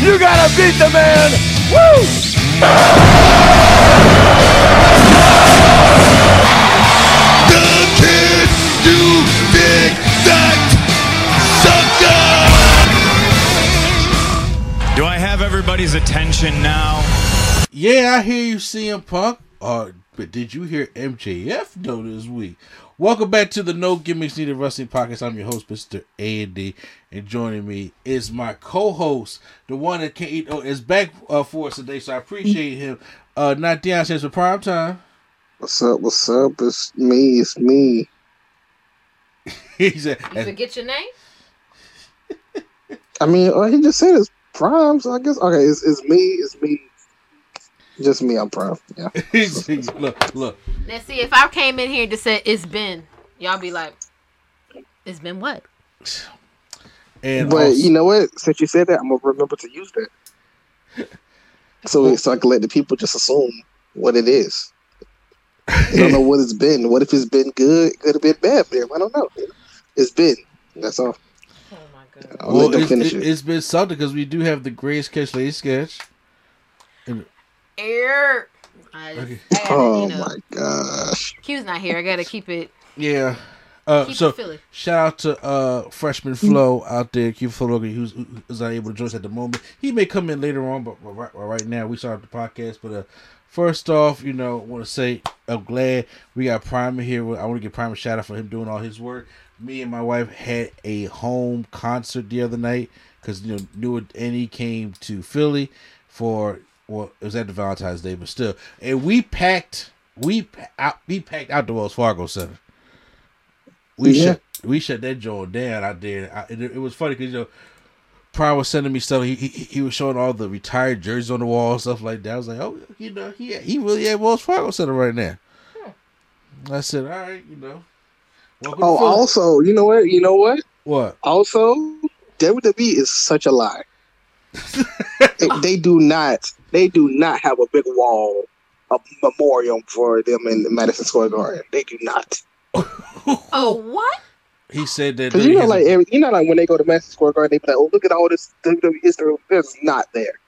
you gotta beat the man. Woo! The kid do big that sucker. Do I have everybody's attention now? Yeah, I hear you, CM Punk. Uh, but did you hear MJF though this week? Welcome back to the No Gimmicks Needed Wrestling Podcast. I'm your host, Mr. A and D, and joining me is my co-host, the one that can't eat. Oh, is back uh, for us today, so I appreciate him. Uh, not Deion says for prime time. What's up? What's up? It's me. It's me. he said, You forget your name? I mean, uh, he just said it's prime, so I guess okay. It's, it's me. It's me. Just me. I'm prime. Yeah. he look, look. Now, see, if I came in here and just said it's been, y'all be like, it's been what? And but also- you know what? Since you said that, I'm gonna remember to use that. So, so I can let the people just assume what it is. I don't know what it's been. What if it's been good? Could have been bad for them. I don't know. It's been. That's all. Oh my god. I'll well, let them it's, finish it, it. has been something because we do have the greatest catch lady sketch. Air. I, Okay. I gotta, Oh you know, my gosh. Q's not here. I gotta keep it. Yeah. Uh, Keep so it Philly. shout out to uh freshman Flo out there, Q Flo who's who's not able to join us at the moment. He may come in later on, but right, right now we started the podcast. But uh, first off, you know, want to say I'm glad we got Primer here. I want to give Primer a shout out for him doing all his work. Me and my wife had a home concert the other night because you know New Annie came to Philly for well, it was at the Valentine's Day, but still, and we packed we out we packed out the Wells Fargo Center. We Yeah. shut we shut that joint down out there. I, it, it was funny because you know, Pryor was sending me stuff. He, he he was showing all the retired jerseys on the wall and stuff like that. I was like, oh, you know, he he really at Wells Fargo Center right now. I said, all right, you know. Oh, also, you know what? You know what? what? Also, WWE is such a lie. they, they do not. They do not have a big wall, a memorial for them in Madison Square Garden. They do not. Oh, what? He said that. Because you know, like every, you know, like when they go to Madison Square Garden, they be like, "Oh, look at all this WWE history." It's not there.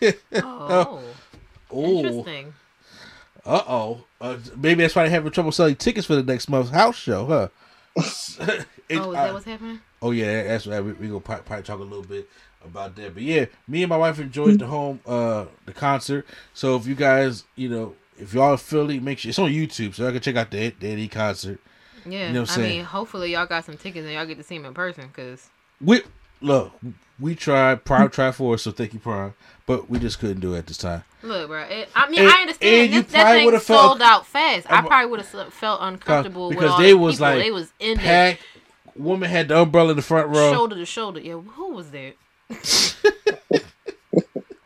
Oh, oh, interesting. uh oh, uh, maybe that's why they're having trouble selling tickets for the next month's house show, huh? It- Oh, is I- that what's happening? Oh yeah, that's right. We, we gonna probably, probably talk a little bit about that. But yeah, me and my wife enjoyed the home uh the concert. So if you guys, you know, if y'all in Philly, make sure it's on YouTube, so I can check out the the Eddie concert. Yeah. You know what I I'm saying? mean, hopefully y'all got some tickets and y'all get to see him in person because We look, we tried Prime tried for us, so thank you Prime, but we just couldn't do it at this time. Look, bro. It, I mean, And- I understand. and you This, that thing would've felt- sold out fast. I I'm- probably would have felt uncomfortable with because they was people. like they was in there packed. Woman had the umbrella in the front row. shoulder to shoulder. Yeah, who was there?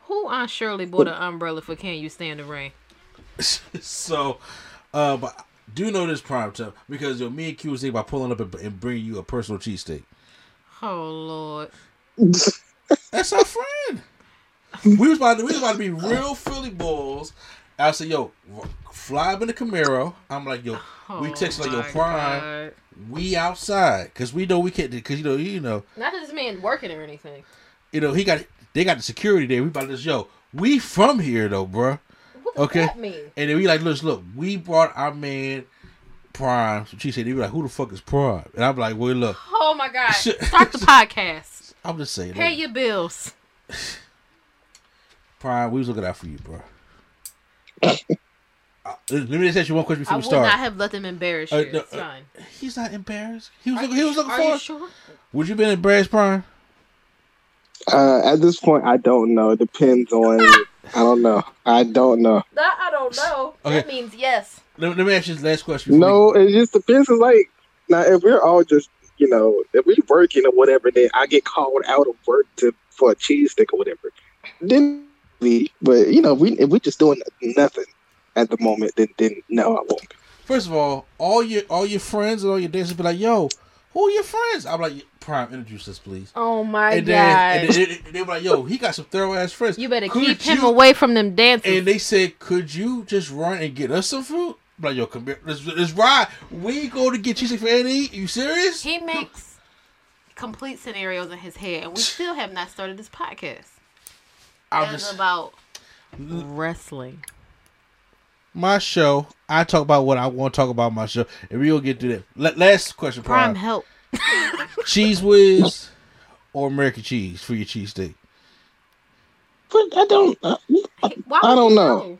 who Aunt Shirley bought an umbrella for? Can you stand the rain? So, uh, but do know this prime time because yo, me and Q was thinking about pulling up and, and bringing you a personal cheesesteak. Oh Lord. That's our friend. we was about to, we was about to be real Philly bulls. I said, "Yo, fly up in the Camaro." I'm like, "Yo, we Oh text like, yo, Prime, God. we outside because we know we can't because you know you know Not that this man working or anything. you know he got they got the security there. We about to just yo, we from here though, bruh. What does Okay, that mean? and then we like, look, look, we brought our man Prime. So she said, they be like, who the fuck is Prime? And I'm like, well, look, Oh my God. Start the podcast. I'm just saying. Pay look, your bills. Prime, we was looking out for you, bro. Uh, let me just ask you one question before I we would start. not have let them embarrass you. Uh, no, it's uh, fine. He's not embarrassed. He was Are looking. you He was looking are for. you it. sure? Would you been embarrassed, Prime? Uh, at this point, I don't know. It depends on. I don't know. I don't know. That I don't know. Okay. That means yes. Let, let me ask you this last question. before No, it just depends. It's like now if we're all just you know if we're working or whatever, then I get called out of work to for a cheese stick or whatever. Then we, but you know, we if we just doing nothing at the moment, then then no, I won't. we- First of all, all your all your friends and all your dancers be like, "Yo, who are your friends?" I'm like, "Prime, introduce us, please." Oh my and god. and then they, they were like, "Yo, he got some thorough ass friends." you better Could keep him you- away from them dances. And they said, "Could you just run and get us some food?" I'm like, yo, come here. Let's, let's ride. We go to get cheesecake for Eddie. You serious? he makes complete scenarios in his head, and we still have not started this podcast. I'm just about wrestling. My show. I talk about what I want to talk about my show, and we will get to that. La- last question, Prime Prime. help. Cheese whiz or American cheese for your cheesesteak? But I don't. Uh, Why I don't he know.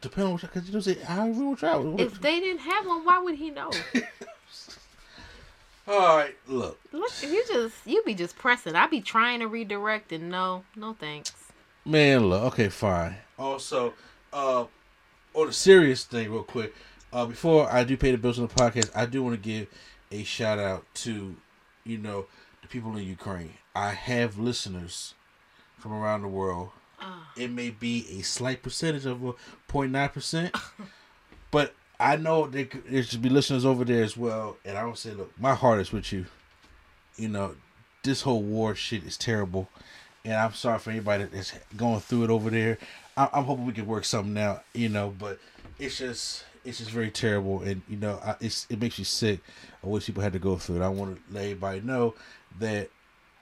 Depending on because you don't say how we will travel. If they didn't have one, why would he know? All right, look, Look, you just you be just pressing. I be trying to redirect and no, no thanks. man. Look, okay, fine. Also, uh, on a serious thing, real quick, uh, before I do pay the bills on the podcast, I do want to give a shout out to, you know, the people in Ukraine. I have listeners from around the world. It may be a slight percentage of a 09 percent, but I know there, there should be listeners over there as well. And I don't say, look, my heart is with you. You know, this whole war shit is terrible, and I'm sorry for anybody that's going through it over there. I, I'm hoping we can work something out. You know, but it's just it's just very terrible, and you know, I, it's it makes you sick of what people had to go through. And I want to let everybody know that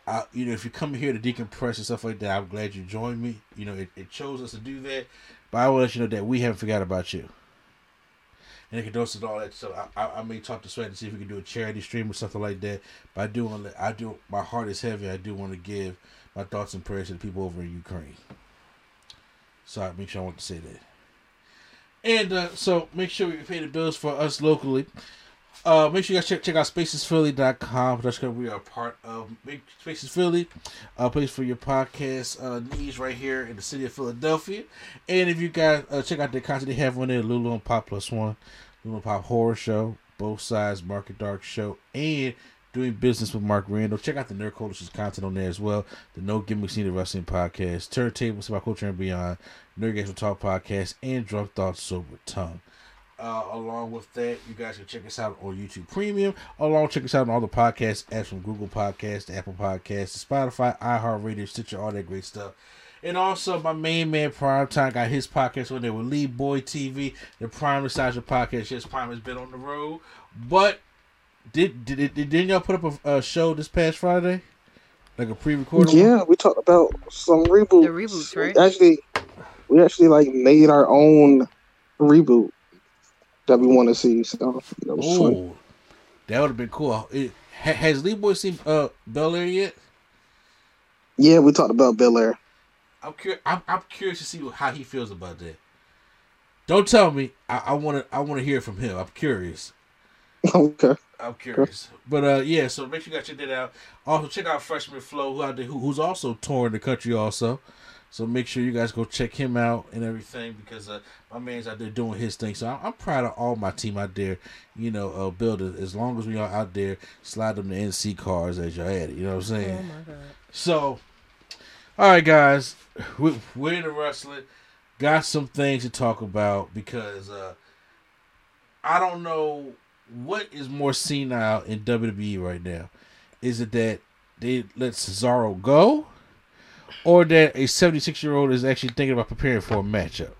I, you know, if you come here to decompress and stuff like that, I'm glad you joined me. You know, it, it chose us to do that, but I want to let you know that we haven't forgot about you. And it condolences and all that. So I, I, I may talk to Sweat to see if we can do a charity stream or something like that. But I do want to, I do, my heart is heavy. I do want to give my thoughts and prayers to the people over in Ukraine. So I make sure I want to say that. And uh, so make sure you pay the bills for us locally. Uh, make sure you guys check, check out spacesphilly.com. That's because we are part of Make Spaces Philly, a place for your podcast uh, needs right here in the city of Philadelphia. And if you guys uh, check out the content they have on there, Lulu and Pop Plus One, Lulu and Pop Horror Show, Both Sides Market Dark Show, and Doing Business with Mark Randall. Check out the Nerd Coalition's content on there as well. The No Gimmicks Needed Wrestling Podcast, Turntables about culture and beyond, Nerd Games with Talk Podcast, and Drunk Thoughts Sober Tongue. Uh, along with that, you guys can check us out on YouTube Premium. Along, check us out on all the podcast apps from Google Podcasts, Apple Podcasts, Spotify, iHeartRadio, Stitcher, all that great stuff. And also, my main man Prime Time got his podcast on there with Lee Boy TV, the Prime Nostalgia Podcast. Yes, Prime has been on the road, but did did, did didn't y'all put up a, a show this past Friday, like a pre-recorded? one? Yeah, we talked about some reboot. The reboots, right? We actually, we actually like made our own reboot that we want to see. So that was fun. Oh, that would have been cool. It, has Lee Boy seen uh Bel Air yet? Yeah, we talked about Bel Air. I'm, cur- I'm I'm curious to see how he feels about that. Don't tell me. I, I want to I want to hear from him. I'm curious. okay. I'm curious. But uh, yeah. So make sure you guys check that out. Also check out Freshman Flow, who out there, who, who's also touring the country also. So make sure you guys go check him out and everything because uh, my man's out there doing his thing. So I'm, I'm proud of all my team out there. You know, uh, building as long as we are out there, slide them the NC cars as y'all at it. You know what I'm saying? Oh my god. So, all right, guys, we, we're in the wrestling. Got some things to talk about because uh, I don't know what is more senile in WWE right now. Is it that they let Cesaro go, or that a 76 year old is actually thinking about preparing for a matchup?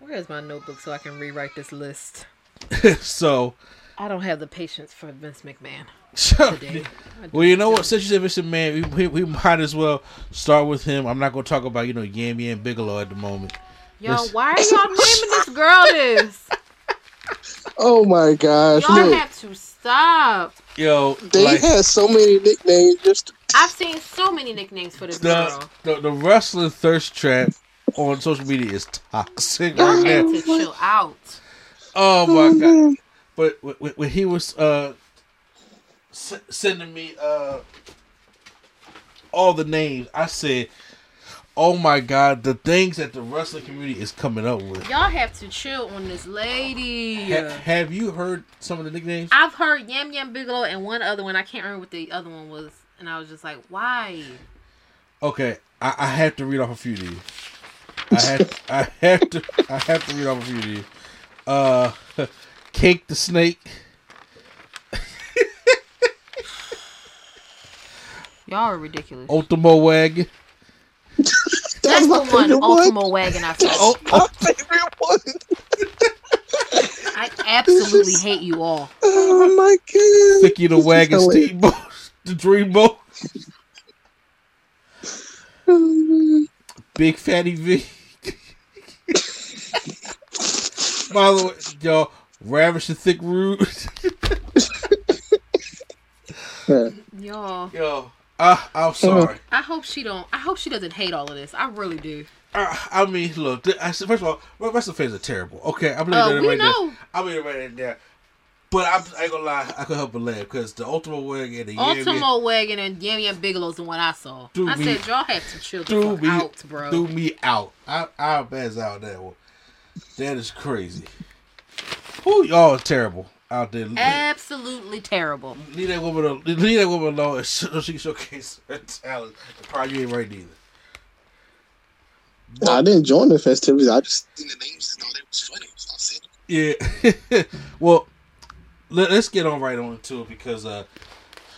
Where's my notebook so I can rewrite this list? so, I don't have the patience for Vince McMahon so today. Well, you know what? Since you said Mr. Man, we, we, we might as well start with him. I'm not going to talk about, you know, Yam Yam Bigelow at the moment. Yo, why are y'all naming this girl this? Oh my gosh! Y'all Look, have to stop. Yo, they like, had so many nicknames. Just I've seen so many nicknames for this the, girl. the the wrestling thirst trap on social media is toxic Y'all right have now. to chill out. Oh my god! But when, when he was uh s- sending me uh all the names, I said, "Oh my god, the things that the wrestling community is coming up with." Y'all have to chill on this lady. Ha- have you heard some of the nicknames? I've heard Yam Yam Bigelow and one other one. I can't remember what the other one was, and I was just like, why? Okay, I, I have to read off a few of these. I have I have to I have to read off a few of these. Uh, Cake the Snake. Y'all are ridiculous. Ultimo Wagon. That's the one Ultimo Wagon I saw. Oh, my favorite one. I absolutely hate you all. Oh my god! Vicky the Wagon hilarious. Steamboat. The Dreamboat. Big Fatty V. By the way, y'all, Ravish the Thick Rude. Y'all. Yo, uh, I'm sorry. I hope she don't. I hope she doesn't hate all of this. I really do. Uh, I mean, look. th- I first of all, well, wrestling fans are terrible. Okay, I'm Uh, leaving we it right know. there. I'm leaving it right there. But I'm, I ain't gonna lie, I could help but laugh because the Ultimate Wig and the Yam Yam Ultimo Wagon and Yam Yam Bigelow's the one I saw. Do I me- said y'all have to chill the threw me out, bro. threw me out. I I pass out that one. That is crazy. Who y'all are terrible out there. Absolutely terrible. Leave that woman alone. Leave that woman alone so she can showcase her talent. Probably you ain't right either. I didn't join the festivities. I just seen the names and thought it was funny. So I said, Yeah. well, let, us get on right on to it because uh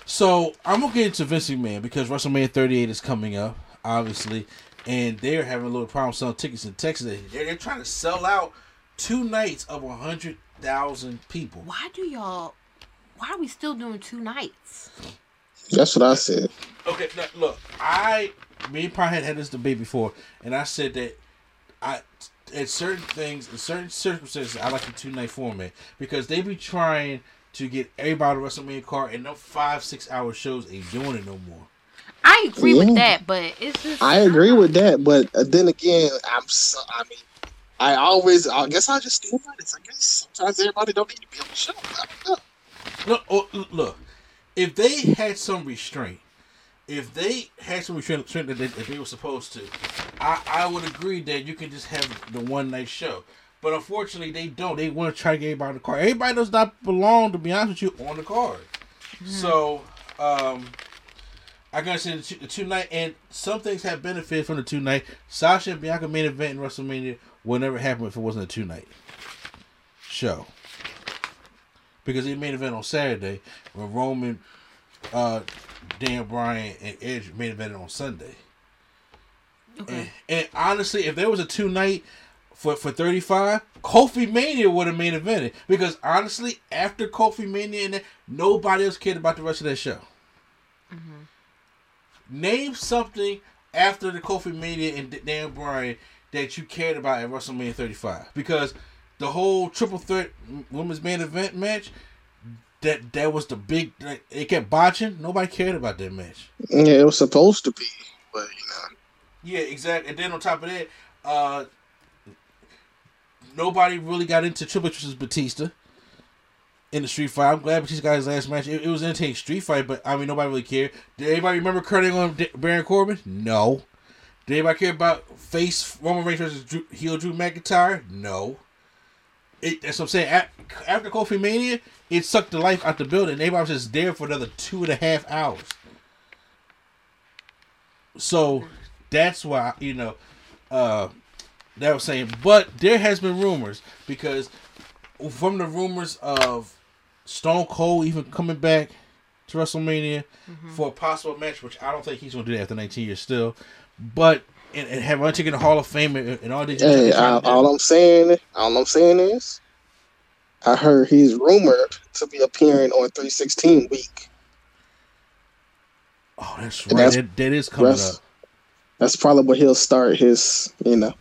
so I'm gonna get into Vince McMahon because WrestleMania 38 is coming up, obviously, and they're having a little problem selling tickets in Texas. They're, they're trying to sell out two nights of a hundred thousand people. Why do y'all? Why are we still doing two nights? That's what I said. Okay, now, look, I me and Pie had had this debate before, and I said that I at certain things, in certain circumstances, I like the two night format because they be trying to get everybody to WrestleMania card, and no five six hour shows ain't doing it no more. I agree Yeah. with that, but it's just. I agree with that, but uh, then again, I'm so. I mean, I always. I guess I just stand by this. I guess sometimes everybody don't need to be on the show. I don't know. Look, oh, look, look, if they had some restraint, if they had some restraint, restraint that, they, that they were supposed to, I, I would agree that you can just have the one night show. But unfortunately, they don't. They want to try to get everybody on the card. Everybody does not belong, to be honest with you, on the card. So, um, I gotta say the two, the two night, and some things have benefited from the two night. Sasha and Bianca main event in WrestleMania will never happen if it wasn't a two night show because they main event on Saturday when Roman, uh, Dan Bryan, and Edge main evented on Sunday. And, and honestly, if there was a two night for for thirty five, Kofi Mania would have main evented because honestly, after Kofi Mania, and that, nobody else cared about the rest of that show. Name something after the Kofi Mania and Dan Bryan that you cared about at WrestleMania 35 because the whole triple threat women's main event match that that was the big like, it kept botching. Nobody cared about that match. Yeah, it was supposed to be, but you know. yeah exactly. And then on top of that uh nobody really got into Triple versus Batista in the street fight. I'm glad Batista got his last match. It, it was an entertaining street fight but I mean nobody really cared. Did anybody remember and D- Baron Corbin? No did anybody care about face Roman Reigns versus Drew, heel Drew McIntyre no it, that's what I'm saying. A- After Kofi Mania, it sucked the life out the building. Everybody was just there for another two and a half hours. So that's why you know uh, that was saying. But there has been rumors because from the rumors of Stone Cold even coming back to WrestleMania for a possible match, which I don't think he's going to do that after 19 years still. But and, and have Undertaker in the Hall of Fame and, and all these. Hey, I, all I'm saying, all I'm saying is, I heard he's rumored to be appearing on 316 week. Oh, that's And right. that's- that, that is coming that's- up. That's probably where he'll start his, you know,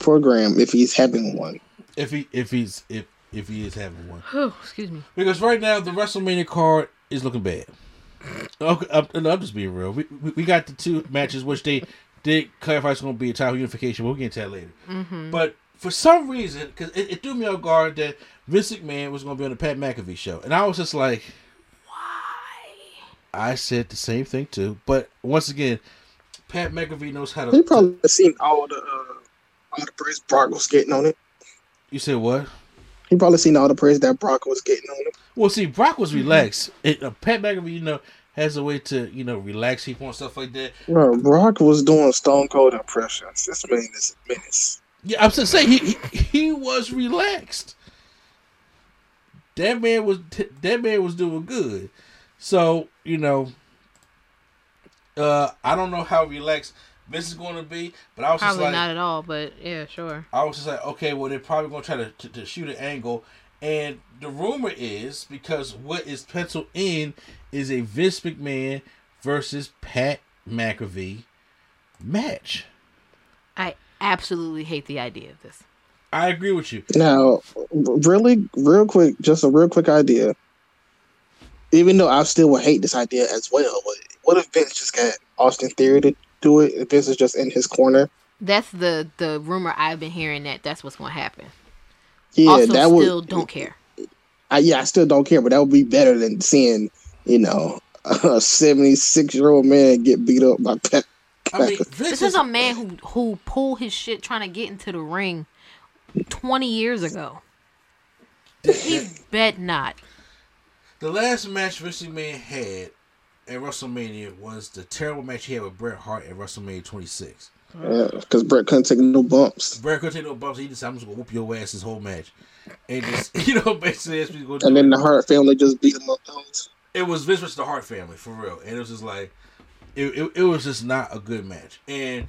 program if he's having one. If he if he's if if he is having one. Oh, excuse me. Because right now the WrestleMania card is looking bad. Okay, I'm, no, I'm just being real. We, we, we got the two matches which they did clarify it's going to be a title unification. We'll get into that later. Mm-hmm. But for some reason, because it, it threw me off guard that Vince McMahon was going to be on the Pat McAfee show, and I was just like, "Why?" I said the same thing too. But once again, Pat McAfee knows how to. He probably seen all the uh, all the praise Brock was getting on it. You said what? He probably seen all the praise that Brock was getting on him. Well, see, Brock was relaxed. It, uh, Pat McAfee, you know, has a way to you know relax people and stuff like that. Bro, Brock was doing Stone Cold impressions. This man is a menace. Yeah, I'm just saying he, he he was relaxed. That man was that man was doing good. So you know, uh, I don't know how relaxed this is going to be, but I was Probably just like, not at all, but yeah, sure. I was just like, okay, well they're probably going to try to, to to shoot an angle, and the rumor is because what is penciled in is a Vince McMahon versus Pat McAfee match. I absolutely hate the idea of this. I agree with you. Now, really, real quick, just a real quick idea. Even though I still would hate this idea as well, but what if Vince just got Austin Theory to do it? If Vince is just in his corner, That's the the rumor I've been hearing that that's what's going to happen. yeah, also, that still would. don't care. I, yeah, I still don't care, but that would be better than seeing you know a seventy-six year old man get beat up by Pat. I mean, This Vince is is a man who who pulled his shit trying to get into the ring twenty years ago. He bet not. The last match Vince McMahon had at WrestleMania was the terrible match he had with Bret Hart at WrestleMania 26. Because Bret couldn't take no bumps, Bret couldn't take no bumps. He decided, I'm just going to whoop your ass this whole match. And just, you know, basically, that's what he's going to and do. then the Hart family just beat him up. it was Vince versus the Hart family, for real. And it was just like, it, it, it was just not a good match. And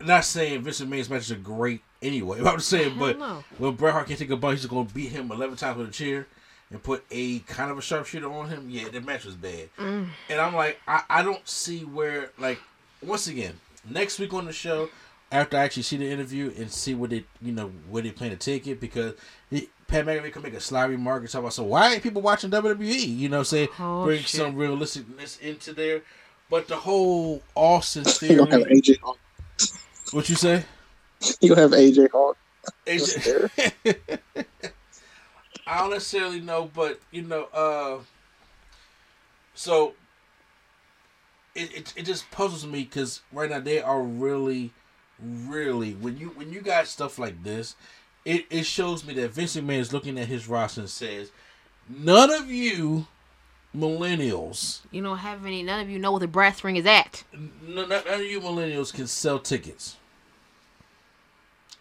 not saying Vince McMahon's matches are great anyway. I'm just saying, but no. when Bret Hart can't take a bump, he's just going to beat him 11 times with a chair and put a kind of a sharpshooter on him. Yeah, the match was bad. Mm. And I'm like, I, I don't see where, like, once again, next week on the show, after I actually see the interview and see what they, you know, where they plan to take it, because he, Pat McAfee can make a sly remark and talk about, so why ain't people watching WWE? You know, what I'm saying Oh, bring shit. some realisticness into there. But the whole Austin You have theory, AJ Hart. what you say? You have AJ Hart. AJ, I don't necessarily know, but you know, uh, so it, it it just puzzles me because right now they are really, really when you when you got stuff like this, it it shows me that Vince McMahon is looking at his roster and says, none of you millennials, You don't have any. None of you know where the brass ring is at. none, none of you millennials can sell tickets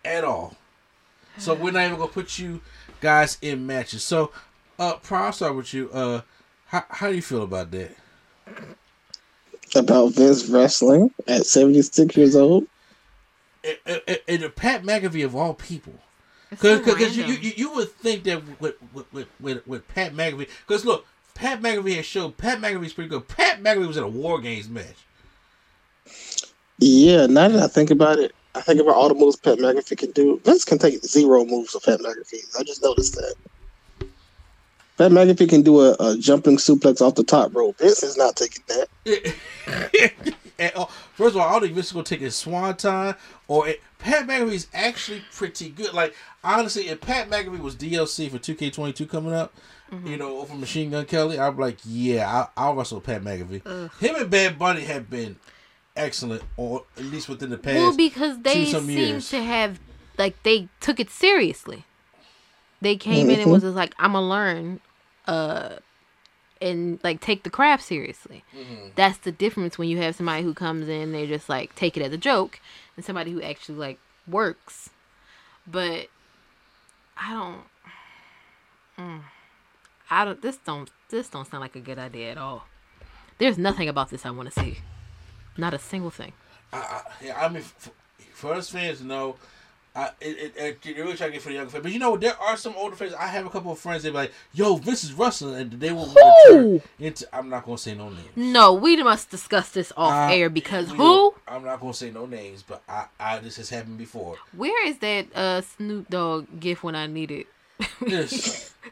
at all. So we're not even gonna put you guys in matches. So, uh, Prime, I'll start with you. Uh, how how do you feel about that? About Vince wrestling at 76 years old. And, and, and Pat McAfee of all people. Because so Because you, you you would think that with with, with, with, with Pat McAfee, because look, Pat McAfee has showed Pat McAfee's pretty good. Pat McAfee was in a War Games match. Yeah, now that I think about it, I think about all the moves Pat McAfee can do. Vince can take zero moves of Pat McAfee. I just noticed that. Pat McAfee can do a, a jumping suplex off the top rope. Vince is not taking that. and, first of all, I don't think Vince is gonna take his swanton. Or it, Pat McAfee is actually pretty good. Like honestly, if Pat McAfee was DLC for 2K22 coming up, mm-hmm. you know, over Machine Gun Kelly, I'd be like, yeah, I'll, I'll wrestle Pat McAfee. Him and Bad Bunny have been excellent, or at least within the past. Well, because they seem years. to have like they took it seriously. They came in and was just like, "I'm gonna learn," uh, and like take the craft seriously. That's the difference when you have somebody who comes in, they just like take it as a joke, and somebody who actually like works. But I don't. Mm, I don't. This don't. This don't sound like a good idea at all. There's nothing about this I want to see. Not a single thing. I, I, yeah, I mean, for, for us fans, no. I, it, it, it, really try to get for the younger fans, but you know there are some older fans. I have a couple of friends. They be like, "Yo, Vince is wrestling," and they will turn into. I'm not gonna say no names. No, we must discuss this off Uh, air because who? I'm not gonna say no names, but I, I this has happened before. Where is that uh Snoop Dogg gift when I need it? Yes.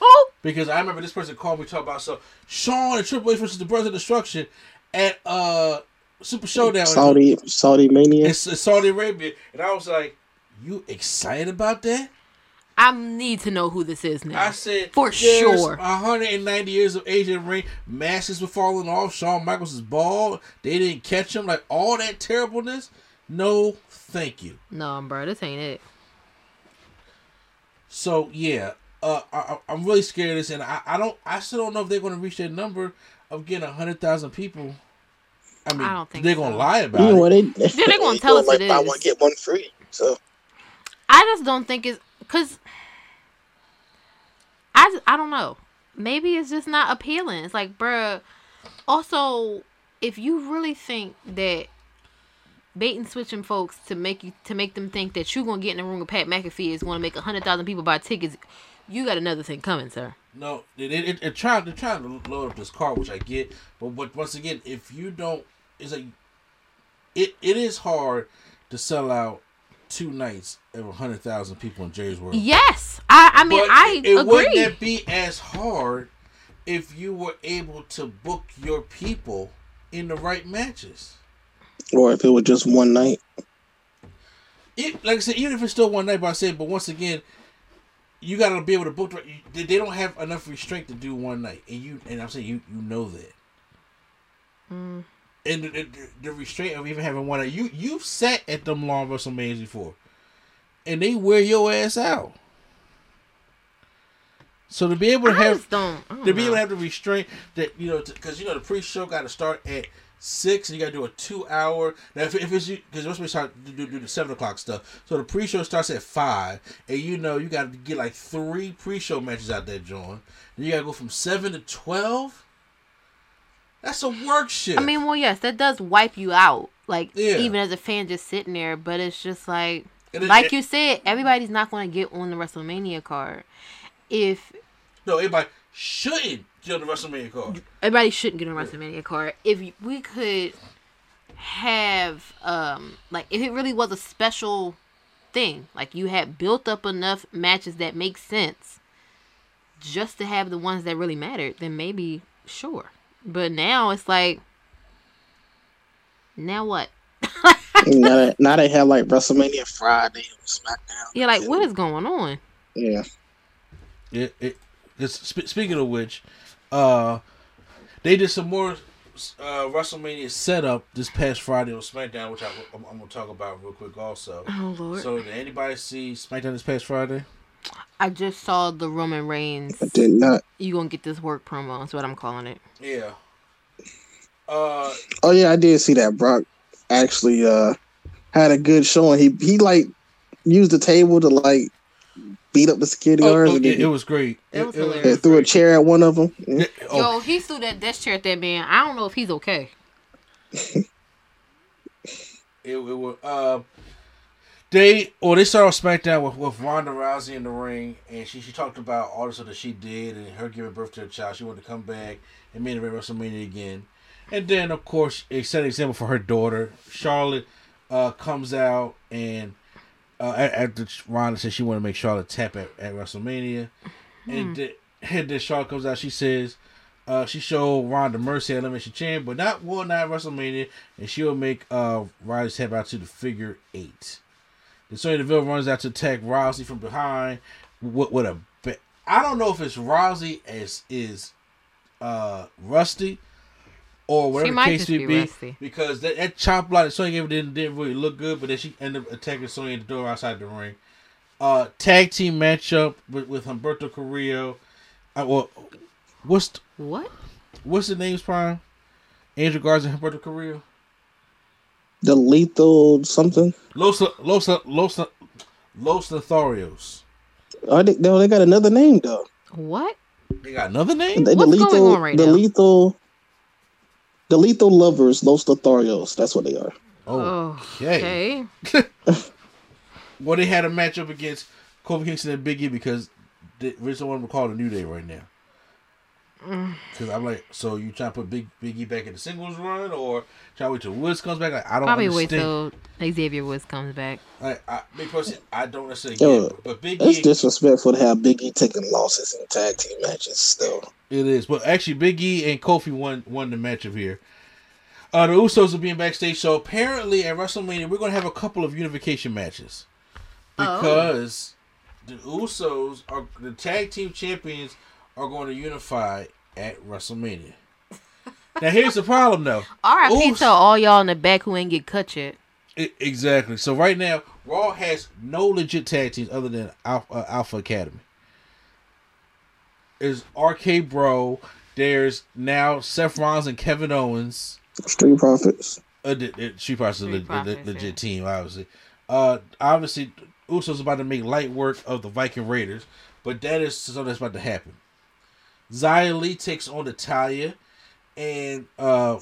Oh, Because I remember this person called me talking about so Shawn and Triple H versus the Brothers of Destruction at uh Super Showdown. Saudi Saudi Mania. It's, it's Saudi Arabia, and I was like, "You excited about that?" I need to know who this is now. I said, For "There's sure. 190 years of age in the ring. Masks were falling off. Shawn Michaels is bald. They didn't catch him. Like all that terribleness. No, thank you. no, bro, this ain't it. So yeah, uh, I, I- I'm really scared of this, and I, I don't. I still don't know if they're going to reach that number of getting hundred thousand people. I mean, I don't think they're so. going to lie about You know it. they? Yeah, they're gonna tell us like it buy is. one get one free. So I just don't think it's because I I don't know. Maybe it's just not appealing. It's like, bruh. Also, if you really think that bait and switching folks to make you to make them think that you're gonna get in the room with Pat McAfee is gonna make a hundred thousand people buy tickets, you got another thing coming, sir. No, it, it, it, it trying they're trying to load up this car, which I get. But but once again, if you don't, it's like it it is hard to sell out two nights of hundred thousand people in Jerry's World. Yes, I I mean But I it, wouldn't agree. that be as hard if you were able to book your people in the right matches? or if it was just one night. It, like I said, even if it's still one night, but I said, but once again, you got to be able to book. They don't have enough restraint to do one night, and you and I'm saying you you know that. Mm. And the, the, the restraint of even having one night, you you've sat at them long WrestleManias before, and they wear your ass out. So to be able to I have don't. Don't to be able to have the restraint that you know because you know the pre-show got to start at six and you got to do a two-hour. Now if, if it's because once we start to do, do the seven o'clock stuff, so the pre-show starts at five, and you know you got to get like three pre-show matches out there, John. And you got to go from seven to twelve. That's a work shift. I mean, well, yes, that does wipe you out. Like Yeah. even as a fan, just sitting there. But it's just like, it- like it- you said, everybody's not going to get on the WrestleMania card. If no, everybody shouldn't get on the WrestleMania card. everybody shouldn't get on WrestleMania card, if we could have, um, like, if it really was a special thing, like you had built up enough matches that make sense, just to have the ones that really mattered, then maybe sure. But now it's like, now what? now, now they have like WrestleMania Friday on SmackDown. Yeah, like what is going on? Yeah. It, it, it's, sp- speaking of which, uh, they did some more uh, WrestleMania setup this past Friday on SmackDown, which I, am I'm gonna talk about real quick also. Oh lord! So, did anybody see SmackDown this past Friday? I just saw the Roman Reigns. I did not. You gonna get this work promo? That's what I'm calling it. Yeah. Uh, Oh yeah, I did see that. Brock actually uh had a good showing. He he like used the table to like beat up the security oh, guards. oh, yeah, it was great. It was he hilarious. threw a chair at one of them. Yeah, oh, Yo, he threw that desk chair at that man. I don't know if he's okay. it, it was. Uh, they or they started off SmackDown with, with Ronda Rousey in the ring, and she she talked about all the stuff that she did and her giving birth to a child. She wanted to come back and main event WrestleMania again, and then of course it set an example for her daughter. Charlotte uh, comes out and uh, after Ronda said she wanted to make Charlotte tap at, at WrestleMania, and, then, and then Charlotte comes out. She says. Uh, she showed Ronda Mercy at Elimination Chamber, but not one night WrestleMania, and she'll make uh, Ronda's tap out to the figure eight. Then Sonya Deville runs out to attack Rousey from behind with, with a. I don't know if it's Rousey as is uh, rusty or whatever the case just may be be, because that, that chop block that Sonya gave didn't, didn't really look good, but then she ended up attacking Sonya at the door outside the ring. Uh, tag team matchup with, with Humberto Carrillo. Uh, well, what's the, What? what's the names, Prime? Angel Garza and Humberto Carrillo. The lethal something. Los Los Los Los Lotharios. Oh, they, no, they got another name though. What? They got another name. The, the What's going on right the now? lethal, the lethal lovers, Los Lotharios. That's what they are. Oh, Okay. okay. Well, they had a matchup against Kofi Kingston and Big E because the original one we call the New Day right now. Because I'm like, so you trying to put Big Biggie back in the singles run, or try to wait till Woods comes back? Like, I don't know. Probably wait till Xavier Woods comes back. Like, I, me personally, I don't necessarily get it. But Big It's disrespectful to have Big E taking losses in tag team matches. Still, it is. But actually, Big E and Kofi won won the matchup here. Uh, the Usos are being backstage, so apparently at WrestleMania we're gonna have a couple of unification matches Oh. because the Usos are the tag team champions are going to unify at WrestleMania. now here's the problem though. R.I.P. Us- to all y'all in the back who ain't get cut yet. I- exactly. So right now, Raw has no legit tag teams other than Alpha, uh, Alpha Academy. There's RK Bro. There's now Seth Rollins and Kevin Owens. Street Profits. Uh, the, the, Street Profits is a Street le- le- legit yeah. team, obviously. Uh, obviously, Usos about to make light work of the Viking Raiders, but that is something that's about to happen. Xia Li takes on Natalya, and uh,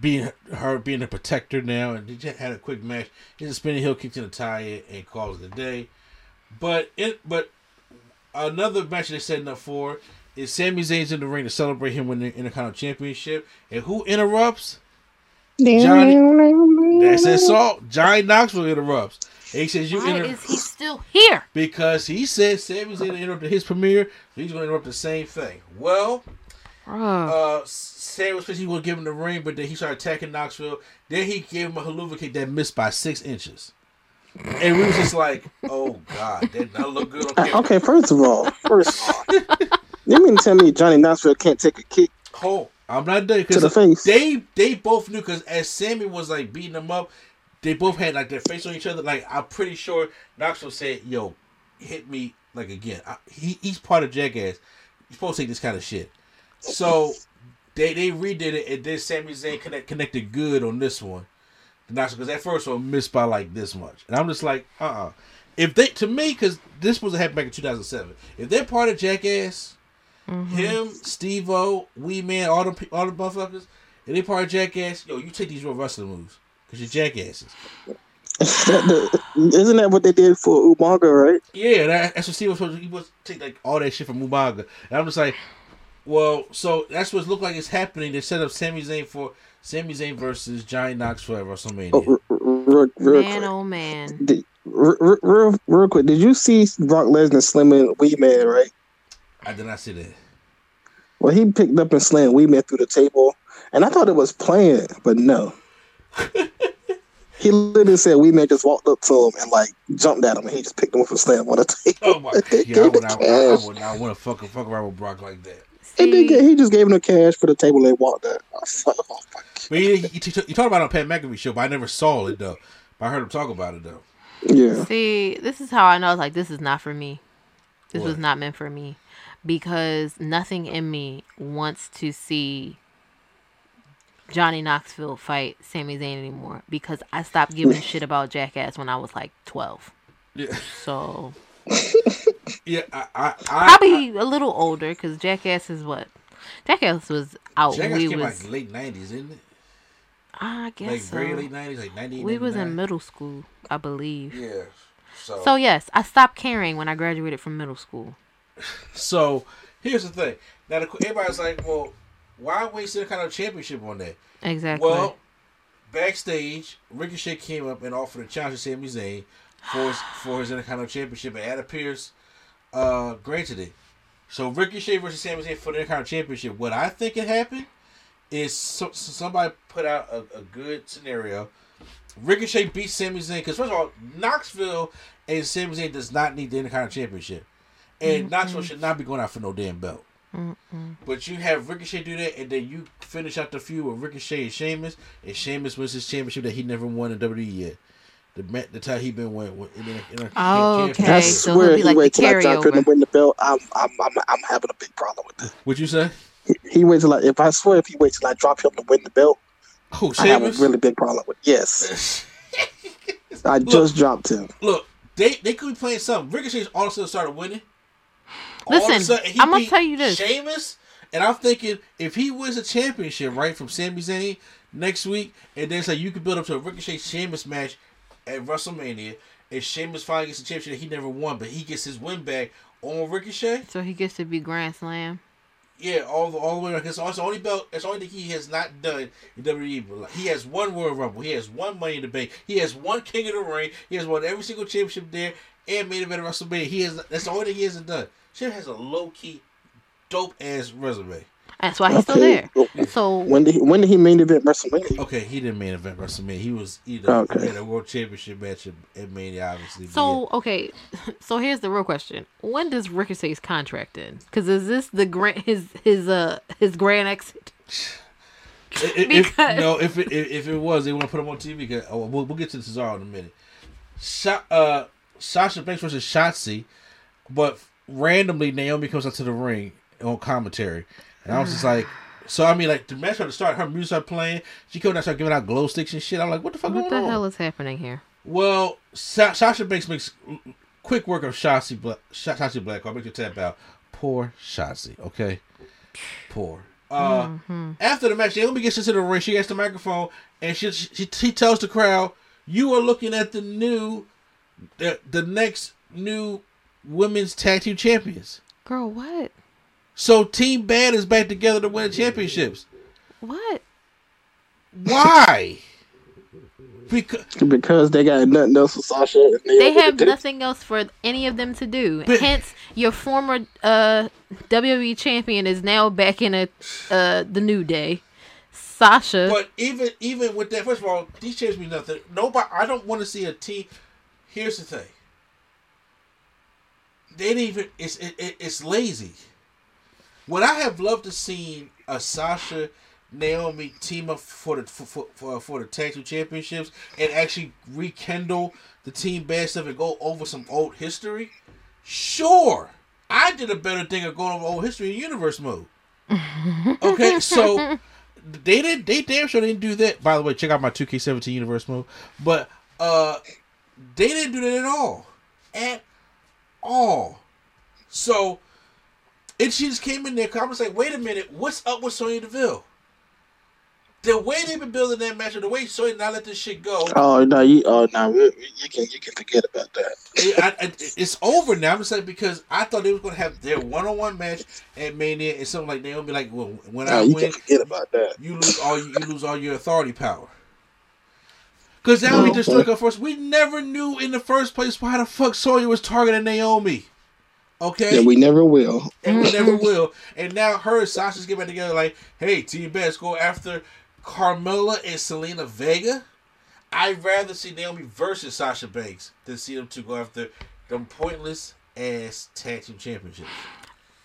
being her being a protector now, and they just had a quick match. He's a spinning heel kick to Natalya and calls it a day. But it, but another match they're setting up for is Sami Zayn's in the ring to celebrate him winning the Intercontinental Championship, and who interrupts? Johnny. That's it. Salt. Johnny Knoxville interrupts. And he says you Why inter- is he still here? because he said Sami's going to interrupt his premiere, so he's going to interrupt the same thing. Well, Bruh. uh, Sami was supposed he would give him the ring, but then he started attacking Knoxville. Then he gave him a Helluva Kick that missed by six inches. And we was just like, oh, God, that not look good on Uh, camera. okay, first of all, first of all, you mean to tell me Johnny Knoxville can't take a kick? Oh, I'm not done To the face. they they both knew because as Sami was like beating them up, they both had like their face on each other. Like I'm pretty sure Knoxville said, "Yo, hit me like again." I, he he's part of Jackass. You're supposed to take this kind of shit. So they they redid it and then Sami Zayn connect, connected good on this one. Knoxville because that first one missed by like this much, and I'm just like, uh, uh If they to me because this was happened back in 2007. If they're part of Jackass. Him, Steve-O, Wee Man, all the all the motherfuckers, and they part of Jackass. Yo, you take these real wrestling moves because you're jackasses. Isn't that what they did for Umaga, right? Yeah, that, that's what Steve was supposed to. He was take like all that shit from Umaga, and I'm just like, well, so that's what it looked like it's happening. They set up Sami Zayn for Sami Zayn versus Johnny Knoxville at WrestleMania. Oh, r- r- real, real man, quick. oh man. Did, r- r- real, real quick, did you see Brock Lesnar slamming Wee Man, right? I did not see that. Well, he picked up and slammed Wee Man through the table, and I thought it was planned, but no. he literally said Wee Man just walked up to him and like jumped at him, and he just picked him up and slammed him on the table. Oh my And they god! I would the not, I, I would not want to fuck fuck around with Brock like that. And they See, he just gave him the cash for the table and walked out. I was like, oh my But he, he, he, he talked about it on Pat McAfee show, but I never saw it though. But I heard him talk about it though. Yeah. see, this is how I know. It's like this is not for me. This was not meant for me because nothing in me wants to see Johnny Knoxville fight Sami Zayn anymore because I stopped giving a shit about Jackass when I was like twelve. Yeah, So yeah. I, I, I probably a little older because Jackass is what Jackass was out. Jackass we came was like late nineties, isn't it? I guess Like so. very late nineties, like ninety. We was in middle school, I believe. Yeah. So, So yes, I stopped caring when I graduated from middle school. so here's the thing. Now the, everybody's like, well, why waste the kind of championship on that? Exactly. Well, backstage, Ricochet came up and offered a challenge to Sami Zayn for his, for his Intercontinental Championship, and Adam Pearce uh, granted it. So Ricochet versus Sami Zayn for the Intercontinental Championship. What I think it happened is so, so somebody put out a, a good scenario. Ricochet beats Sami Zayn because first of all, Knoxville and Sami Zayn does not need the Intercontinental Championship, and Knoxville should not be going out for no damn belt. But you have Ricochet do that, and then you finish out the feud with Ricochet and Sheamus, and Sheamus wins his championship that he never won in WWE yet. The the time he been win, win in, in, in, Oh, championship. okay. I so swear he'll be he like the till I dropped him carryover. to win the belt. I'm, I'm, I'm, I'm having a big problem with that. What you say? He, he waits till I, if I swear if he waits till I drop him to win the belt, Oh, I have a really big problem with. Yes, I just dropped him. Look, they they could be playing something. Ricochet's all of a sudden started winning. Listen, sudden, I'm gonna tell you this. Sheamus, and I'm thinking if he wins a championship right from Sami Zayn next week, and then say like you could build up to a Ricochet Sheamus match at WrestleMania, and Sheamus finally gets a championship that he never won, but he gets his win back on Ricochet. So he gets to be Grand Slam. Yeah, all the all the way around. It's the only belt. It's the only thing he has not done in WWE. But He has won Royal Rumble. He has won Money in the Bank. He has won King of the Ring. He has won every single championship there and main event of WrestleMania. He has. That's the only thing he hasn't done. Chip has a low key, dope ass resume. That's why he's still there. So When did he, when did he main event WrestleMania? Okay, he didn't main event WrestleMania. He was either Okay. in a World Championship match at, at Mania, obviously. but So okay, so here's the real question: When does Ricochet's contract end? Because is this the grand his his uh his grand exit? yeah. I- I- if, because- no, if it if, if it was, they want to put him on TV. Because, oh, we'll, we'll get to Cesaro in a minute. Sha, uh, Sasha Banks versus Shotzi, but randomly Naomi comes out to the ring on commentary, and I was just like, so I mean, like the match had to start, her music started playing, she came out and started giving out glow sticks and shit. I'm like, what the fuck What going the on? hell is happening here? Well, Sa- Sasha Banks makes quick work of Shotzi Black. Shotzi Black. I'll make you tap out. Poor Shotzi. Okay, poor. Uh, After the match, Naomi gets into the ring. She gets the microphone and she she, she tells the crowd, "You are looking at the new, the the next new women's tag team champions." Girl, what? So Team Bad is back together to win championships. What? Why? Because Because they got nothing else for Sasha. And They Naomi have nothing else for any of them to do. But- Hence, your former uh, WWE champion is now back in a uh, the New Day. Sasha. But even even with that, first of all, these changes mean nothing. Nobody. I don't want to see a team. Here's the thing. They didn't even. It's it, it, it's lazy. Would I have loved to see a Sasha Naomi team up for the for for, for, for the tag team championships and actually rekindle the team bad stuff and go over some old history? Sure, I did a better thing of going over old history in universe mode. Okay, so they didn't. They damn sure didn't do that. By the way, check out my 2K17 universe mode. But uh, they didn't do that at all, at all. So, and she just came in there. I was like, wait a minute, what's up with Sonya Deville? The way they've been building that match, or the way Sonya not let this shit go, Oh no! You oh no! You can you can forget about that. it, I, it's over now. I'm just like because I thought they was gonna have their one-on-one match at Mania, and something like Naomi like, well, when No, I win, forget about that. you lose all you, you lose all your authority power. Because now we just look at first. We never knew in the first place why the fuck Sawyer was targeting Naomi. Okay, Yeah, we never will. and we never will. And now her and Sasha's getting back together like, hey, Team Best, go after Carmella and Zelina Vega. I'd rather see Naomi versus Sasha Banks than see them two go after them pointless ass tag team championships.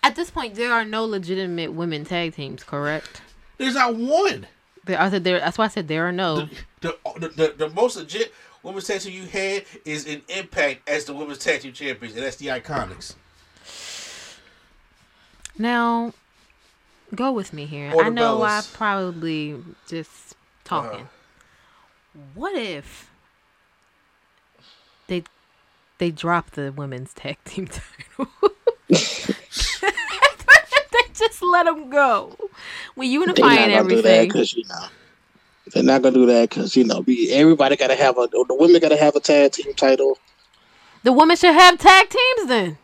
At this point, there are no legitimate women tag teams, correct? There's not one. There, I said there. That's why I said there are no. The, the, the, the most legit women's tag team you had is in Impact as the women's tag team champions, and that's the Iconics. Now, go with me here. Or I the know I probably just talking. Uh-huh. What if they they drop the women's tag team title? they just let them go. We They're not unifying gonna do that everything. because you know they're not gonna do that because you know we, everybody gotta have a the women gotta have a tag team title. The women should have tag teams then.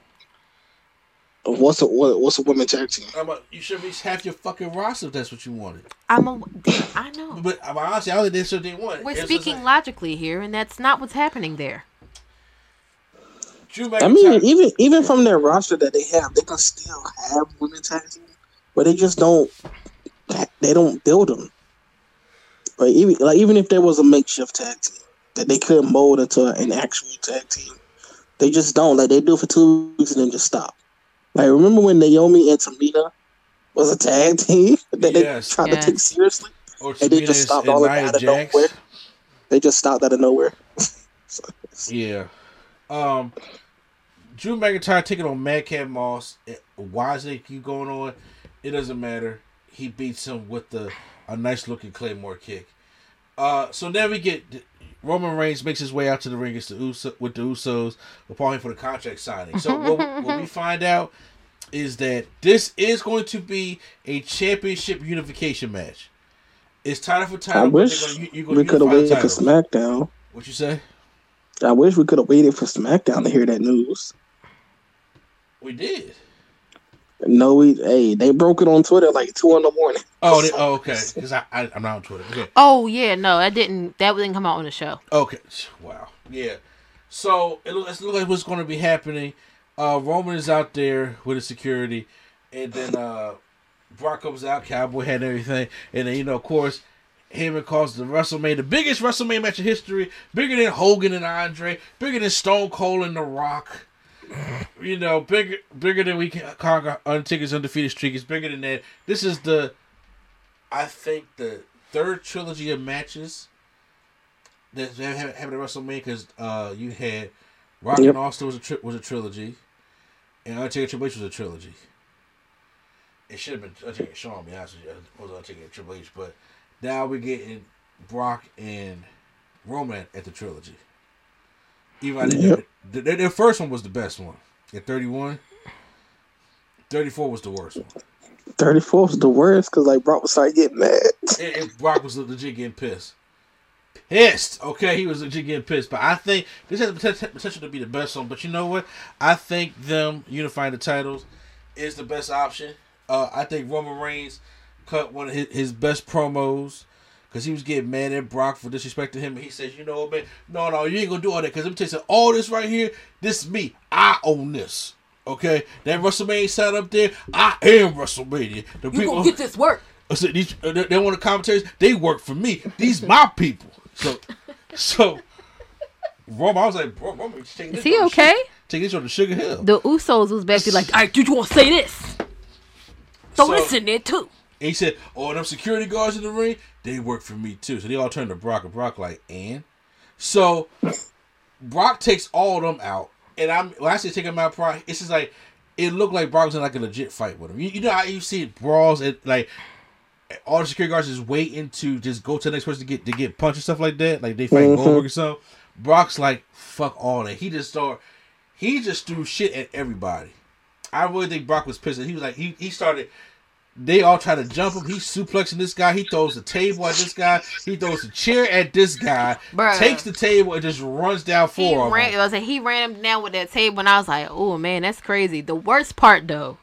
What's a what, what's a women tag team? I'm a, you should be half your fucking roster if that's what you wanted. I'm a. I know. But I'm honestly, I only did what they want. We're It's speaking like, logically here, and that's not what's happening there. I mean, even even from their roster that they have, they can still have women tag team, but they just don't. They don't build them. But even like even if there was a makeshift tag team that they could mold into an actual tag team, they just don't. Like they do it for two weeks and then just stop. Like remember when Naomi and Tamina was a tag team that Yes. they tried Yes. to take seriously, or and they just stopped all of Nia that out of Jax. nowhere. They just stopped out of nowhere. So, Yeah. Um, Drew McIntyre taking on Madcap Moss. Eh, Why is it keep going on? It doesn't matter. He beats him with the a nice looking Claymore kick. Uh, so then we get Roman Reigns makes his way out to the ring against the Uso, with the Usos, applying for the contract signing. So what, what we find out is that this is going to be a championship unification match. It's title for title. I wish gonna- you're gonna we could have unify the waited for. SmackDown. What you say? I wish we could have waited for SmackDown to hear that news. We did. No, we hey, they broke it on Twitter like two in the morning. Oh, they, oh okay. Because I, I I'm not on Twitter. Okay. Oh yeah, no, that didn't that didn't come out on the show. Okay. Wow. Yeah. So it looks, it looks like what's going to be happening. Uh, Roman is out there with his security, and then uh, Brock comes out, cowboy hat and everything, and then you know, of course, Heyman calls the WrestleMania the biggest WrestleMania match in history, bigger than Hogan and Andre, bigger than Stone Cold and The Rock. You know, bigger bigger than we can conquer Undertaker's undefeated streak. It's bigger than that. This is the, I think the third trilogy of matches that happened at WrestleMania because uh, you had Rock Yep. and Austin was a tri- was a trilogy, and Undertaker Triple H was a trilogy. It should have been Undertaker Shawn, to be honest with you, it was Undertaker Triple H, but now we're getting Brock and Roman at the trilogy. Even Yep. the, their, their first one was the best one at 31. 34 was the worst one. Thirty fourth was the worst because like Brock was starting getting mad. And, and Brock was legit getting pissed. Pissed. Okay, he was legit getting pissed. But I think this has the potential to be the best one. But you know what? I think them unifying the titles is the best option. Uh, I think Roman Reigns cut one of his, his best promos because he was getting mad at Brock for disrespecting him. And he says, "You know what, man? No, no, you ain't gonna do all that. Because let me tell you something. All this right here, this is me. I own this." Okay, that WrestleMania side up there, I am WrestleMania. The You gonna get this work? I said these uh, they, they want the commentaries. They work for me. These my people. So, so Roman, I was like, bro, Roman, take this Is he on the okay? Sugar- Take this on the Sugar Hill. The Usos was back there like, all right, did you want to say this? Throw So- this in there too. And he said, "Oh, them security guards in the ring, they work for me too." So they all turned to Brock, and Brock like, "And?" So Brock takes all of them out, and I'm when I say take them out, Brock, it's just like it looked like Brock was in like a legit fight with him. You, you know how you see brawls and like all the security guards is waiting to just go to the next person to get to get punched and stuff like that, like they fight Mhm. Goldberg or something. Brock's like, "Fuck all that." He just start, he just threw shit at everybody. I really think Brock was pissed. He was like, he he started. They all try to jump him. He's suplexing this guy. He throws the table at this guy. He throws the chair at this guy. Bruh. Takes the table and just runs down He four of ran. I was like, he ran him down with that table, and I was like, oh man, that's crazy. The worst part though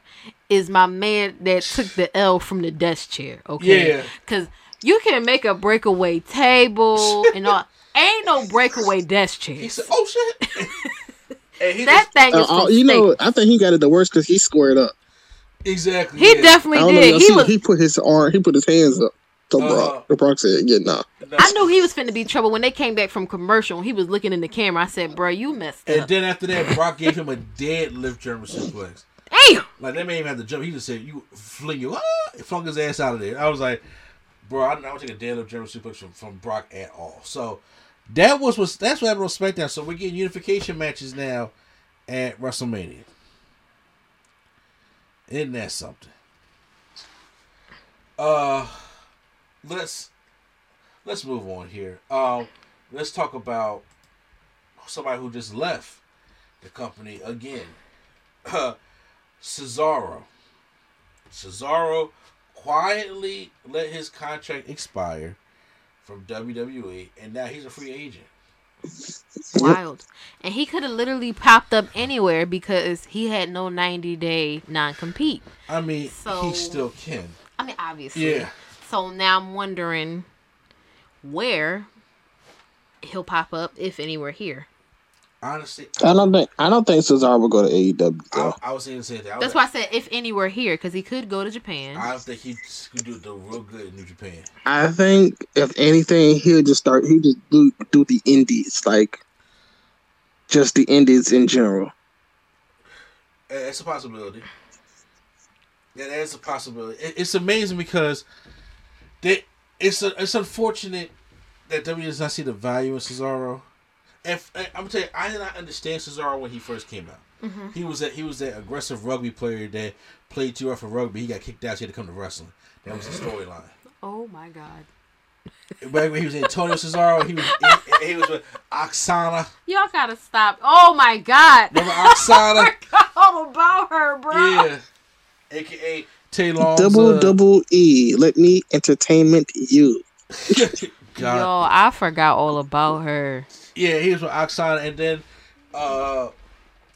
is my man that took the L from the desk chair. Okay, Yeah. because you can make a breakaway table and all. Ain't no breakaway desk chair. He said, "Oh shit." And he that thing is Uh, from uh, you know. I think he got it the worst because he squared up. Exactly. He yeah. definitely I know. did. He was. he put his arm, he put his hands up to Uh-huh. Brock. The Brock said, "Yeah, nah." I knew he was finna be trouble when they came back from commercial. He was looking in the camera. I said, "Bro, you messed And up." then after that, Brock gave him a deadlift German suplex. Damn. Like they may even have to jump. He just said, "You fling you," ah, flung his ass out of there. I was like, "Bro, I don't take a deadlift German suplex from, from Brock at all." So that was was that's what happened on SmackDown. So we're getting unification matches now at WrestleMania. Isn't that something? Uh, let's let's move on here. Um, let's talk about somebody who just left the company again. Cesaro. Cesaro quietly let his contract expire from WWE, and now he's a free agent. Wild. And he could have literally popped up anywhere because he had no 90 day non compete. I mean, So- he still can. I mean, obviously. Yeah. So now I'm wondering where he'll pop up, if anywhere here. Honestly, I don't think I don't think Cesaro will go to AEW. Though. I was saying the same thing. I That's was, why I said if anywhere here, because he could go to Japan. I don't think he could do the real good in New Japan. I think if anything, he'll just start. He just do do the indies, like just the indies in general. It's a possibility. Yeah, that is a possibility. It, it's amazing because they, it's a, it's unfortunate that WWE does not see the value in Cesaro. If I'm gonna tell you, I did not understand Cesaro when he first came out. Mhm. He was that he was that aggressive rugby player that played too rough for rugby. He got kicked out. So he had to come to wrestling. That was the storyline. Oh my God. Back when he was Antonio Cesaro, he was he, he was with Aksana. Y'all gotta stop. Oh my God. Remember Aksana? All about her, bro. Yeah, aka Taylor. Double double E. Let me entertainment you. God. Yo, I forgot all about her. Yeah, he was with Aksana, and then uh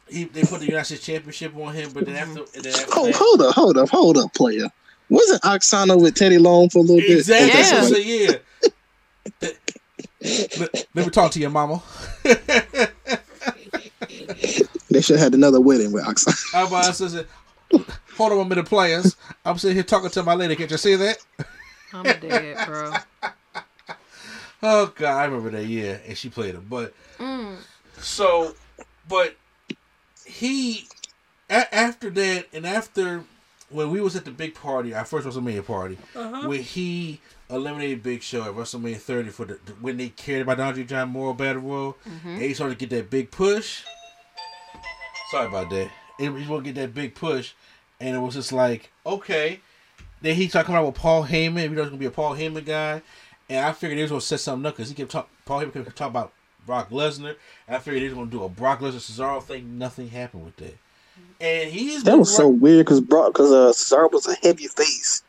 he they put the United States Championship on him, but then after, and then after Oh, that, hold up, hold up, hold up, player. Wasn't Aksana with Teddy Long for a little bit? exactly. Yeah. That's what I said, yeah. let, let me talk to your mama. They should have had another wedding with Aksana. I'm about to say, hold on a minute, players. I'm sitting here talking to my lady. Can't you see that? I'm dead, bro. Oh God, I remember that. Yeah, and she played him, but Mm. so, but he a- after that, and after when we was at the big party, our first WrestleMania party, when he eliminated Big Show at WrestleMania 30 for the when they cared about Andre John Moore Battle Royal, and he started to get that big push. Sorry about that. It, he want to get that big push, and it was just like okay. Then he started coming out with Paul Heyman. We know it's gonna be a Paul Heyman guy, and I figured they was gonna set something up because he kept talking. Paul Heyman kept talking about Brock Lesnar. I figured they was gonna do a Brock Lesnar Cesaro thing. Nothing happened with that. And he's That was so weird because Brock, because uh, Cesaro was a heavy face,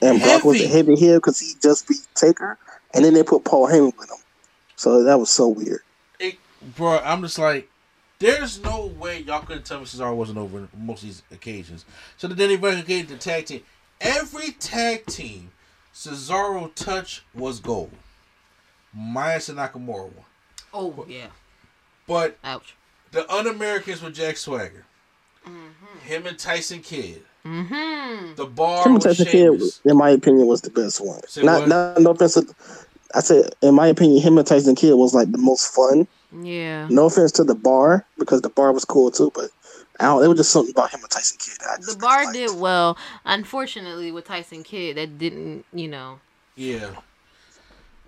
and Brock was a Heavy. heel because he just beat Taker, and then they put Paul Heyman with him. So that was so weird. it, bro. I'm just like, there's no way y'all couldn't tell me Cesaro wasn't over most of these occasions. So then they renegated the tag team. Every tag team Cesaro touch was gold, minus the Nakamura one. Oh yeah. But Ouch. the Un-Americans with Jack Swagger, Mm-hmm. him and Tyson Kidd, Mm-hmm. the bar Tim with Tyson Kidd, Sheamus. in my opinion, was the best one. Say Not, what? not no offense. To, I said, in my opinion, him and Tyson Kidd was like the most fun. Yeah. No offense to the bar because the bar was cool too, but I don't. It was just something about him and Tyson Kidd. that I just The bar liked. did well. Unfortunately, with Tyson Kidd, that didn't, you know. Yeah.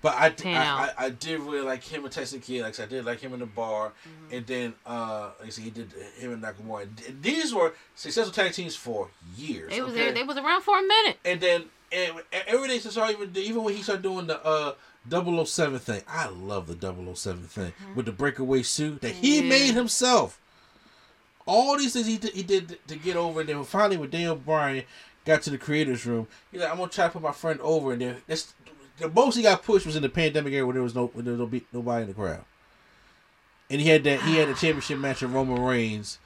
But I, Pan I, out. I, I did really like him and Tyson Kidd. Like I said, I did like him in the bar, and then uh, like I said, he did him and Nakamura. And these were successful tag teams for years. They was okay? there. They was around for a minute. and then and everything since I even even when he started doing the uh 007 thing, I love the 007 thing with the breakaway suit that he Yeah. made himself. All these things he did, he did to get over, and then finally when Daniel Bryan got to the creators room, he's like, "I'm gonna try to put my friend over," and then that's the most he got pushed was in the pandemic era when there was no when there was no be, nobody in the crowd. And he had that he had a championship match with Roman Reigns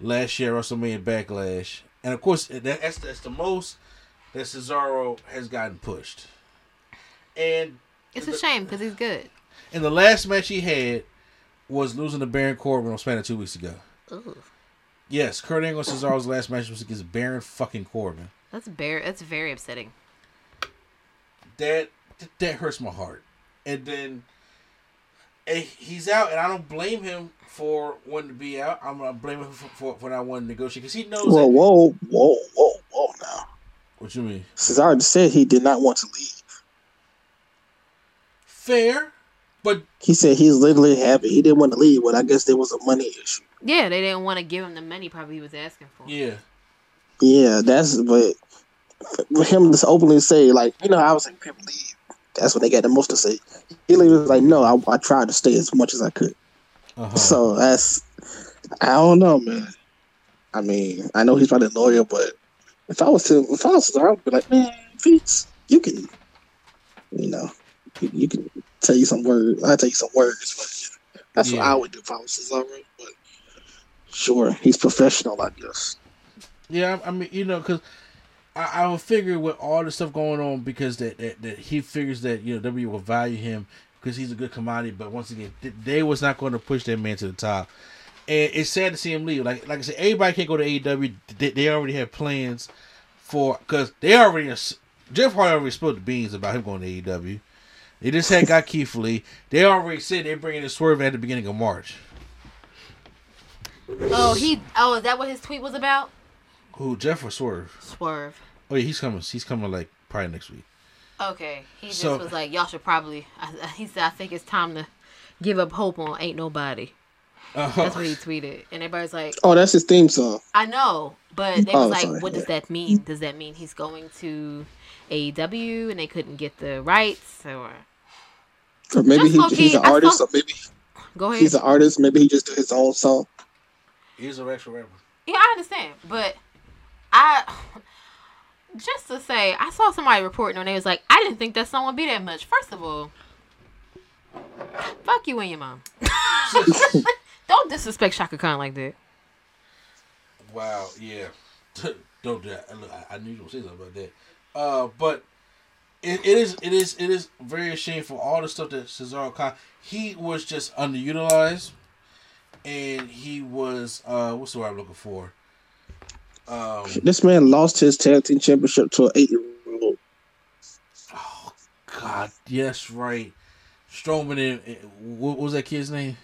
last year WrestleMania Backlash, and of course that, that's that's the most that Cesaro has gotten pushed. And It's a shame because he's good. and the last match he had was losing to Baron Corbin on SmackDown two weeks ago. Ugh. Yes, Kurt Angle and Cesaro's last match was against Baron fucking Corbin. That's bare. That's very upsetting. That that hurts my heart. And then and he's out, and I don't blame him for wanting to be out. I'm gonna blame him for, for, for not wanting to negotiate because he knows. Whoa, that, whoa, whoa, whoa, whoa! Now what you mean? Cesaro just said he did not want to leave. Fair, but He said he's literally happy. He didn't want to leave, but I guess there was a money issue. Yeah, they didn't want to give him the money. Probably he was asking for. yeah, Yeah, that's but for him to openly say like, you know, I was like, people leave. That's when they got the most to say. He literally was like, no, I, I tried to stay as much as I could. uh-huh. So that's, I don't know, man. I mean, I know he's probably loyal, but if I was to, if I was, I would be like, man, Feats, you can, you know, you, you can tell you some words. I tell you some words, but that's what I would do if I was Cesaro. Sure, he's professional, I guess. Yeah, I I mean, you know, because I, I would figure with all the stuff going on, because that, that, that he figures that you know W will value him because he's a good commodity. But once again, they was not going to push that man to the top, and it's sad to see him leave. Like like I said, everybody can't go to AEW. They, they already have plans for because they already Jeff Hardy already spilled the beans about him going to AEW. They just had got Keith Lee. They already said they're bringing the swerve at the beginning of March. Oh, he. Oh, is that what his tweet was about? Who Jeff or Swerve? Swerve. Oh yeah, he's coming. He's coming like probably next week. Okay. He just So- was like, y'all should probably. I, I- he said, I think it's time to give up hope on Ain't Nobody. Uh-huh. That's what he tweeted, and everybody's like, Oh, that's his theme song. I know, but they Oh, was like, sorry, what does that mean? Does that mean he's going to AEW and they couldn't get the rights, or Or maybe he, he's an artist, saw- or maybe go ahead? he's an artist. Maybe he just do his own song. He's a extra rapper. Yeah, I understand, but I just to say, I saw somebody reporting on. They was like, I didn't think that song would be that much. First of all, fuck you and your mom. Don't disrespect Chaka Khan like that. Wow, yeah. Don't do that. Look, I, I knew you were say something about that. Uh, but it, it is it is it is very shameful. All the stuff that Cesaro Khan he was just underutilized, and he was uh what's the word I'm looking for? Um, This man lost his tag team championship to an eight year old. God, yes, right. Strowman and and- what was that kid's name?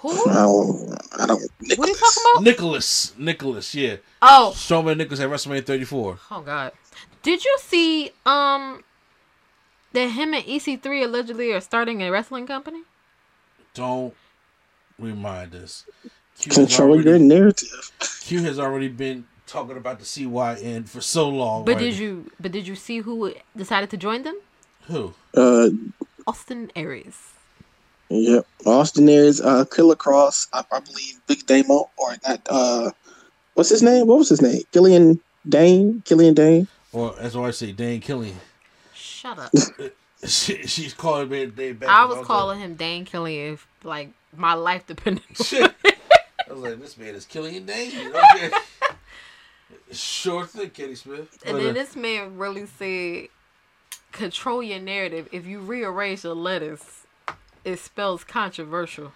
Who? I don't. I don't. What are you talking about? Nicholas. Nicholas, yeah. Oh, Strowman and Nicholas at WrestleMania 34. oh God. Did you see um that him and EC3 allegedly are starting a wrestling company? Don't remind us. Q has Control your narrative. Q has already been talking about the CYN for so long. But right? did you but did you see who decided to join them? Who? Uh, Austin Aries. yep. Austin Aries, uh, Killer Kross, I, I believe Big Damo, or not. Uh, what's his name? What was his name? Killian Dane. Killian Dane. Or as I say, Dane Killian. Shut up. She, she's calling me Dane back. I was calling him Dane Killian if like my life depended on it. I was like, this man is killing Killian Dane. Okay. sure thing, Kenny Smith. And But, then uh, this man really said, "Control your narrative. If you rearrange the letters, it spells controversial."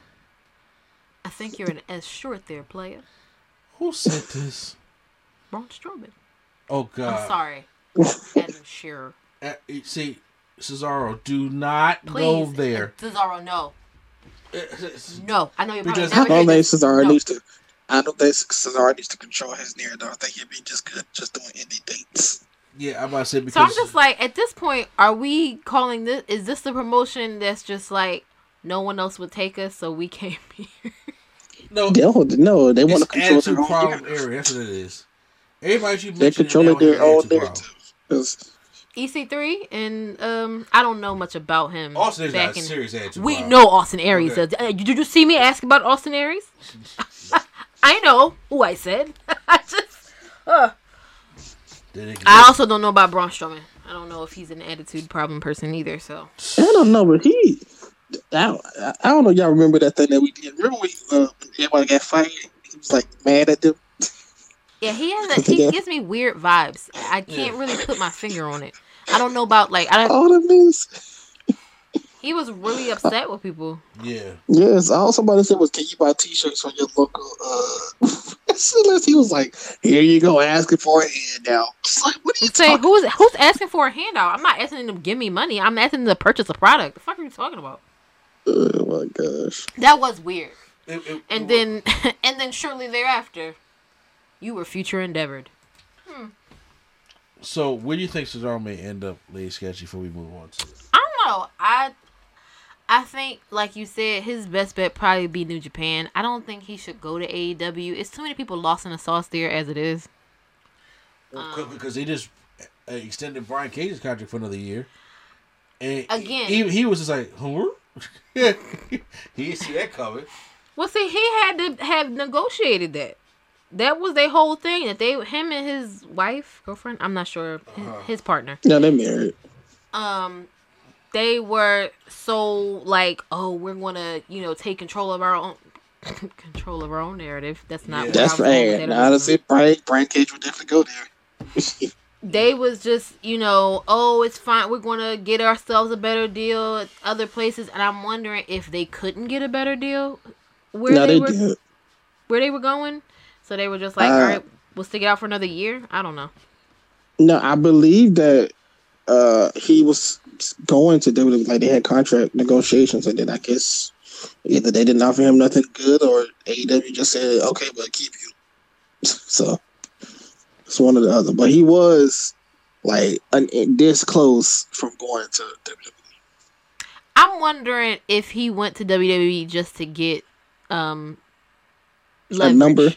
I think you're an S short there, player. who said this? Braun Strowman. Oh God. I'm sorry, Adam Shearer. Uh, see, Cesaro, do not Please, go there. Cesaro, no, no. I know you're probably Because- never I don't hear think this. Cesaro No. needs to. I don't think Cesaro needs to control his narrative. I think he'd be just good just doing indie dates. Yeah, I'm about to say because So I'm just like, at this point, are we calling this? Is this the promotion that's just like no one else would take us, so we came here? no, No, no, they want to control attitude their own problem area. That's what it is. Everybody you They're mentioned controlling now their has own attitude problem. narrative. 'Cause EC3 E and um, I don't know much about him. Austin Aries got back a in- serious attitude We problem. know Austin Aries. Okay. does. Uh, did you see me ask about Austin Aries? I know who I said. I just. Uh. I also don't know about Braun Strowman. I don't know if he's an attitude problem person either. So I don't know, but he. I don't, I don't know. if Y'all remember that thing that we did? Remember we uh, when everybody got fired? He was like mad at them. Yeah, he has. A, he Yeah. gives me weird vibes. I can't really put my finger on it. I don't know about like. I don't, All of this. he was really upset with people. Yeah. Yes. All somebody said was, "Can you buy T-shirts from your local?" Uh, Unless he was like, "Here you go, asking for a handout." It's like, what are you Say talking? who's who's asking for a handout? I'm not asking them to give me money. I'm asking them to purchase a product. The fuck are you talking about? Oh my gosh. That was weird. It- it- And then and then shortly thereafter, you were future endeavored. Hmm. so, where do you think Cesaro may end up, Lady Sketchy, before we move on to I don't know. I I think, like you said, his best bet probably be New Japan. I don't think he should go to AEW. It's too many people lost in the sauce there as it is. Well, because they just uh, extended Brian Cage's contract for another year. And Again. he, he was just like, huh? he didn't see that coming. Well, see, he had to have negotiated that. That was their whole thing. That they, him and his wife, girlfriend, I'm not sure, his, his partner. Yeah, they married. um they were so like oh we're gonna you know take control of our own control of our own narrative that's not where That's I was going with right. that Honestly, originally. Brian Brian Cage would definitely go there. they was just you know oh it's fine we're gonna get ourselves a better deal at other places and i'm wondering if they couldn't get a better deal where no, they, they were did. where they were going so they were just like Uh, all right we'll stick it out for another year i don't know No, I believe that uh he was going to WWE. Like they had contract negotiations, and then I guess either they didn't offer him nothing good, or AEW just said, "Okay, we'll keep you." so it's one or the other. But he was like an, this close from going to. WWE. i'm wondering if he went to wwe just to get um A leverage. number.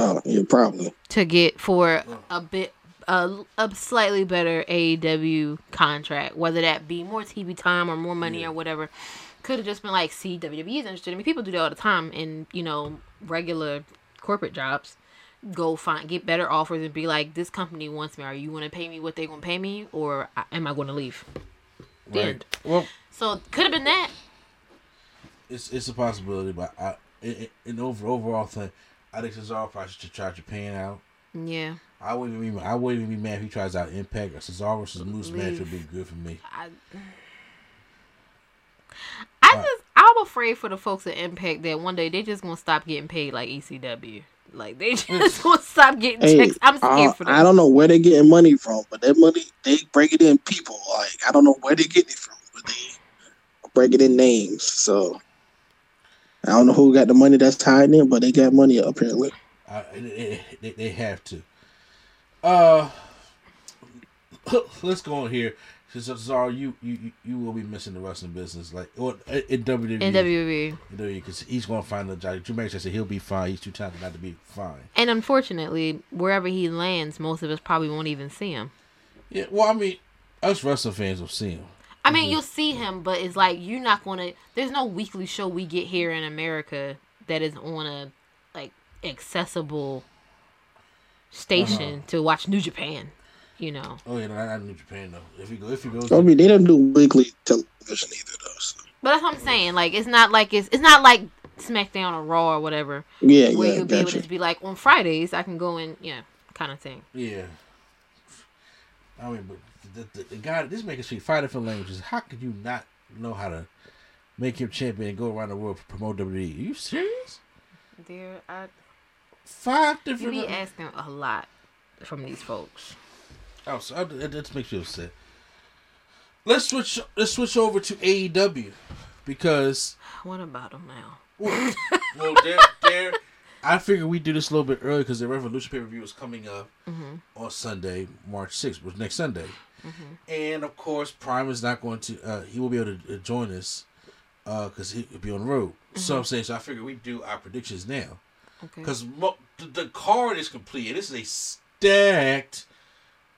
Oh, yeah, probably. to get for a bit a, a slightly better AEW contract, whether that be more TV time or more money or whatever. Could have just been like, see, WWE is interested. I mean, people do that all the time in you know regular corporate jobs. Go find get better offers and be like, this company wants me. Are you going to pay me what they going to pay me, or am I going to leave? The end. Well, So could have been that. it's it's a possibility, but I in, in over overall thing, I I Cesaro probably should try Japan out. Yeah. I wouldn't even be. I wouldn't even be mad if he tries out Impact. A Cesaro versus Moose match Leave. would be good for me. I, I just I'm afraid for the folks at Impact that one day they just gonna stop getting paid like ECW. Like they just gonna stop getting Hey, checks. I'm scared I, for them. I don't know where they're getting money from, but that money they break it in people. Like I don't know where they getting it from, but they break it in names. So I don't know who got the money that's tied in, but they got money apparently. I, it, it, they, they have to. Uh, let's go on here. Cesaro, you, you you- you will be missing the wrestling business, like or in E. WWE. in WWE. because he's going to find a job. Drew McIntyre said he'll be fine. He's too talented not to be fine. And unfortunately, wherever he lands, most of us probably won't even see him. Yeah, well, I mean, us wrestling fans will see him. I mean, mm-hmm. you'll see him, but it's like you're not gonna. There's no weekly show we get here in America that is on a like accessible station uh-huh. to watch New Japan. You know, Oh yeah, no, not New Japan though. If you go, if you go. I mean, they don't do weekly television either, though. So. but that's what I'm saying. Like, it's not like it's it's not like SmackDown or Raw or whatever. Yeah, where yeah, you'll be able to just be like on Fridays I can go and yeah, kind of thing. yeah. I mean, but the, the, the guy, this making street five different languages. How could you not know how to make him champion and go around the world to promote WWE? Are you serious? There, I Five different. you be asking a lot from these folks. Oh, so that, makes you upset. Let's switch. Let's switch over to AEW because What about them now? well, well there, there. I figured we'd do this a little bit early because the Revolution pay per view is coming up mm-hmm. on Sunday, March sixth, which is next Sunday, and of course Prime is not going to. Uh, he will be able to uh, join us because he'll be on the road. So I'm saying, so I figured we do our predictions now Okay. because mo- the, the card is complete. and This is a stacked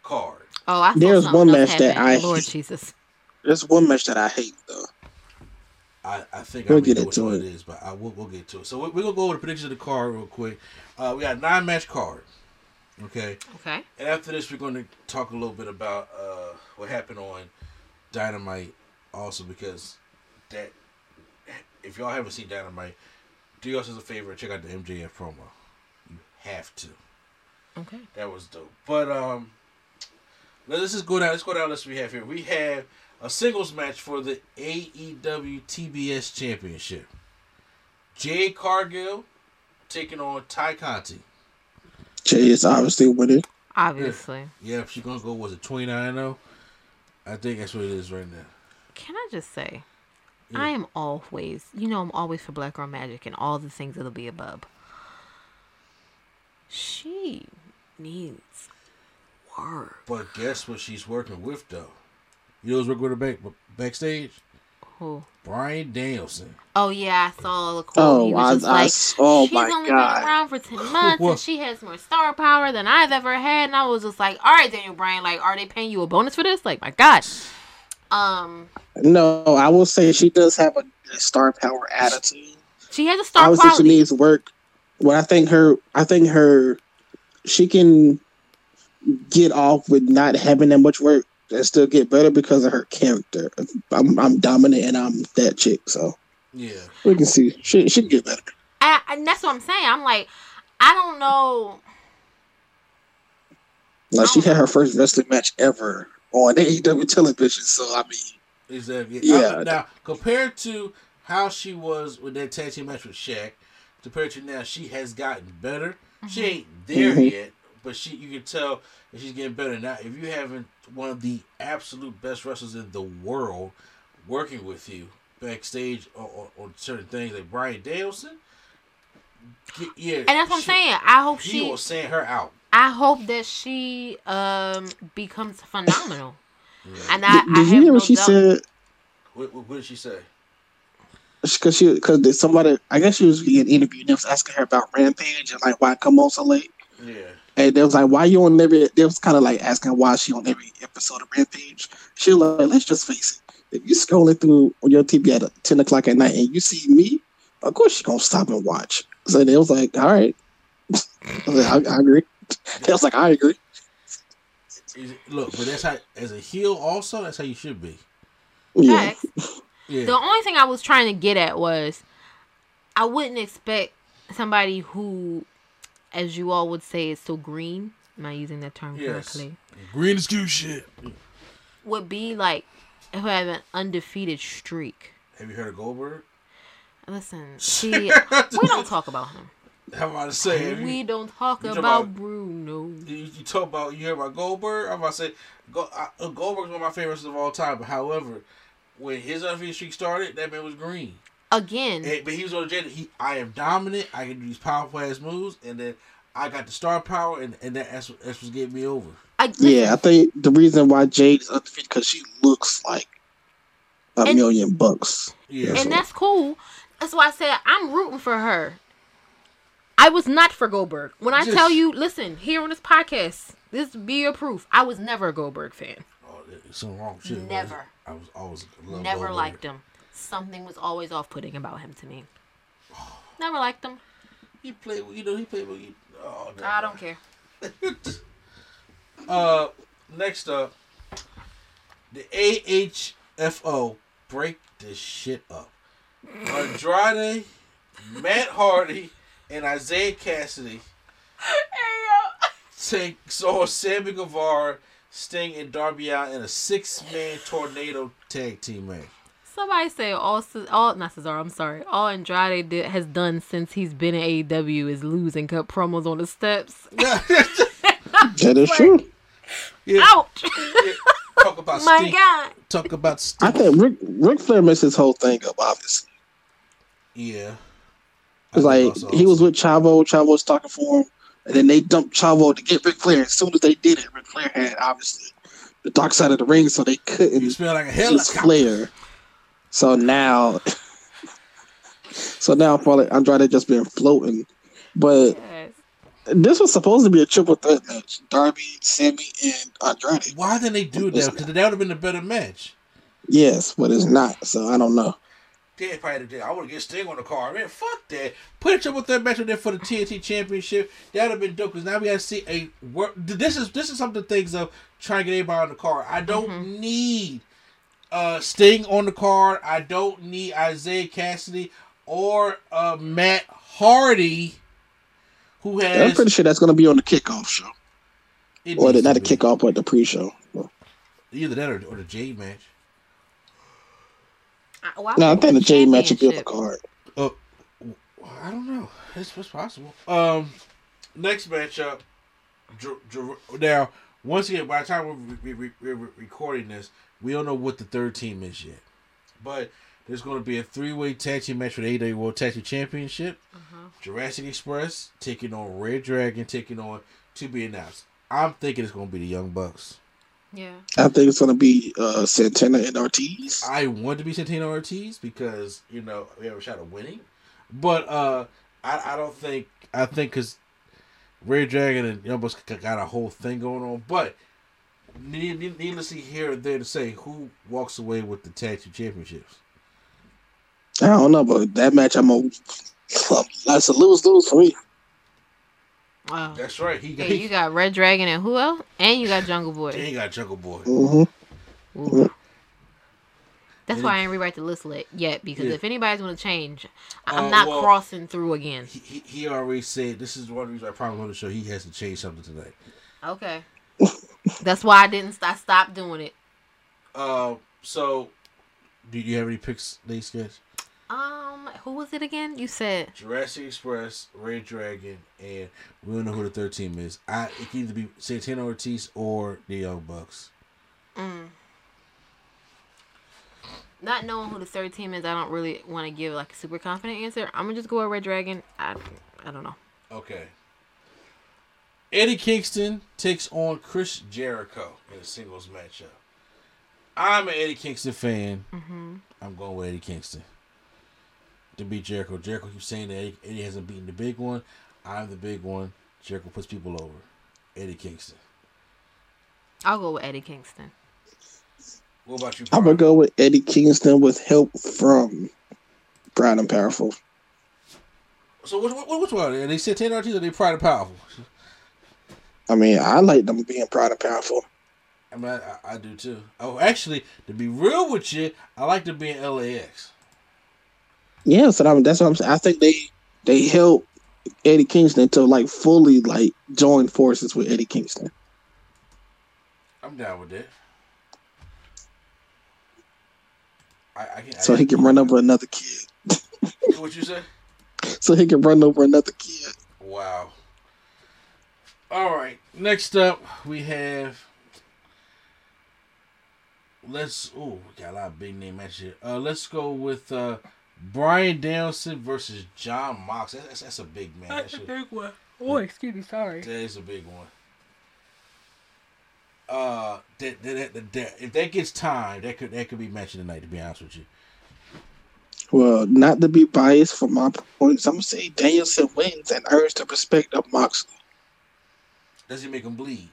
card. Oh, I There's one match that. I Lord hate. Jesus. There's one match that I hate though. I, I think We'll I get into one it. it is, but I will we'll get to it. So we're, we're gonna go over the predictions of the card real quick. Uh, we got a nine match card. Okay, Okay. and after this, we're going to talk a little bit about uh, what happened on Dynamite, also because that if y'all haven't seen Dynamite, do yourselves a favor and check out the MJF promo. You have to. Okay. That was dope. But um, let's just go down. Let's go down. Let's we have here. We have a singles match for the AEW TBS Championship. Jade Cargill taking on Tay Conti. Jay is obviously winning. Obviously. Yeah, if she's gonna go. Was it twenty nine zero? I think that's what it is right now. Can I just say, I am always, you know, I'm always for Black Girl Magic and all the things that'll be above. She needs work. But guess what? She's working with though. You know who's working with her back backstage? Who? Bryan Danielson. Oh yeah, I saw the quote. Oh, he was I- just I like, s- oh she's my only God. been around for ten months Well- and she has more star power than I've ever had. And I was just like, all right, Daniel Bryan, like, are they paying you a bonus for this? Like, my God. Um, No, I will say she does have a, a star power attitude. she has a star Obviously, she needs work. But I think her, I think her, she can get off with not having that much work and still get better because of her character. I'm, I'm dominant and I'm that chick, so Yeah. we can see she she can get better. I, and that's what I'm saying. I'm like, I don't know. Like she had her first wrestling match ever on AEW television. So I mean, Exactly. Yeah. Uh, now, compared to how she was with that tag team match with Shaq, compared to now, she has gotten better. She ain't there Mhm. yet, but she you can tell that she's getting better. Now, if you having one of the absolute best wrestlers in the world working with you backstage on, on, on certain things like Bryan Danielson, g- yeah, And that's what I'm she- saying. I hope He she. will send her out. I hope that she um becomes phenomenal. And I, did, I did have you hear no what she doubt. said? What, what, what did she say? Because she because somebody, I guess she was getting interviewed. They was asking her about Rampage and like why come on so late. Yeah. And they was like, why you on every? They was kind of like asking why she on every episode of Rampage. She was like, let's just face it. If you scrolling through on your TV at ten o'clock at night and you see me, of course you gonna stop and watch. So they was like, all right. I, was like, I, I agree. They was like, I agree. Is it- Look, but that's how as a heel also that's how you should be. Yeah. Yeah. The only thing I was trying to get at was I wouldn't expect somebody who as you all would say, is so green. Am I using that term Yes. correctly? Green is cute shit. Would be like who have an undefeated streak. Have you heard of Goldberg? Listen, see, we don't talk about him. How am I to say? you- We don't talk talk about about- Bruno. You, you talk about you hear about Goldberg. I'm about to say Go, uh, Goldberg's one of my favorites of all time. But however, when his undefeated streak started, that man was green. Again, And- but he was on the. He, I am dominant. I can do these powerful ass moves, and then I got the star power, and, and that, that's what that's what's getting me over. I, Yeah, I think the reason why Jade is undefeated because she looks like a And- million bucks. Yeah, and that's cool. That's why I said I'm rooting for her. I was not for Goldberg. When I Just- tell you, listen, here on this podcast, this be your proof. I was never a Goldberg fan. oh, there's some wrong shit. Never. I was always love never Goldberg. liked him. Something was always off-putting about him to me. Never liked him. He played. You know, he played. with you. Oh, I don't care. Uh, next up, the AHFO break this shit up. Andrade, Matt Hardy, and Isiah Kassidy takes on Sammy Guevara, Sting, and Darby Allin in a six-man tornado tag team match. Somebody say all Ce- all not Cesaro. I'm sorry. All Andrade did, has done since he's been in AEW is lose and cut promos on the steps. That is true. Yeah, Ouch! yeah. Talk about My Sting. God. Talk about Sting. I think Rick Ric Flair messed his whole thing up. Obviously, Yeah. it's like think he was with Chavo. Chavo was talking for him, and then they dumped Chavo to get Ric Flair. As soon as they did it, Ric Flair had obviously the dark side of the ring, so they couldn't You smell like a use helicopter. Flair. So now, so now for like Andrade just been floating, but Yes. this was supposed to be a triple threat match: Darby, Sammy, and Andrade. Why didn't they do that? Because that would have been a better match. Yes, but it's not. So I don't know. They probably did. I want to get Sting on the card. Man, fuck that. Put a triple threat match on there for the TNT Championship. That would have been dope. Because now we got to see a work. This is this is some of the things of trying to get everybody on the card. I don't mm-hmm. need uh Sting on the card. I don't need Isiah Kassidy or uh Matt Hardy, who has. I'm pretty sure that's going to be on the kickoff show, it or the, not to the kickoff, but the pre-show. either that or, or the Jade match. I- why No, I think the the J match will be on the card. Uh, I don't know. It's, it's possible. Um, next matchup. Dr- Dr- Now, once again, by the time we're, we we we're recording this, we don't know what the third team is yet. But there's going to be a three-way tag team match for the AEW World Tag Team Championship. Jurassic Express taking on Red Dragon, taking on to be announced. I'm thinking it's going to be the Young Bucks. Yeah. I think it's going to be uh, Santana and Ortiz. I want to be Santana Ortiz because you know we have a shot of winning, but uh, I I don't think I think because Red Dragon and Young Bucks got a whole thing going on, but need, need, needlessly here and there to say who walks away with the tag team championships. I don't know, but that match I'm gonna. That's a lose lose for me. Wow. That's right. He got Yeah, you got Red Dragon and who else? And you got Jungle he Boy. ain't got Jungle Boy. hmm Ooh. That's And why it- I ain't rewrite the list li- yet because Yeah. if anybody's gonna change, I'm Uh, not well- crossing through again. He, he, he already said this is one reason I probably on the show. He has to change something tonight. Okay. That's why I didn't. I stopped doing it. Uh, so do you have any picks, Nate Sketch? Um, who was it again? You said Jurassic Express, Red Dragon, and we don't know who the third team is. I it can either be Santana Ortiz or the Young Bucks. not knowing who the third team is. I don't really want to give like a super confident answer. I'm gonna just go with Red Dragon. I, I don't know. Okay. Eddie Kingston takes on Chris Jericho in a singles matchup. I'm an Eddie Kingston fan. Mm-hmm. I'm going with Eddie Kingston to beat Jericho. Jericho keeps saying that Eddie, Eddie hasn't beaten the big one. I'm the big one. Jericho puts people over. Eddie Kingston. I'll go with Eddie Kingston. What about you? I'm gonna go with Eddie Kingston with help from Proud and Powerful. So which, which, which one? Are they Santana Ortiz or they Pride and Powerful? I mean, I like them being Proud and Powerful. I mean, I, I, do too. Oh, actually, to be real with you, I like to be in LAX. Yeah, so I mean, that's what I'm saying. I think they they help Eddie Kingston to like fully like join forces with Eddie Kingston. I'm down with that. I, I can, So he can run over another kid. What you say? So he can run over another kid. Wow. All right. Next up, we have. Let's. Oh, we got a lot of big name matches here. Uh, let's go with uh, Bryan Danielson versus John Mox. That's, that's, that's a big man. That shit- one. Oh, excuse me, sorry. That is a big one. Uh, that, that, that, that, if that gets time, that could that could be mentioned tonight. To be honest with you, Well, not to be biased for my points, I'm gonna say Danielson wins and earns the respect of Moxley. Does he make him bleed?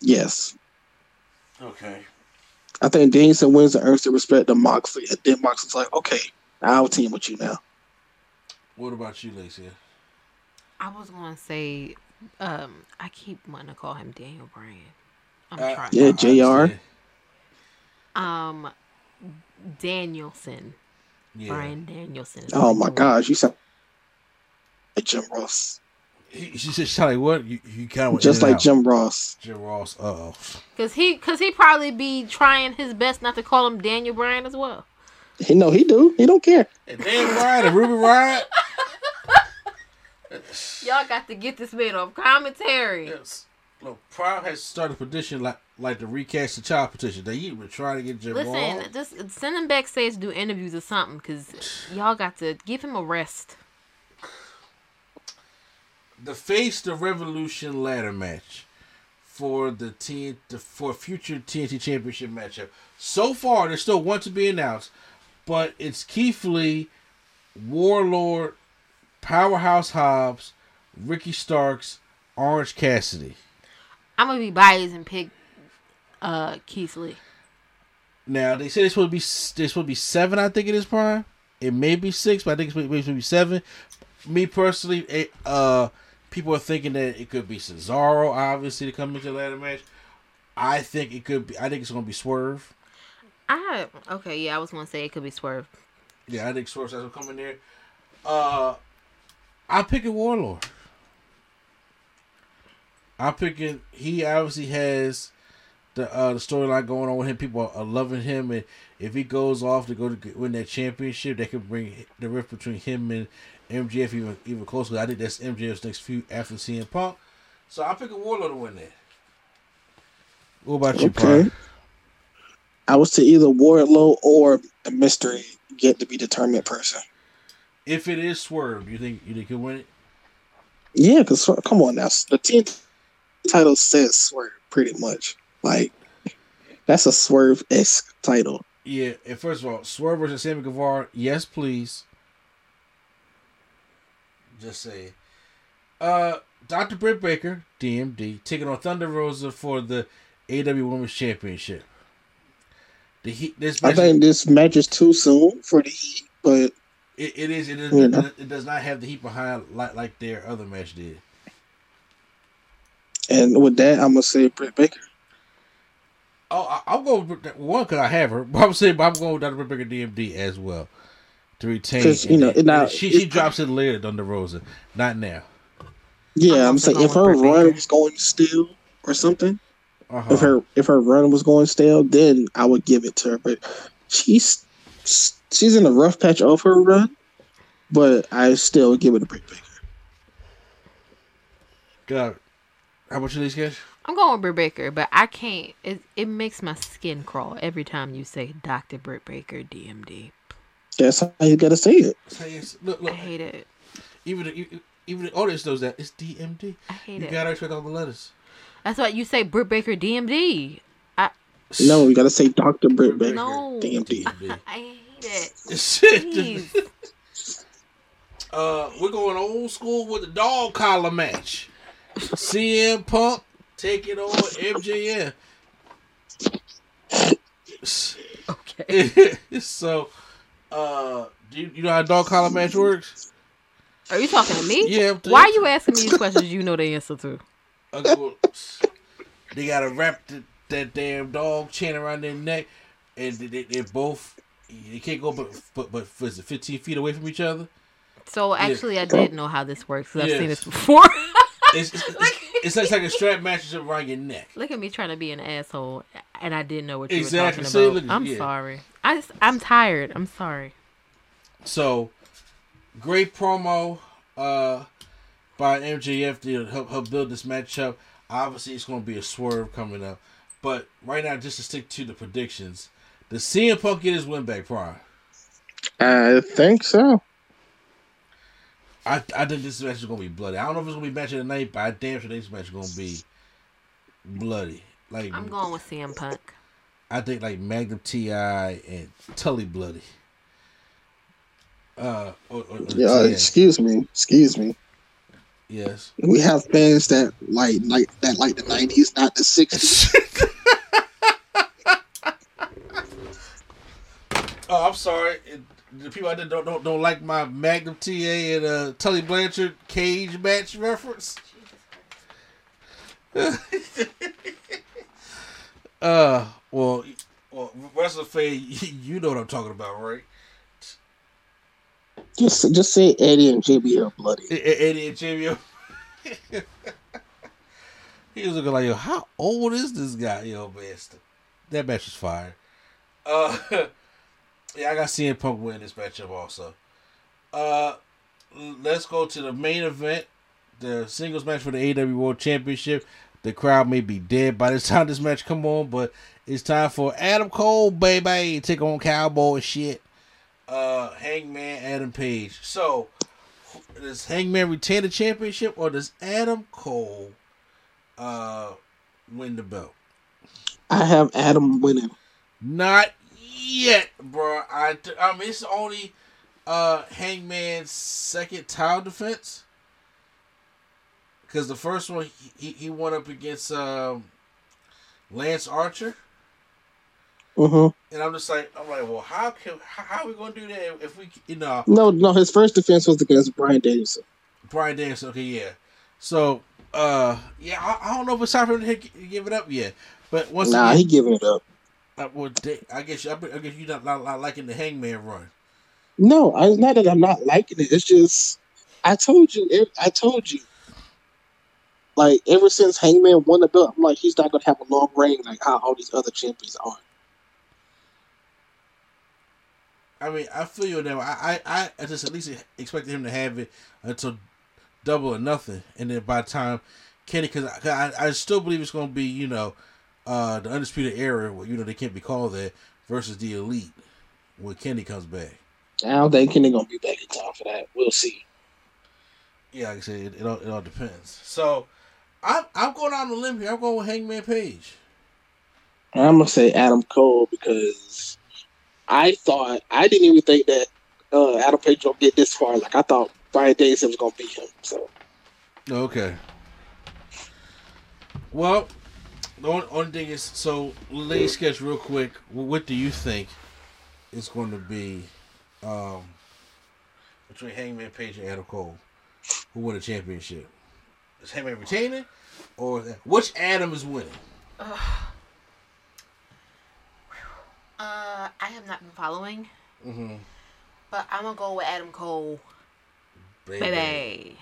Yes. Okay. I think Danielson wins and earns the respect of Moxley, and then Moxley's like, okay, I'll team with you now. What about you, Lacey? I was gonna say, um, I keep wanting to call him Daniel Bryan. I'm Uh, trying. Yeah, JR. Um, Danielson. Yeah. Bryan Danielson. Oh my gosh, you sound like Jim Ross. He, she said, "Shot like what? You, you kind of Just like Jim Ross. Jim Ross. Uh oh. Cause he, cause he probably be trying his best not to call him Daniel Bryan as well. He know he do. He don't care. And Dan Ryan and Ruby Ryan. Y'all got to get this man off commentary. Yes. Look, Prime has started a petition like like the recast the child petition. They even trying to get Jim Listen, Ross. just send him backstage to do interviews or something, cause y'all got to give him a rest. The face the Revolution ladder match for the T for future TNT Championship matchup. So far, there's still one to be announced, but it's Keith Lee, Wardlow, Powerhouse Hobbs, Ricky Starks, Orange Cassidy. I'm gonna be biased and pick uh Keith Lee. Now they say it's supposed to be there's supposed to be seven. I think it is prime. It may be six, but I think it's supposed to be seven. Me personally, it, uh, people are thinking that it could be Cesaro, obviously, to come into the ladder match. I think it could be. I think it's going to be Swerve. I okay, yeah, I was gonna say it could be Swerve. Yeah, I think Swerve has to come in there. Uh, I pick a Wardlow. I'm picking. He obviously has the uh, the storyline going on with him. People are, loving him, and if he goes off to go to win that championship, that could bring the rift between him and MJF even even closer. I think that's MJF's next feud after CM Punk. So I pick a Wardlow to win that. What about you, Okay. I was to either Wardlow or a mystery yet to be determined person. If it is Swerve, you think you think he'll win it? Yeah, because come on now, the team title says Swerve pretty much. Like that's a Swerve esque title. Yeah, and first of all, Swerve versus Sammy Guevara, yes, please. Just say, uh, Dr. Britt Baker, DMD, taking on Thunder Rosa for the AEW Women's Championship. The heat, this I think this match is too soon for the Heat, but it, it is, it is, know. it, does not have the heat behind like like their other match did. and with that, I'm gonna say Britt Baker. Oh, I, I'll go with one because I have her. But I'm saying, but I'm going with Dr. Britt Baker DMD as well to retain. 'Cause, you And know, then- it now- and she she drops it later, Thunder Rosa, not now. Yeah, I'm I'm, also saying if her run Baker. was going stale or something, Uh-huh. if her if her run was going stale, then I would give it to her. But she's she's in a rough patch of her run, but I still give it to Britt Baker. Got it. How about you, these guys? I'm going with Britt Baker, but I can't. It it makes my skin crawl every time you say Dr. Britt Baker DMD. That's how you gotta say it. Say it's- Look, I hate it. Even the, e- even the audience knows that it's DMD. I hate You it. gotta respect all the letters. That's why you say Britt Baker DMD. I No, you gotta say Doctor Britt Baker. no. DMD. I hate it. Shit. Uh, we're going old school with the dog collar match. CM Punk taking on MJF. Okay. so, uh, do you, you know how dog collar match works? Are you talking to me? Yeah, Why are you asking me these questions you know the answer to? Well, they gotta wrap the, that damn dog chain around their neck, and they, they, they're both they can't go but but but was it fifteen feet away from each other? So actually, I did know how this works because I've seen this before. It's, it's, it's, it's like, it's like a strap matches around your neck. Look at me trying to be an asshole, and I didn't know what you Exactly. were talking look about. at- I'm yeah. sorry. I just, I'm tired. I'm sorry. So, great promo uh, by MJF to help, help build this matchup. Obviously, it's going to be a swerve coming up. But right now, just to stick to the predictions, the CM Punk get his win back, Prime. I think so. I, I think this match is going to be bloody. I don't know if it's going to be match of the night, but I damn sure this match is going to be bloody. Like I'm going with CM Punk. I think like Magnum TA and Tully bloody. Uh, or, or, or Yeah, TN. excuse me, excuse me. yes. We have fans that like like that like the nineties, not the sixties. Oh, I'm sorry. It, the people I did don't, don't don't like my Magnum TA and uh, Tully Blanchard cage match reference. uh, well, well, Wrestle Fan, you know what I'm talking about, right? just just say Eddie and JB are bloody. Eddie and Jimmy. he was looking like, yo, how old is this guy, yo, bastard? That match was fire. Uh, yeah, I got CM Punk win this matchup also. Uh, let's go to the main event, the singles match for the AEW World Championship. The crowd may be dead by the time this match come on, but it's time for Adam Cole, baby, take on Cowboy shit. Uh, Hangman Adam Page. So, does Hangman retain the championship or does Adam Cole uh win the belt? I have Adam winning. Not yet, bro. I, I mean, it's only uh Hangman's second title defense. Because the first one he, he, went up against um, Lance Archer, Mm-hmm. and I'm just like, I'm like, well, how can how, how are we gonna do that if we, you know, No, no, his first defense was against Bryan Danielson. Bryan Danielson. Okay, yeah. So, uh, yeah, I, I don't know if it's time for him to give it up yet. But once Nah, again, he giving it up. Uh, well, I guess I, I guess you're not, not, not liking the Hangman run. No, I, it's not that I'm not liking it. It's just I told you. I told you. Like ever since Hangman won the belt, I'm like he's not gonna have a long reign like how all these other champions are. I mean, I feel you now. I, I, I just at least expected him to have it until double or nothing, and then by the time Kenny, because I, I, I still believe it's going to be, you know, uh, the undisputed era, where you know they can't be called that, versus the elite when Kenny comes back. I don't think Kenny gonna be back in time for that. We'll see. Yeah, like I said, it, it all it all depends. So, I'm I'm going on a limb here. I'm going with Hangman Page. I'm gonna say Adam Cole because I thought I didn't even think that uh, Adam Page gonna get this far. Like I thought Bryan Danielson was gonna beat him. So Okay. Well, the only, only thing is, so lay sketch real quick. What do you think is going to be um, between Hangman Page and Adam Cole, who won the championship? Is Hangman retaining, or which Adam is winning? Uh, I have not been following, Mm-hmm. but I'm gonna go with Adam Cole, baby.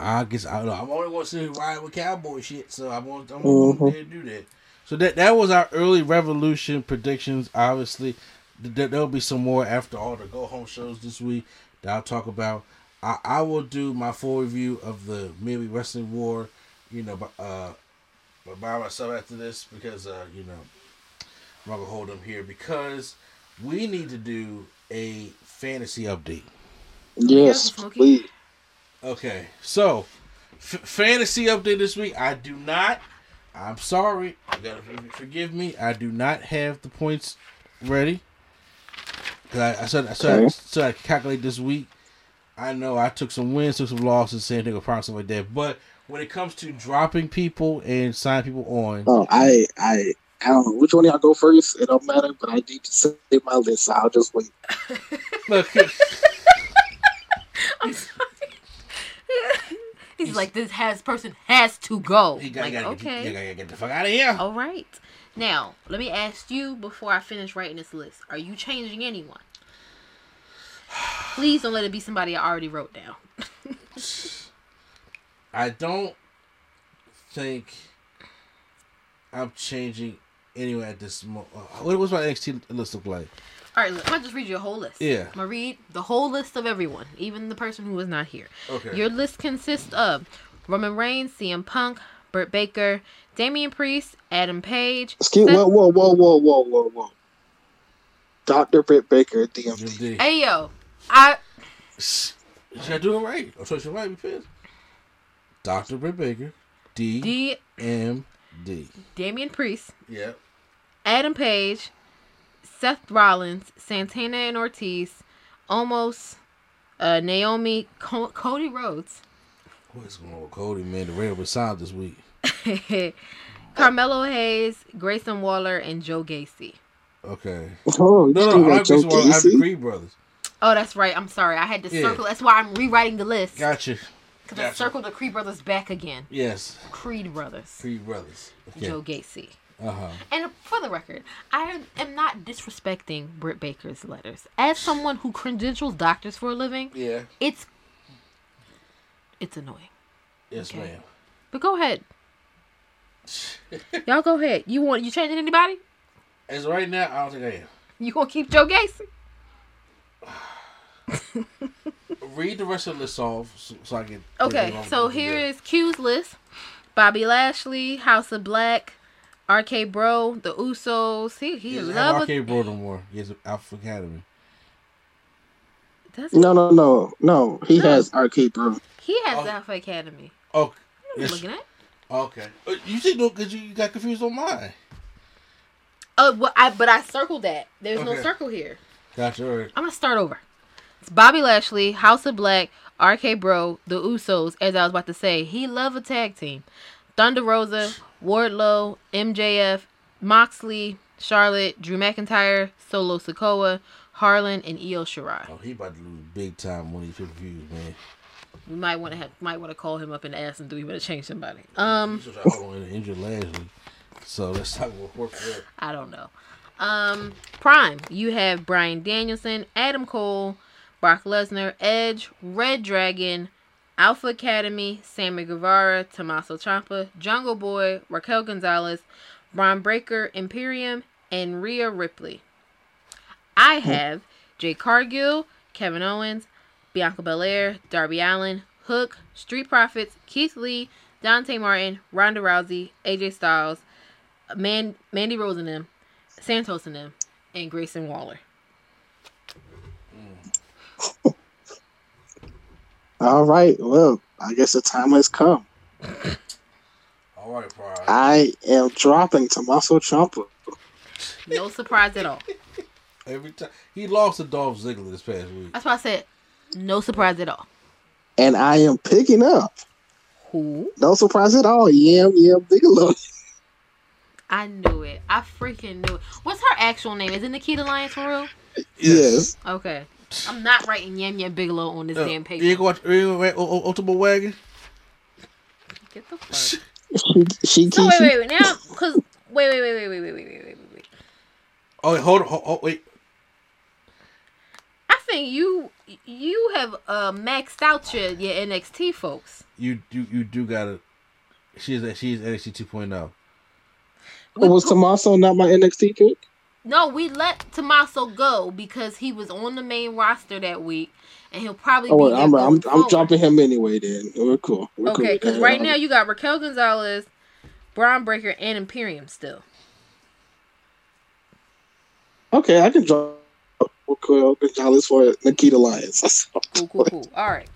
I guess I don't know. I'm only going to sit here ride with cowboy shit, so I'm going I'm Mhm. going to do that. So that that was our early revolution predictions. Obviously, Th- there- there'll be some more after all the go home shows this week that I'll talk about. I, I will do my full review of the Midweek Wrestling War, you know, but uh, but by myself after this because uh, you know, I'm not gonna hold them here because we need to do a fantasy update. yes, please. Okay, so f- fantasy update this week. I do not. I'm sorry. You gotta forgive me. I do not have the points ready. Cause I, I said I said Okay. so I calculate this week. I know I took some wins, took some losses, same thing with problems stuff like that. But when it comes to dropping people and signing people on, Oh, I I I don't know which one of y'all go first. It don't matter, but I need to say my list. So I'll just wait. look, I'm sorry. He's like, this has person has to go. you gotta, like, gotta, okay. get, you gotta get the fuck out of here. All right. Now, let me ask you before I finish writing this list. Are you changing anyone? Please don't let it be somebody I already wrote down. I don't think I'm changing anyway at this moment. Uh, what was my NXT list look like? All right, look, I'm gonna just read you a whole list. Yeah. I'm gonna read the whole list of everyone, even the person who was not here. Okay. Your list consists of Roman Reigns, CM Punk, Britt Baker, Damian Priest, Adam Page. Excuse Seth- whoa, whoa, whoa, whoa, whoa, whoa, whoa. Dr. Britt Baker, DMD. Hey yo, I Should I do it right? Oh, so should I be pissed? Dr. Britt Baker, D D M D. Damian Priest, Yep. Adam Page, Seth Rollins, Santana and Ortiz, almost uh, Naomi, Co- Cody Rhodes, What's going on with Cody, man? The radio was silent this week. Carmelo Hayes, Grayson Waller, and Joe Gacy. Okay. Oh, you No, no, I got like Joe this. I have the Creed brothers. Oh, that's right. I'm sorry. I had to Yeah. circle. That's why I'm rewriting the list. Gotcha. Because I circled the Creed brothers back again. Yes. Creed brothers. Creed brothers. Okay. Joe Gacy. Uh huh. And for the record, I am not disrespecting Britt Baker's letters. As someone who credentials doctors for a living, Yeah. it's it's annoying. Yes, Okay. ma'am. But go ahead. Y'all go ahead. You want you changing anybody? As of right now, I don't think I am. You gonna keep Joe Gacy? Read the rest of the list off so, so I can. Okay, so here is Q's list: Bobby Lashley, House of Black, RK Bro, The Usos. He he He doesn't love have a, RK Bro no more. He has Alpha Academy. does No, no, no, no. He No. has RK Bro. He has Oh. Alpha Academy. Oh, What are you yes. looking at? Okay. Uh, You see, no, because you got confused on mine. Oh, well, I but I circled that. There's no circle here. Gotcha. All right. I'm gonna start over. It's Bobby Lashley, House of Black, RK Bro, The Usos. As I was about to say, he love a tag team. Thunder Rosa, Wardlow, MJF, Moxley, Charlotte, Drew McIntyre, Solo Sikoa, Harlan, and Io Shirai. Oh, he about to lose big time when he pay views, man. We might want to have might want to call him up and ask him, do we want to change somebody? Um, He's trying to hold on and injure Lashley. So let's talk about work. I don't know. Um, Prime, you have Bryan Danielson, Adam Cole, Brock Lesnar, Edge, Red Dragon, Alpha Academy, Sammy Guevara, Tommaso Ciampa, Jungle Boy, Raquel Gonzalez, Bron Breakker, Imperium, and Rhea Ripley. I hmm. have Jade Cargill, Kevin Owens, Bianca Belair, Darby Allin, Hook, Street Profits, Keith Lee, Dante Martin, Ronda Rousey, AJ Styles, Man- Mandy Rose and them, Santos and them, and Grayson Waller. Mm. All right. Well, I guess the time has come. All right, Pride. I am dropping Tommaso Ciampa. No surprise at all. Every time he lost to Dolph Ziggler this past week. That's why I said no surprise at all. And I am picking up. Who? No surprise at all. Yam Yam Bigelow. I knew it. I freaking knew it. What's her actual name? Is it Nikita Lyons for real? Yes. Okay. I'm not writing Yam Yam Bigelow on this Uh, damn paper. You ain't going to you ain't going to Ultimate Wagon? Get the fuck. She, she So wait, wait, wait. Now, cause wait, wait, wait, wait, wait, wait, wait, wait, wait, wait. Oh, wait, hold on. Hold, hold, wait. I think you you have uh maxed out your your NXT folks. You, you, you do got to. She's she's NXT 2.0. We was Tommaso not my NXT pick? No, we let Tommaso go because he was on the main roster that week, and he'll probably Oh, be I'm, I'm, I'm dropping him anyway. Then we're cool. We're Okay, because that. right now you got Raquel Gonzalez, Bron Breakker, and Imperium still. Okay, I can drop Raquel Gonzalez for Nikita Lyons. Cool, cool, cool. All right.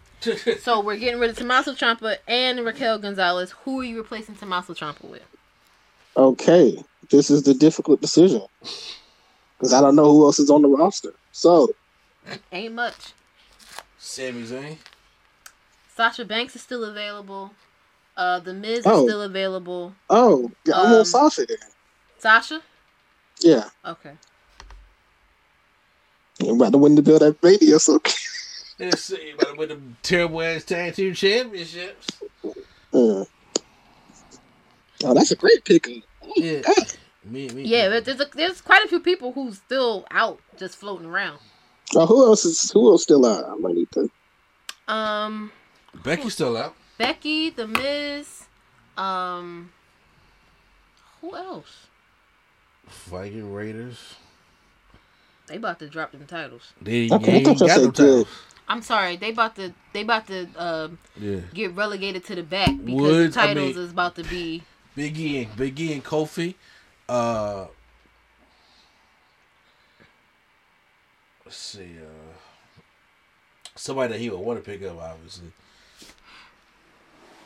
So we're getting rid of Tommaso Ciampa and Raquel Gonzalez. Who are you replacing Tommaso Ciampa with? okay, this is the difficult decision because I don't know who else is on the roster. So Ain't much. Sami Zayn. Sasha Banks is still available. Uh, The Miz is Oh. still available. Oh, yeah, I'm Um, on Sasha then. Sasha? Yeah, Okay. I'm about to win the belt at Mania, so Let's see. About with the terrible ass tag team championships. uh. Oh, that's a great pickup. Yeah. Me, me. Yeah, but there's a, there's quite a few people who's still out, just floating around. Oh, who else is who else still out? I might need to. Um, Becky's still out. Becky, The Miz, um, who else? Viking Raiders. They about to drop them titles. They Okay, I ain't thought y'all got said no titles. I'm sorry, they about to they about to um Yeah. get relegated to the back because Woods, the I titles mean- is about to be. Big E and Big E and Kofi. Uh, let's see. Uh, somebody that he would want to pick up, obviously.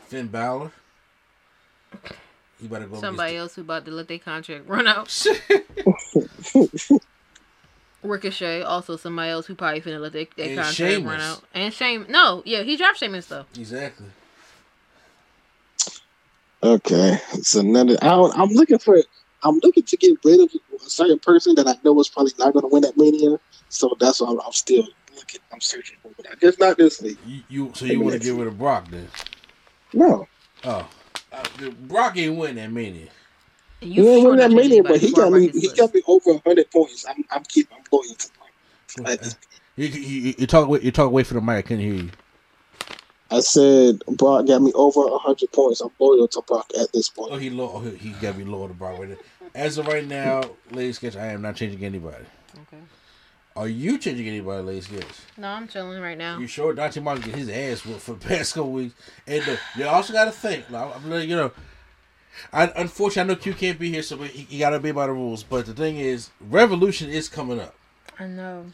Finn Balor. He better go. Somebody else who about to let their contract run out. Ricochet, also somebody else who probably finna let their, their contract Sheamus. run out. And Shame, no, yeah, he dropped Sheamus though. Exactly. Okay, so another. I don't, I'm looking for. I'm looking to get rid of a certain person that I know is probably not going to win that mania. So that's why I'm, I'm still looking. I'm searching for, but I guess not this week. You, you so you want to get rid of Brock then? No, Oh, uh, Brock ain't win that mania. And he you ain't sure win that not changing mania, but he before got me. He list. got me over 100 points. I'm. I'm keep. I'm loyal to Brock. At this You, you, you talk away. You talk away from the mic. I couldn't hear you. I said Brock got me over 100 points. I'm loyal to Brock at this point. Oh, he low. Oh, he, he got to be lower to Brock right. As of right now, Lady Sketch, I am not changing anybody. Okay. Are you changing anybody, Lady Sketch? No, I'm chilling right now. You sure Dante Martin get his ass whooped for the past couple weeks? And uh, you also got to think. Like, I'm letting you know. I, unfortunately, I know Q can't be here, so he, he got to be by the rules. But the thing is, Revolution is coming up. I know.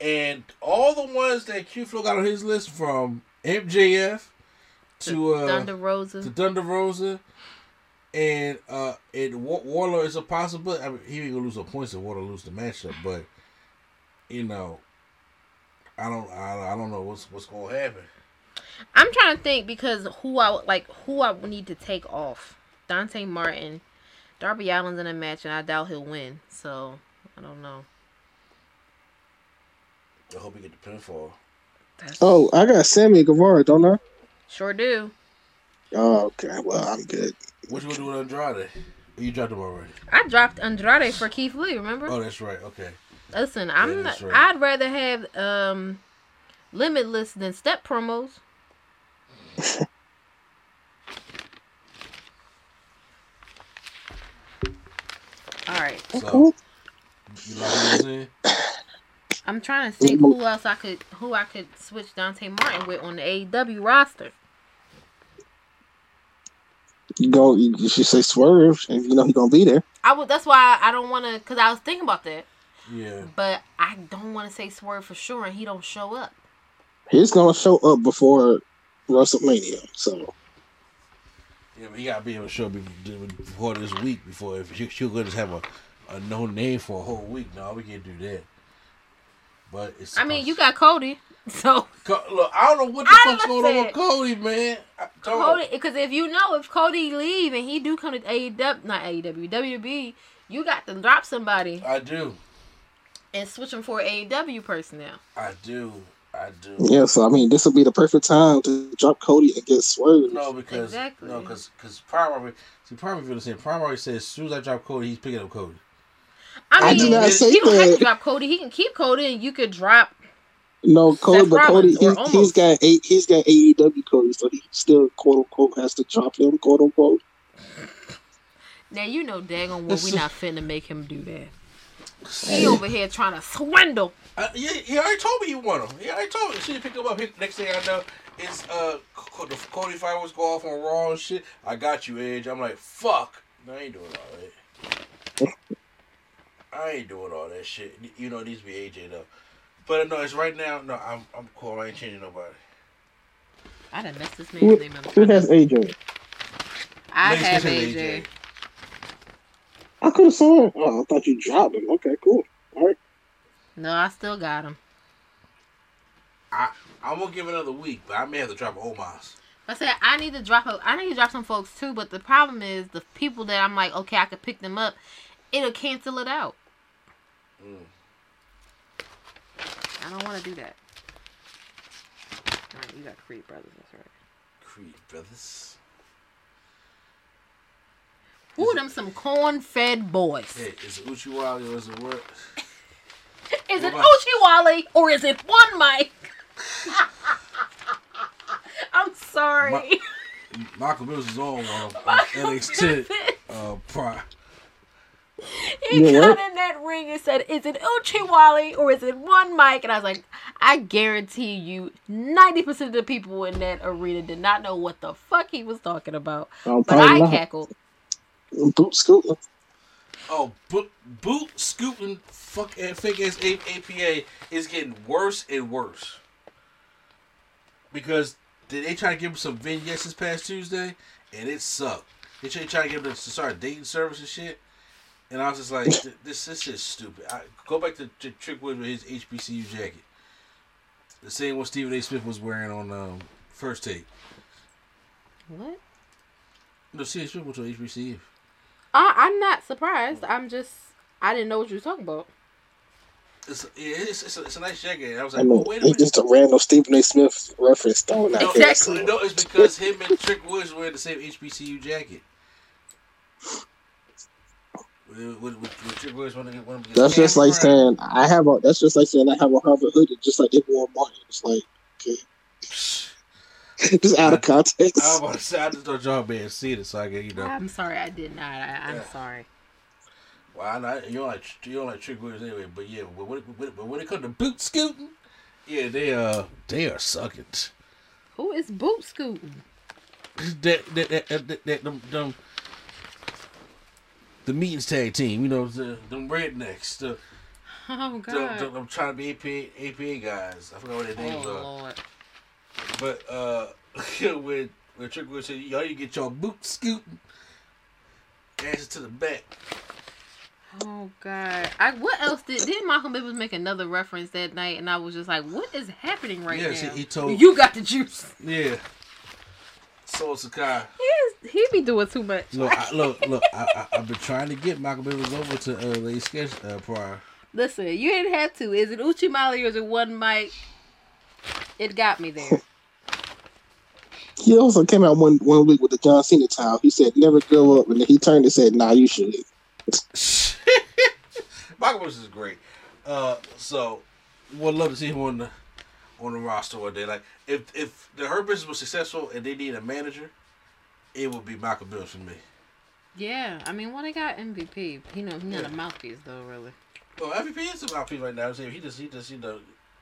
And all the ones that Q Flow got on his list from MJF to uh, Thunder Rosa. to Thunder Rosa, and uh, and War- Wardlow is a possibility. I mean, he ain't gonna lose no points if Wardlow lose the matchup, but you know, I don't, I, I don't know what's what's gonna happen. I'm trying to think because who I like who I would need to take off. Dante Martin, Darby Allin's in a match, and I doubt he'll win. So I don't know. I hope he get the pinfall. That's, Oh, I got Sammy Guevara, don't I? sure do. Oh, okay. Well, I'm good. What you gonna do with Andrade? You dropped him already. I dropped Andrade for Keith Lee. Remember? Oh, that's right. Okay. Listen, I'm Yeah, not. right. I'd rather have um, Limitless than Step promos. All right, So you lock those in. I'm trying to think who else I could who I could switch Dante Martin with on the AEW roster. You go. You, you should say Swerve, and you know he's gonna be there. I would. That's why I don't want to. Cause I was thinking about that, Yeah. but I don't want to say Swerve for sure, and he don't show up. He's gonna show up before WrestleMania. So Yeah, but he gotta be able to show up before this week. Before if she, she'll go just have a, a no name for a whole week. No, we can't do that. But it's. I mean, you got Cody, so Co- look, I don't know what the I fuck's going on with Cody, man. I told- Cody, because if you know if Cody leave and he do come to AEW, not AEW, WWE, you got to drop somebody I do, and switch them for AEW personnel. I do, I do. yeah. So I mean, this will be the perfect time to drop Cody and get Swerve. No, because Exactly. no, because because primary. See, primary feel the same. Primary says as soon as I drop Cody, he's picking up Cody. I I mean, did not say he don't have to drop Cody. He can keep Cody, and you could drop. No, Cody, Seth but Cody, Rollins, or he's, he's almost. got a, he's got AEW Cody, so he still quote unquote has to drop him, quote unquote. Now you know, daggone well, we not finna make him do that. He over here trying to swindle. Uh, yeah, he already told me he won him. He already told me. She pick him up. Next thing I know, is uh the Cody fight was go off on Raw and shit. I got you, Edge. I'm like, fuck. No, I ain't doing all that. I ain't doing all that shit. You know, it needs to be AJ though. But no, it's right now. No, I'm I'm cool. I ain't changing nobody. I done messed this Who, man's name up. who has AJ? I Ladies, have this is AJ. I could have sworn. Oh, I thought you dropped him. Okay, cool. All right. No, I still got him. I I'm gonna give another week, but I may have to drop Omos. I said I need to drop. A, I need to drop some folks too, but the problem is the people that I'm like, okay, I could pick them up. It'll cancel it out. Mm. I don't want to do that. All right, you got Creed Brothers. That's right. Creed brothers. Ooh, them some corn-fed boys. Hey, is it Uchiwali or is it what? Is it Uchiwali or is it one Mike? I'm sorry. Michael Mills is on uh, Michael NXT uh, prior. He You know got what? in that ring and said, "Is it Uchiwali or is it one Mike?" And I was like, "I guarantee you, ninety percent of the people in that arena did not know what the fuck he was talking about." Oh, but I not. cackled. Boot scooting. Oh, boot, boot scooting, fuck eh, fake ass A- APA is getting worse and worse. Because they, they try to give him some vignettes this past Tuesday, and it sucked. They try, try to give him to start dating service and shit, and I was just like, this this is stupid. I, go back to, to Trick Wood with his HBCU jacket, the same one Stephen A. Smith was wearing on um, first take. What? No, Stephen Smith went to HBCU. I, I'm not surprised. I'm just, I didn't know what you were talking about. It's, yeah, it's, it's, a, it's a nice jacket. I was I like, mean, well, wait a minute. it's just a random Stephen A. Smith reference thrown out No, there. Exactly. no, it's because him and Trick Woods wearing the same HBCU jacket. Want to get one. That's just like saying I have a. That's just like saying I have a Harvard hoodie, just like they wore Martin. It's like okay, just out of context. I was about to say, I just thought y'all man see it, so I get you know. I'm sorry, I did not. I, I'm Yeah. sorry. Well, I know you don't like you don't like Trick Woods anyway, but yeah, but when, when, but when it comes to boot scooting, yeah, they uh they are sucking. Who is boot scooting? that that that, that, that, that them, them the meetings tag team, you know, the them rednecks, the Oh God. them, them trying to be APA, APA guys. I forgot what their names oh are. Lord. But uh when when Trick Wood said, Y'all you get your boot scooting ass to the back. Oh God! I what else did did Malcolm Bivens make another reference that night, and I was just like, "What is happening right Yes, now?" he- he told- you got the juice. Yeah. Soul Sakai. He he be doing too much. Look, I, look, look. I, I, I've been trying to get Michael Bivens over to uh, the sketch uh, prior. Listen, you didn't have to. Is it Uchimali or is it one Mike? It got me there. He also came out one one week with the John Cena towel. He said, "Never grow up," and then he turned and said, "Nah, you should." Michael Bivens is great. Uh, so would love to see him on the on the roster one day. Like if if the Hurt business was successful and they need a manager, it would be Michael Bivens for me. yeah, I mean, when they got MVP. You know, he's not Yeah. a mouthpiece though, really. Well, MVP is about people right now. He just he just you know.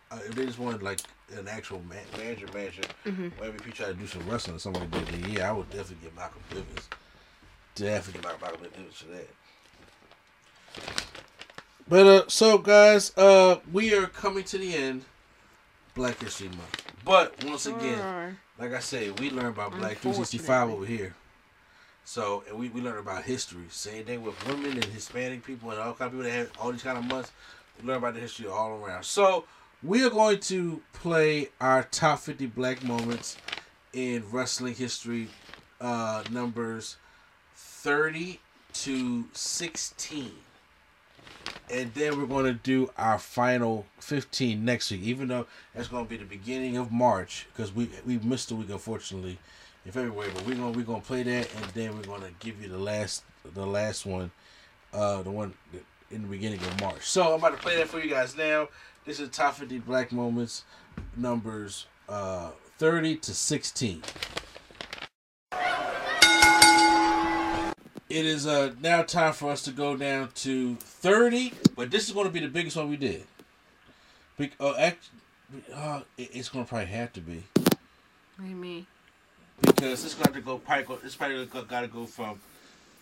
Uh, if they just wanted like an actual man, manager, manager, Mhm. or MVP try to do some wrestling or something like that, yeah, I would definitely get Michael Bivens. Definitely get Michael Bivens for that. But uh, so guys, uh, we are coming to the end. Black History Month. But once again, Sure. like I said, we learn about Black 365 over here. So, and we, we learn about history. Same thing with women and Hispanic people and all kind of people that have all these kind of months. We learn about the history all around. So, we are going to play our top 50 black moments in wrestling history, uh, numbers 30 to 16 and then we're going to do our final 15 next week even though that's going to be the beginning of march because we we missed a week unfortunately in february but we're going to we're going to play that and then we're going to give you the last the last one uh the one in the beginning of march. So i'm about to play that for you guys now. This is top 50 black moments numbers uh 30 to 16 It is uh, now time for us to go down to 30, but this is going to be the biggest one we did. Be- uh, act- uh, it- it's going to probably have to be What do you mean? because it's going to go probably go, it's probably got to go from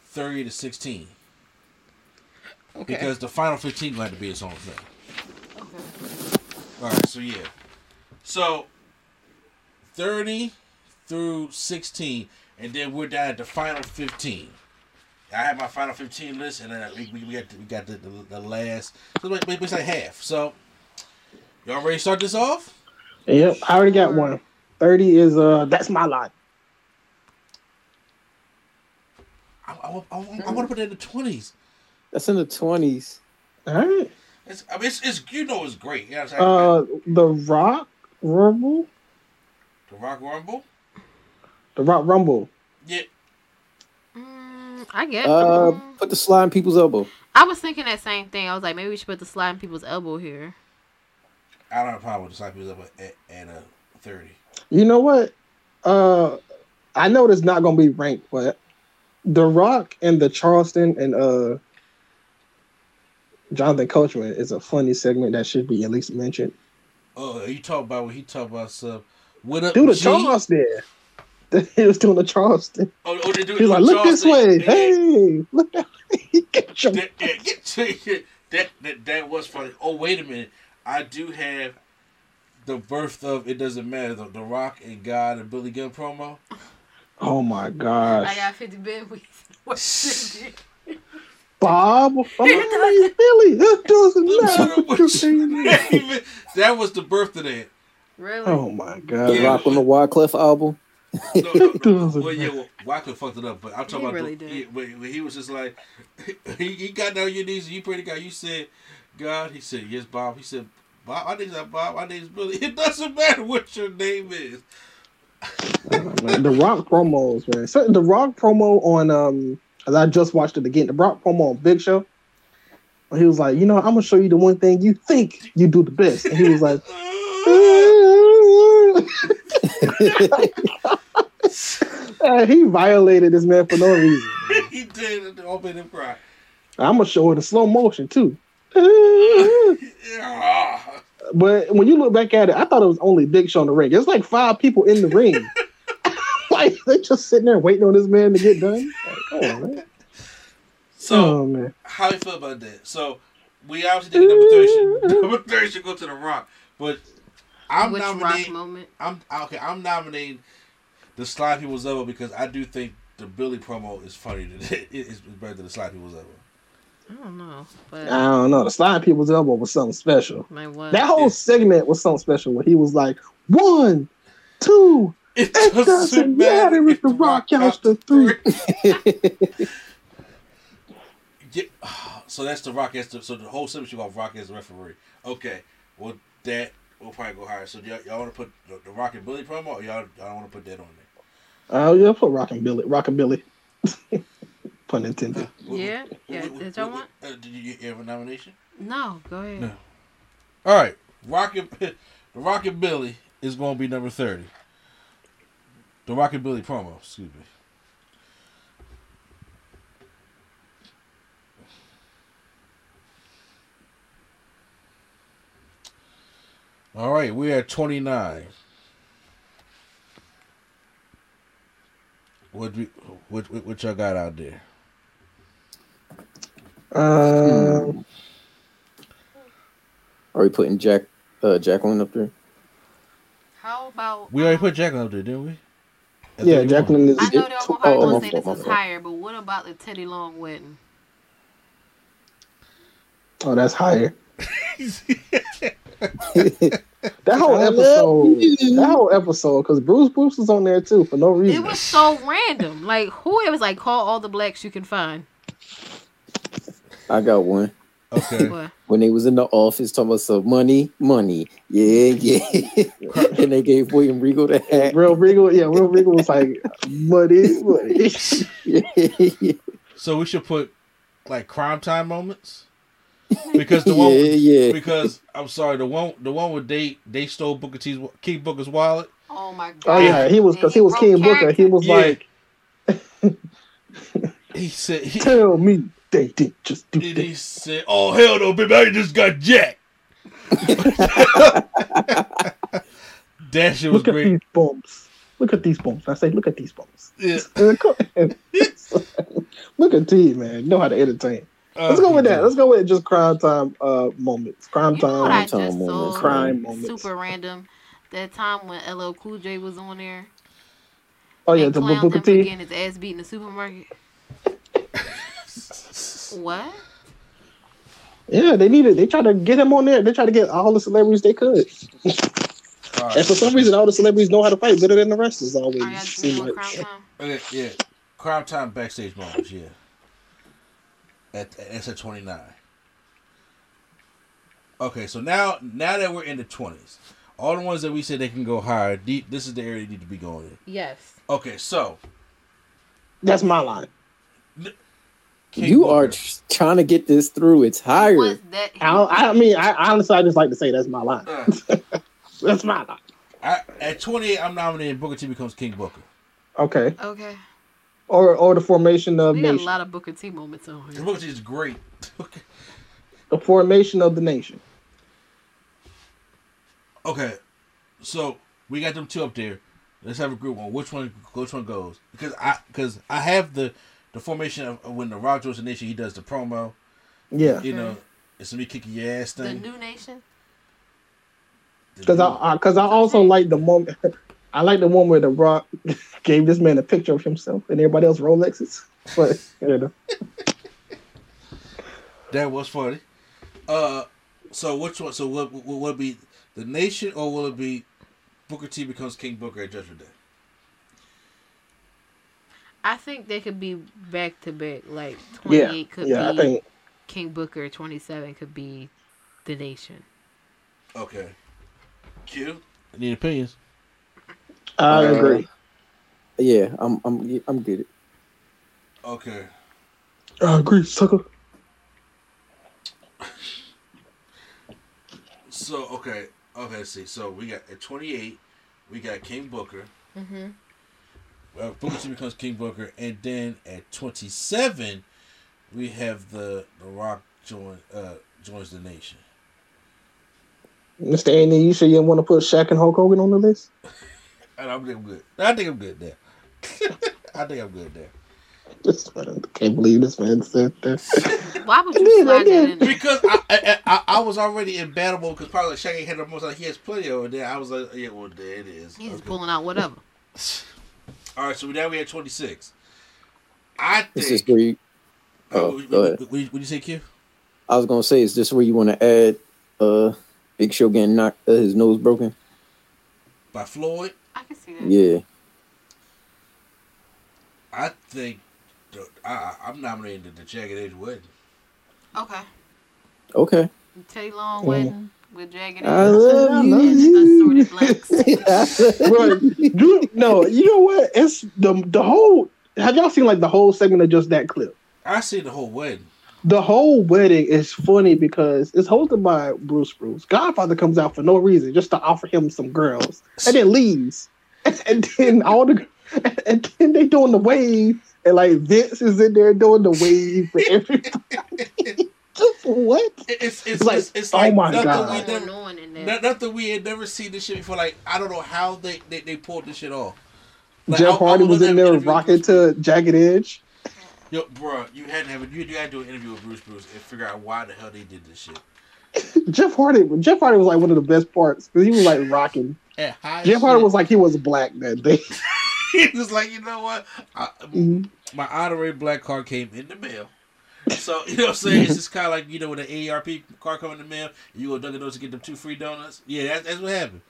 30 to 16 Okay. because the final 15 going to be its own thing. Okay. All right, so yeah, so 30 through 16, and then we're down at the final 15. I have my final 15 list, and then we, we, we got the, we got the, the, the last. So wait, wait, it's like half. So y'all ready to start this off? Yep, I already got one. Thirty is uh, that's my line. I, I, I, I want to put it in the 20s. That's in the twenties. All right. It's, I mean, it's, it's you know it's great. You know what I'm saying? Uh, the Rock Rumble, the Rock Rumble. the Rock Rumble. Yeah. I guess. Uh, put the slide in people's elbow. I was thinking that same thing. I was like, maybe we should put the slide in people's elbow here. I don't have a problem with the slide people's elbow at, at a thirty. You know what? Uh, I know it's not gonna be ranked, but The Rock and the Charleston and uh Jonathan Coachman is a funny segment that should be at least mentioned. Oh, you talk about what he talk about stuff. What up, Do the Charleston. He was doing the Charleston. Oh, oh, they do, He was like, look this way. Hey, look that Get your that, yeah, get that, that that was funny. Oh, wait a minute. I do have the birth of it doesn't matter. The, the Rock and God and Billy Gunn promo. Oh my gosh. I got 50 Ben with what's in it? Bob. Oh, Billy. That doesn't matter what you think. that was the birth of that. Really? Oh my god. Yeah. Rock on the Wyclef album. No, no, no. well, yeah, well, Wyclef fucked it up, but I'm talking He about really the, did. he, when, when he was just like, he, he got down on your knees and you prayed to God. You said, God, he said, yes, Bob. He said, Bob, my name's not Bob. My name's Billy. It doesn't matter what your name is. Man, the Rock promos, man. So the Rock promo on um, as I just watched it again. The Rock promo on Big Show. He was like, you know, I'm gonna show you the one thing you think you do the best, and he was like, Uh, he violated this man for no reason. he did. It all made him cry. I'm gonna show it in slow motion too. But when you look back at it, I thought it was only Big Show in the ring. There's like five people in the ring. like they just sitting there waiting on this man to get done. Like, on. So, oh man. how you feel about that? So, we obviously did number three should number three should go to the Rock, but I'm Which Rock nominating. moment? I'm okay. I'm nominating the Slide People's Elbow because I do think the Billy promo is funny. It is better than the Slide People's Elbow. I don't know. But I don't know. The slide people's elbow was something special. That whole segment was something special where he was like, one, two, it doesn't, matter if the rock counts to three. Yeah, so that's the Rock as the so the whole segment about Rock as the referee. Okay, well that will probably go higher. So y'all, y'all want to put the, the Rock and Billy promo, or y'all y'all don't want to put that on there? Oh uh, yeah, put rockabilly, rockabilly. Pun intended. Yeah, yeah. Did y'all want? Uh, did you get a nomination? No, go ahead. No. All right, rock The rockabilly is going to be number thirty. The rockabilly promo. Excuse me. All right, we are 29. What we what what, what y'all got out there? Um, Are we putting Jack uh, Jacqueline up there? How about? We already put Jacqueline up there, didn't we? At yeah, Jacqueline is. I know they're Oh, probably my gonna say fault, this is fault. higher, but what about the Teddy Long wedding? Oh, that's higher. That whole episode, that whole episode, because Bruce Bruce was on there too for no reason. It was so random. Like who it was like call all the blacks you can find. I got one. Okay. What? When they was in the office talking about some money, money, yeah, yeah, and they gave William Regal the hat. Real Regal, yeah, Real Regal was like muddy, muddy. yeah, So we should put like Cryme Tyme moments because the one Yeah, yeah. because I'm sorry the one the one with they they stole Booker T's King Booker's wallet. Oh my god. Oh yeah, he was because he was King Booker. He was Yeah. like, He said he, "Tell me they did just do and that." he said, "Oh hell no, baby, I just got jacked." that shit was Look at great. these bumps. Look at these bumps. I say, look at these bumps. Yeah. look at T, man. Know how to entertain. Let's go with that. Let's go with just Cryme Tyme uh moments. Crime You know what time. just saw? Crime moments. Super random. That time when LL Cool J was on there. Oh yeah, and the clowned Booker him for T. getting his ass beat in the supermarket. what? Yeah, they needed. They tried to get him on there. They tried to get all the celebrities they could. All right. And for some reason, all the celebrities know how to fight better than the rest. Is always Are y'all seem doing like. Cryme Tyme? Okay, yeah, Cryme Tyme backstage moments. Yeah, at that's at 29. Okay, so now now that we're in the 20s, all the ones that we said they can go higher, deep, this is the area they need to be going in. Yes. Okay, so That's my line. King you Booker. are trying to get this through. It's higher. I, don't- I mean, I honestly, I just like to say that's my line. Uh. that's my line. I, at 28, I'm nominating Booker T becomes King Booker. Okay. Okay. Or or the formation of We got a lot of Booker T moments on here. Booker T is great. The formation of the nation. Okay, so we got them two up there. Let's have a group one. Which one? Which one goes? Because I because I have the the formation of when the Rock joins the nation. He does the promo. Yeah. You know, mm-hmm. it's me kicking your ass thing. The. New Nation. Because I because I, also like the moment. I like the one where the Rock gave this man a picture of himself and everybody else Rolexes. But you know, That was funny. Uh, so which one? So what will, will it be the nation or will it be Booker T becomes King Booker at Judgment Day? I think they could be back to back. Like Yeah, 28 could yeah, I be think- King Booker. 27 could be the Nation. Okay. Q. I need opinions. I Uh, agree. Yeah, I'm I'm I'm good. Okay. I agree, sucker. So okay, okay. Let's see. So we got at 28, we got King Booker. Mm-hmm. Uh, Booker T becomes King Booker, and then at 27, we have the the Rock join uh joins the nation. Mr. Andy, you sure you didn't want to put Shaq and Hulk Hogan on the list? And I think I'm good. I think I'm good there. I think I'm good there. This man, I can't believe this man said that. Why would you slide that in there? Because I, I, I, I was already in battle mode because probably Shaggy had the most. Like he has plenty over there. I was like, yeah, well, there it is. He's Okay. pulling out whatever. All right, so now we at 26. I think. This is where you. Oh, what, go ahead. what, what, what you say, Q? I was gonna say, is this where you want to add uh Big Show getting knocked uh, his nose broken? By Floyd? I can see that. Yeah. I think the, I, I'm nominating the, the Jagged Edge wedding. Okay. Okay. Teddy Long wedding with jagged I edges love you. and assorted blacks. Bro, you, no, you know what? It's the the whole. Have y'all seen like the whole segment of just that clip? I see the whole wedding. The whole wedding is funny because it's hosted by Bruce Bruce. Godfather comes out for no reason, just to offer him some girls, and then leaves. And then all the and then they doing the wave, and like Vince is in there doing the wave for everybody. just what? It's it's Like, it's, it's oh like my nothing God. we never, on in there. no- nothing we had never seen this shit before. Like I don't know how they they, they pulled this shit off. Like, Jeff I- I Hardy was in there an interview with rocking to Jagged Edge. Yo, bro, you had to have a, you, you had to do an interview with Bruce Bruce and figure out why the hell they did this shit. Jeff Hardy, Jeff Hardy was like one of the best parts because he was like rocking. At high Jeff Hardy was like he was black that day. he was like, you know what? I, Mhm. My honorary black card came in the mail. So you know what I'm saying? It's just kind of like you know when the AARP card come in the mail, you go to Dunkin' Donuts to get them two free donuts. Yeah, that's, that's what happened.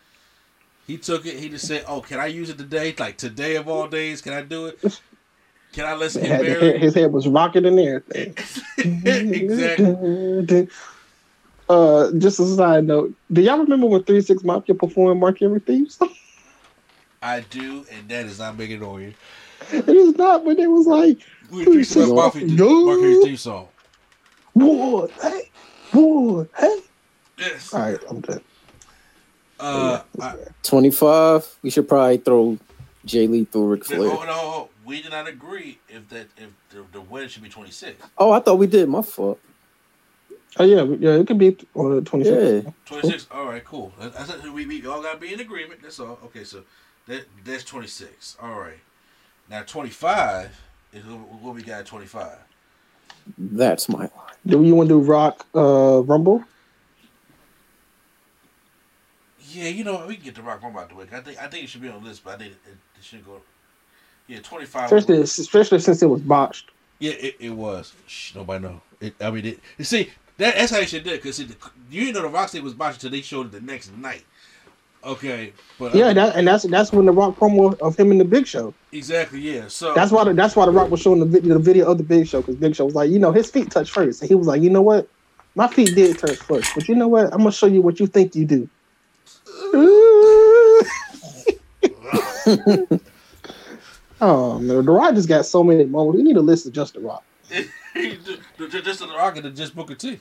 He took it. He just said, "Oh, can I use it today? Like today of all days, can I do it? Can I listen He get married?" his head was rocking and everything. exactly. Uh, just a side note, do y'all remember when Three Six Mafia performed Mark Henry Thieves? I do, and that is not making it on you. it is not, but it was like We three six Mafia did Mark Henry's theme song. What? Hey, what? Hey. Yes. All right, I'm done. Uh, I, Twenty five. We should probably throw Jay Lethal, Ric Hold Flair. on, hold on, hold on. We did not agree if that if the, the wedding should be 26. Oh, I thought we did. My fault. Oh yeah, yeah, it could be uh, twenty six. Yeah. 26. All right, cool. I, I said we, we all gotta be in agreement. That's all. Okay, so that that's 26. All right. Now 25 is what what we got at 25. That's my line. Do you want to do Rock uh, Rumble? Yeah, you know? We can get the Rock Rumble out the way. I think I think it should be on the list, but I think it, it, it should go. Yeah, 25. Especially, especially since it was botched. Yeah, it, it was. Shh, nobody know. It, I mean, it, you see, that, that's how you should do it. Because you didn't know the Rock State was botched until they showed it the next night. Okay, but Yeah, uh, that, and that's that's when the Rock promo of him in the Big Show. exactly. Yeah, so That's why the, that's why the Rock was showing the video, the video of the Big Show because Big Show was like, you know, his feet touched first, and he was like, you know what, my feet did touch first, but you know what, I'm gonna show you what you think you do. oh man, the Rock just got so many moments. We need a list of just the Rock. he The- the- Just the Rock and just Booker T.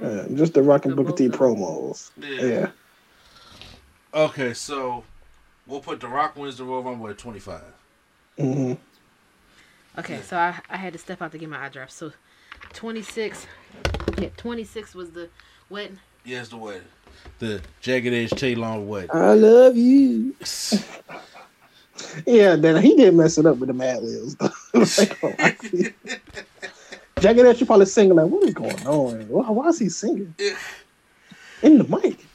Yeah, just the Rock and Booker T promos. Yeah. Yeah. Okay, so we'll put the Rock wins the Royal Rumble at twenty five. Mm-hmm. Okay, so I, I had to step out to get my eye drops. So 26. Yeah, 26 was the wedding. Yes, the wedding. The jagged edge Tay Long wedding. I love you. Yeah, then he did mess it up with the Mad Libs. like, oh, I see. Jagged Edge should probably singing like, what is going on? Why, why is he singing in the mic?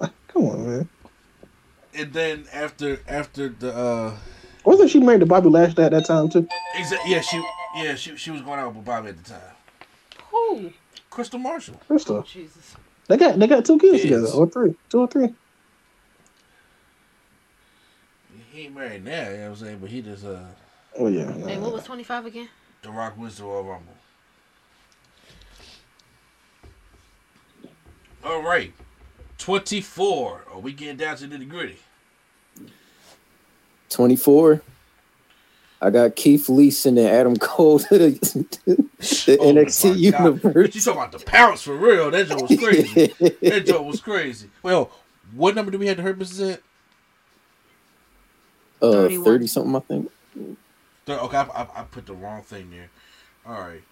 Come on, man. And then after after the uh Wasn't she married to Bobby Lashley at that time too? exa- yeah she yeah she she was going out with Bobby at the time. Who? Kristal Marshall. Kristal. Jesus. They got they got two kids Yes. together, or three, two or three. He ain't married now, you know what I'm saying? But he just uh Oh yeah. Hey, what was 25 again? The Rock wins the Royal Rumble. All right. 24. Are we getting down to the gritty? 24. I got Keith Lee sending Adam Cole to the, the Oh NXT my God. universe. You talking about the pounce for real? That joke was crazy. that joke was crazy. Well, what number do we have the Hurt Business at? Uh, 30 something, I think. Okay, I, I, I put the wrong thing there. All right.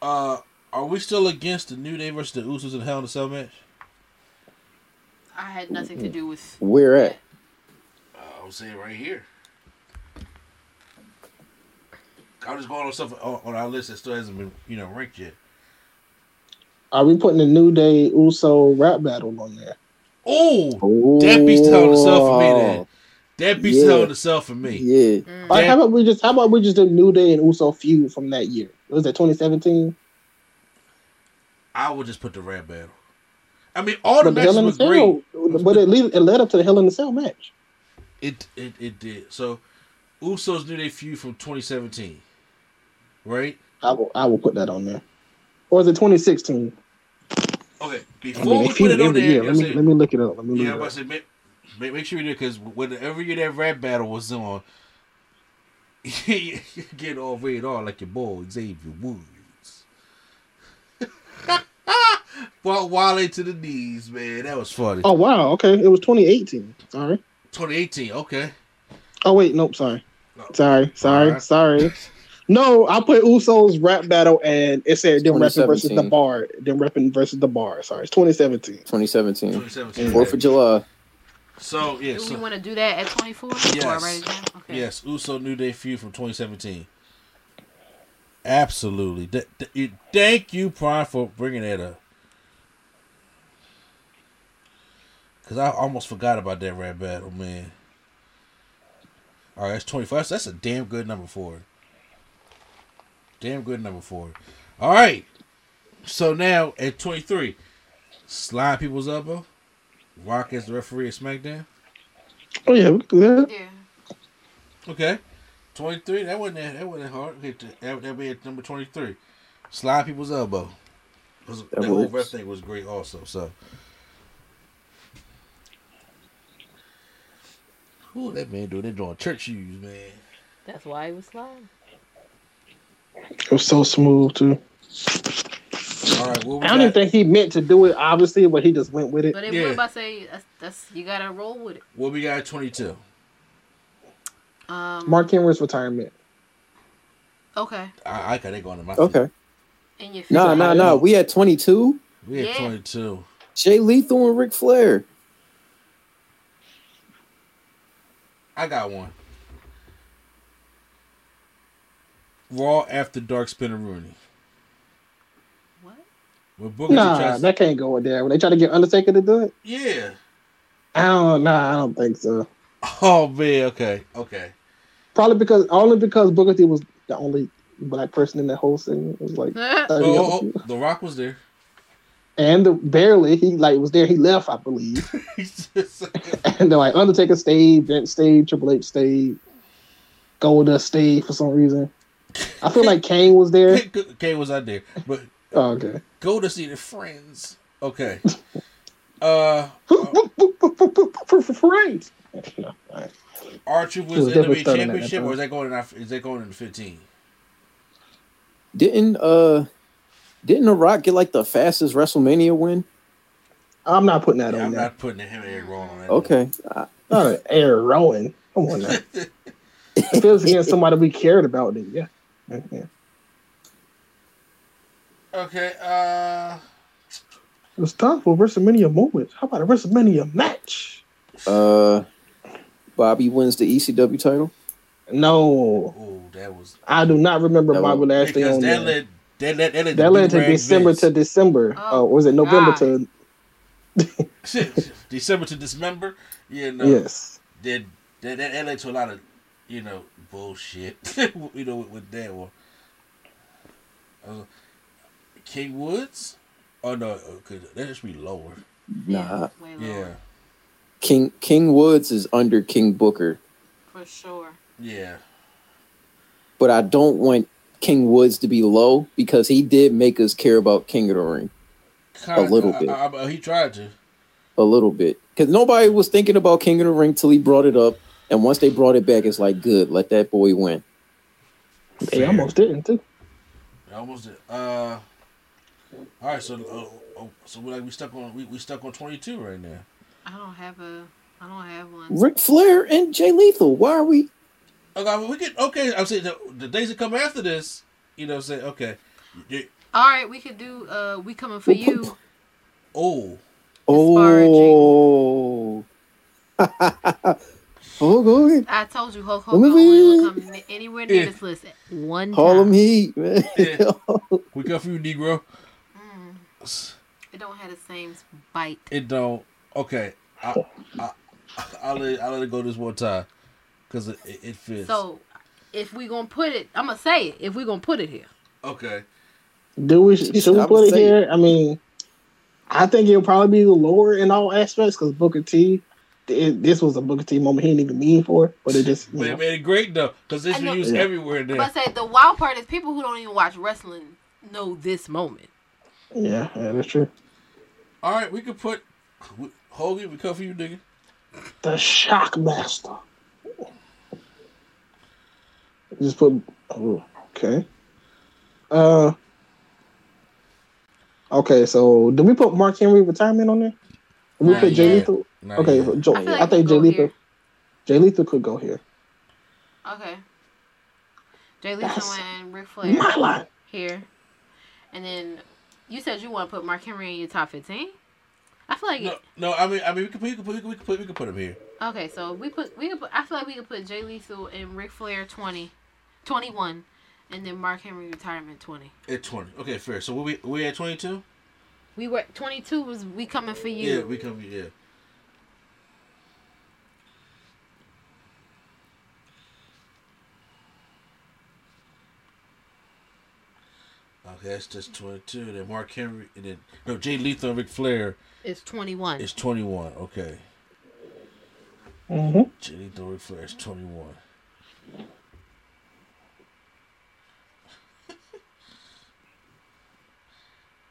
Uh, are we still against the New Day versus the Usos in Hell in a Cell match? I had nothing to do with. Where at? Uh, I was saying right here. I'm just going on stuff on, on our list that still hasn't been, you know, ranked yet. Are we putting the New Day Uso rap battle on there? Oh, that beats the hell in the cell for me. Oh. Then that beats the hell in the cell for me. Yeah. Mm. All right, how about we just how about we just do New Day and Uso feud from that year? Was that 2017? I would just put the rap battle. I mean, all the But the Hell matches in were the great. Cell, but it, lead, it led up to the Hell in the Cell match. It it it did. So, Usos New Day feud from 2017, right? I will I will put that on there. Or is it 2016? Okay. I Before mean, they we put it on there, year. Let me let me look it up. Let me look I'm it up. to say, make, make, make sure you do because whenever you that rap battle was on, you get all red on like your boy Xavier Woods. well, Wale to the knees, man. That was funny. Oh wow, okay. It was 2018. Sorry. 2018. Okay. Oh wait, nope, sorry. Sorry, sorry, Alright. sorry. No, I put Usos rap battle and it said them repping versus the bar. Them repping versus the bar. Sorry, it's 2017. 2017. 2017. Fourth of July. So yeah. Do So, we want to do that at 24? Yes. Okay. Yes, Uso New Day feud from 2017. Absolutely. Th- you- thank you, Prime, for bringing that up. Because I almost forgot about that rap battle, man. All right, that's 25. That's a damn good number for it. Damn good number for it. All right. So now at 23, slide people's elbow. Rock as the referee at SmackDown. Oh yeah, we can do that. Yeah. Okay. 23. That wasn't that, that wasn't hard. Okay, t- that that be at number 23. Slide people's elbow. 'Cause That That, whole works. ref thing was great also. So. Ooh, that man doing that drawing church shoes, man. That's why he was sliding. It was so smooth too. All right, what we I don't even think he meant to do it, obviously, but he just went with it. But if Yeah. we're about to say that's, that's you gotta roll with it. What we got at 22? Um. Mark Henry's retirement. Okay. I, I got that going to my Okay. And your Nah, fifth- nah, nah. We had 22. We had Yeah. 22. Jay Lethal and Ric Flair. I got one. Raw after Dark Spinaroonie. What? When Booker Nah, tries- that can't go in there. When they try to get Undertaker to do it, yeah. I don't. Nah, I don't think so. Oh man, okay, okay. Probably because only because Booker T was the only black person in that whole segment. It was like, 30 Oh, oh, The Rock was there. and the, barely he like was there. He left, I believe. And they're like Undertaker stayed, Vince stayed, Triple H stayed, Goldust stayed for some reason. I feel like Kane was there. Kane was out there, but Oh, okay. go to see the friends. Okay. Uh, Friends. Archer He was was in the starting at that championship, or is that going in? Is that going in fifteen? Didn't uh Didn't The Rock get like the fastest WrestleMania win? I'm not putting that Yeah, on I'm there. not putting him and Erick Rowan on that. Okay. I- Not an Aaron Rowan. Come on now. if it was against somebody we cared about, then yeah. yeah. Okay. Uh. It's time for WrestleMania moments. How about a WrestleMania match? Uh, Bobby wins the ECW title. No, Oh, that was I do not remember That Bobby was- Lashley because on that led that led that led, That led to Big December Vince. to December. Oh, Oh, was it November God. to? December to Dismember. Yeah, no. Yes. That that that, that led to a lot of you know bullshit. you know with, with that one. Uh, King Woods. Oh no, uh, 'cause that should be lower. Nah. Way Yeah, King King Woods is under King Booker, for sure. yeah. but I don't want King Woods to be low because he did make us care about King of the Ring Kinda- little bit. I- I- he tried to. a little bit because nobody was thinking about King of the Ring till he brought it up, and once they brought it back, it's like good, let that boy win. They almost didn't too. I almost did. Uh, all right, so uh, oh, so we like we stuck on we, we stuck on twenty two right now. I don't have a. I don't have one. Ric Flair and Jay Lethal. Why are we? Okay, well, we could okay. I'm saying the, the days that come after this, you know, say okay. You- All right, we could do. Uh, we coming for you. oh, Oh. oh, go ahead. I told you Hulk Let Hogan would come anywhere near Yeah. this list one time. Harlem Heat, man. Yeah. we come for you, Negro. It don't have the same bite. It don't. Okay, I, I, I'll let I'll let it go this one time because it, it, it fits. So, if we gonna put it, I'm gonna say it. If we gonna put it here, okay, Do we? Should we put it saying- here? I mean, I think it'll probably be the lower in all aspects because Booker T. It, this was a Booker T moment he didn't even mean for, it, but it just you but it made it great though because it's I know- used Yeah. everywhere I'm there. say the wild part is people who don't even watch wrestling know this moment. Yeah, yeah, that's true. All right, we could put we- Hogan. We come for you, nigga. The Shockmaster. Just put. Oh, okay. Uh. Okay, so did we put Mark Henry retirement on there? Did we Not put Jay yet. Lethal? Not Okay, yet. but Joe, I feel I, think Jay go Lethal. here. Jay Lethal could go here. Okay. Jay Lethal That's and Ric Flair My line. here, and then you said you want to put Mark Henry in your top 15. I feel like No, no. I mean, I mean, we could, we could, put, we could, we could put, we could put him here. Okay, so we put we could put I feel like we could put Jay Lethal and Ric Flair 20, 21, and then Mark Henry retirement 20. At twenty. Okay, fair. So we we at twenty two. We were 22 was we coming for you. Yeah, we coming. Yeah. That's just twenty two. Then Mark Henry, and then no Jay Lethal and Ric Flair It's 21. is twenty one. Okay, Mm-hmm. Jay Lethal and Ric Flair is twenty one.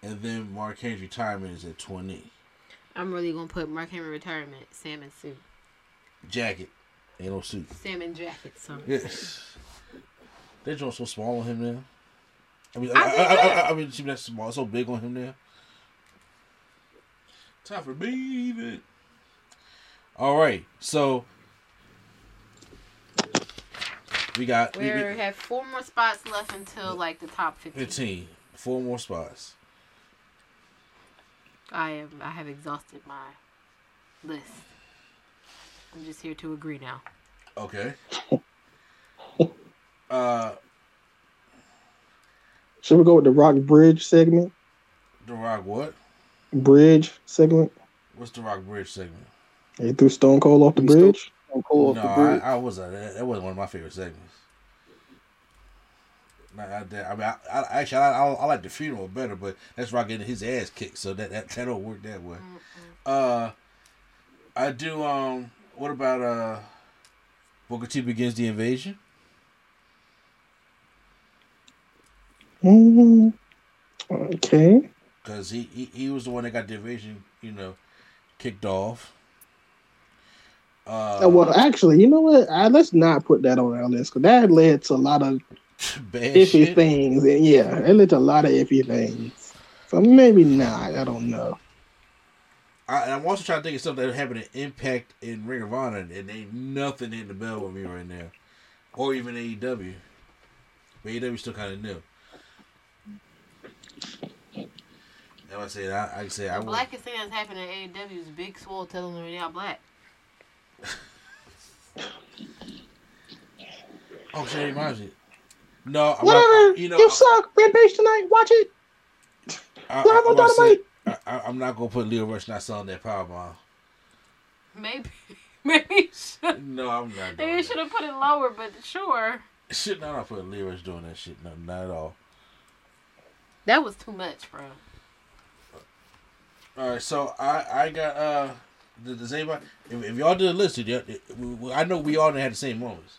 and then Mark Henry's retirement is at twenty. I'm really gonna put Mark Henry retirement salmon suit, Jacket, ain't no suit. salmon jacket. So Yes. That joint's so small on him now. I mean, I I, I, I, that- I, I mean, see that's small, so big on him now. Time for baby. All right, so we got we we, we, have four more spots left until like the top 15. fifteen, four more spots. I am I have exhausted my list. I'm just here to agree now. Okay. uh, Should we go with the Rock Bridge segment? the Rock what? Bridge segment. What's the Rock Bridge segment? He threw Stone Cold off the He bridge. Stone Cold no, off the bridge. I, I was uh, that, that wasn't one of my favorite segments. Not, not that. I mean, I, I actually I, I, I like the funeral better, but that's Rock getting his ass kicked, so that that, that don't work that way. Uh, I do. Um, what about uh, Booker T begins the invasion? Mm, okay. Because he, he he was the one that got the invasion, you know, kicked off. Uh, Uh, well, actually, you know what? I, let's not put that on our list because that led to a lot of bad iffy shit. things. And yeah, it led to a lot of iffy things. So maybe not. I don't know. I, I'm also trying to think of something that happened an Impact in Ring of Honor, and ain't nothing in the bell with me right now, or even AEW. But AEW still kind of new. And I said, I, I said, I The would. blackest thing that's happened in AEW is Big Swole telling them they're not black. Oh, shit, reminds me. No, I'm Whatever. not, you know, you suck. Rampage tonight. Watch it. I, Live I, on I'm, gonna say, Dynamite. I, I, I'm not gonna put Lio Rush not selling that power bomb. Maybe, maybe should. No, I'm not. Maybe should have put it lower, but sure. Shit, no, I'm not putting Lio Rush doing that shit. No, not at all. That was too much, bro. All right, so I I got uh does does anybody if, if y'all did a list, y'all- we- we- I know we all didn't have the same moments.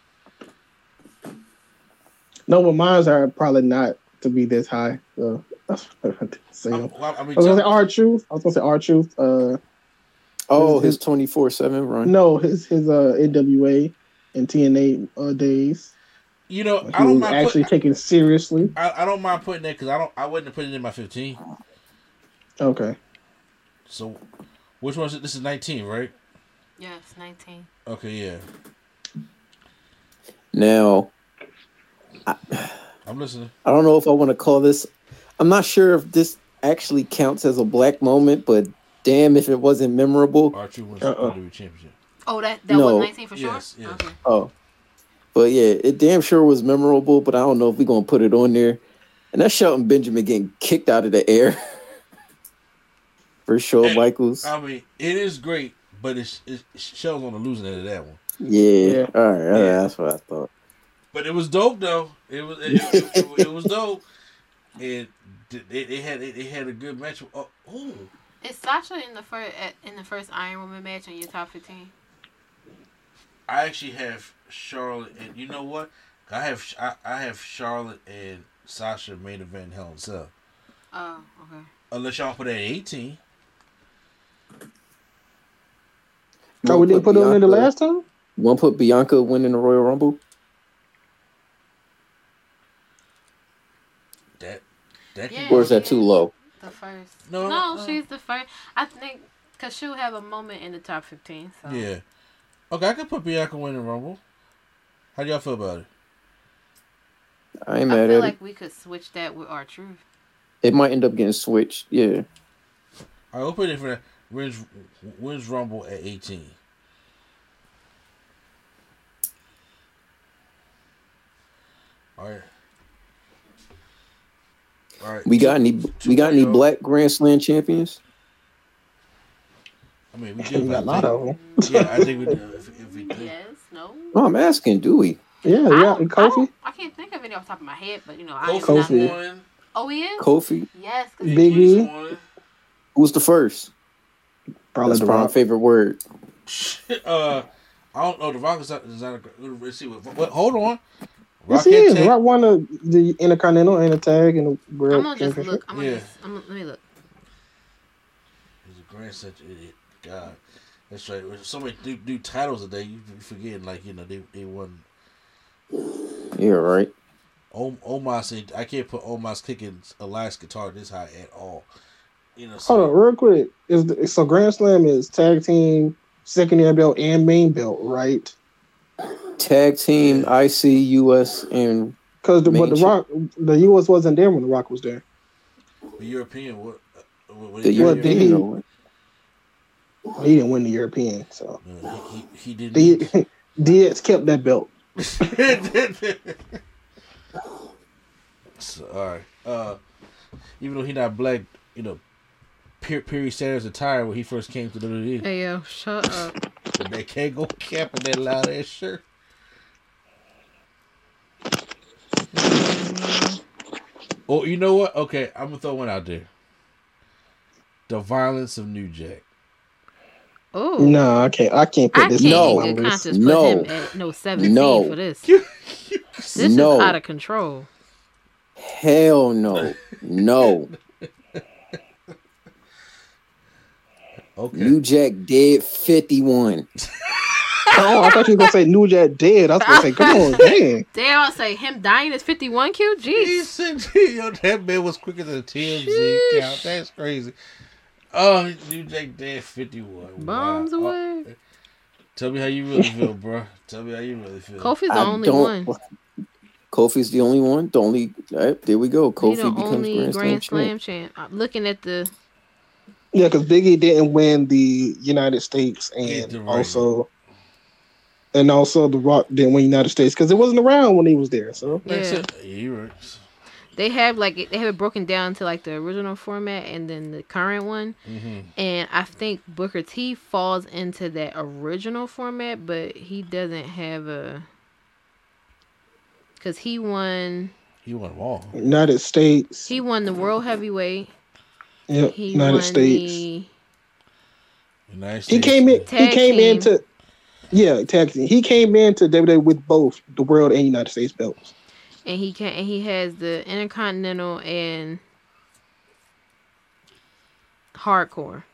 No, but mines are probably not to be this high. So that's what I'm. Well, I I was gonna say tell- R Truth. I was gonna say R Truth. Uh, Oh, His- his twenty four seven run. no, his his uh NWA and TNA uh, days. You know He I don't mind actually putting, taken it seriously. I, I don't mind putting that because I don't I wouldn't have put it in my 15. Okay. So which one is it? This is 19, right? Yes, 19. Okay, yeah. Now, I'm listening. I don't know if I want to call this. I'm not sure if this actually counts as a black moment, but damn if it wasn't memorable. R Truth wins Uh-uh. the WWE Championship. Oh, that that No. was 19 for sure. Yes, yes. Okay. Oh, but yeah, it damn sure was memorable. But I don't know if we're gonna put it on there. And that's Shelton Benjamin getting kicked out of the air for Shawn Hey, Michaels. I mean, it is great, but it's, it's Shell's on the losing end of that one. Yeah, Yeah. all right, all right, Yeah. that's what I thought. But it was dope though. It was it, it, it, it was dope. And they, they had they had a good match. Oh, ooh. Is Sasha in the first in the first Iron Woman match on your top 15? I actually have Charlotte, and you know what? I have I, I have Charlotte and Sasha main event Hell in a Cell. Oh, okay. Unless y'all put it at eighteen. Oh, we didn't put it on there the last time. One put Bianca winning the Royal Rumble? That that Yeah. Or is that too low? The first. No, No, uh, she's the first. I think because she'll have a moment in the top 15. So. yeah. Okay, I could put Bianca winning Rumble. How do y'all feel about it? I ain't I mad feel at like it. we could switch that with R Truth. It might end up getting switched. Yeah. I will put it for that wins wins Rumble at eighteen. All right. All right. We got any? We got any black Grand Slam champions? I mean, we do. We got a lot of them. Yeah, I think we do. If, if we do. Yes, no. No, I'm asking. Do we? Yeah, I, yeah. don't, And I, Kofi, don't- I can't think of any off the top of my head, but you know, I am Kofi not. Kofi. Oh, he is. Kofi. Yes. 'cause Big He's E. Who's the first? probably That's the probably my favorite word. uh, I don't know. The Rock is not. Is not a, let's see. What, what, hold on. Yes, he had is. tag- Rock won the, the Intercontinental and the Tag and the World. I'm gonna just look. I'm gonna Yeah. just. I'm, let me look. He's a grand such idiot. God, that's right. There's so many new, new titles today. You be forgetting, like you know, they they won. Yeah, right. Om- Omar said, "I can't put Omar's kicking Elias guitar this high at all." You know, so Hold on, real quick. Is the, so Grand Slam is tag team, secondary belt, and main belt, right? Tag team, IC, US, and Because the, but the. Rock, the U.S. wasn't there when the Rock was there. the European. What? uh, what, what the Well, European. Did he- didn't win the European, so No, he, he, he didn't. the DX kept that belt. so, all right. Uh, even though he not black, you know, Pe- Perry Sanders attire when he first came to the WWE. Hey yo, shut up. With that Kangol cap and that loud ass shirt. Oh, you know what? Okay, I'm gonna throw one out there. The violence of New Jack. Oh. No, I can't. I can't put I this can't No. in good list. conscience put No. him at no 17 No. for this. This No. is out of control. Hell no. No. Okay. New Jack dead 51. Oh, I thought you were gonna say New Jack dead. I was gonna say, come on, dang. Damn, I'll say him dying is 51 Q. Jeez. Yo, that man was quicker than a TMZ count. That's crazy. Oh, New Jack dead 51. Bombs Wow. away. Oh, tell me how you really feel, bro. Tell me how you really feel. Kofi's the I only don't- one. Kofi's the only one. The only. all right, there we go. Kofi the becomes only Grand, Grand Slam Slam champ. I'm looking at the Yeah, because Biggie didn't win the United States, and also, and also the Rock didn't win United States because it wasn't around when he was there. So yeah. Yeah, you right. They have like they have it broken down to like the original format and then the current one. Mm-hmm. And I think Booker T falls into that original format, but he doesn't have a because he won He won them all. United States, he won the world heavyweight. yeah, He United won States. the United He came in. He came team. into. Yeah, tag team. He came into WWE with both the world and United States belts. And he can and he has the intercontinental and hardcore.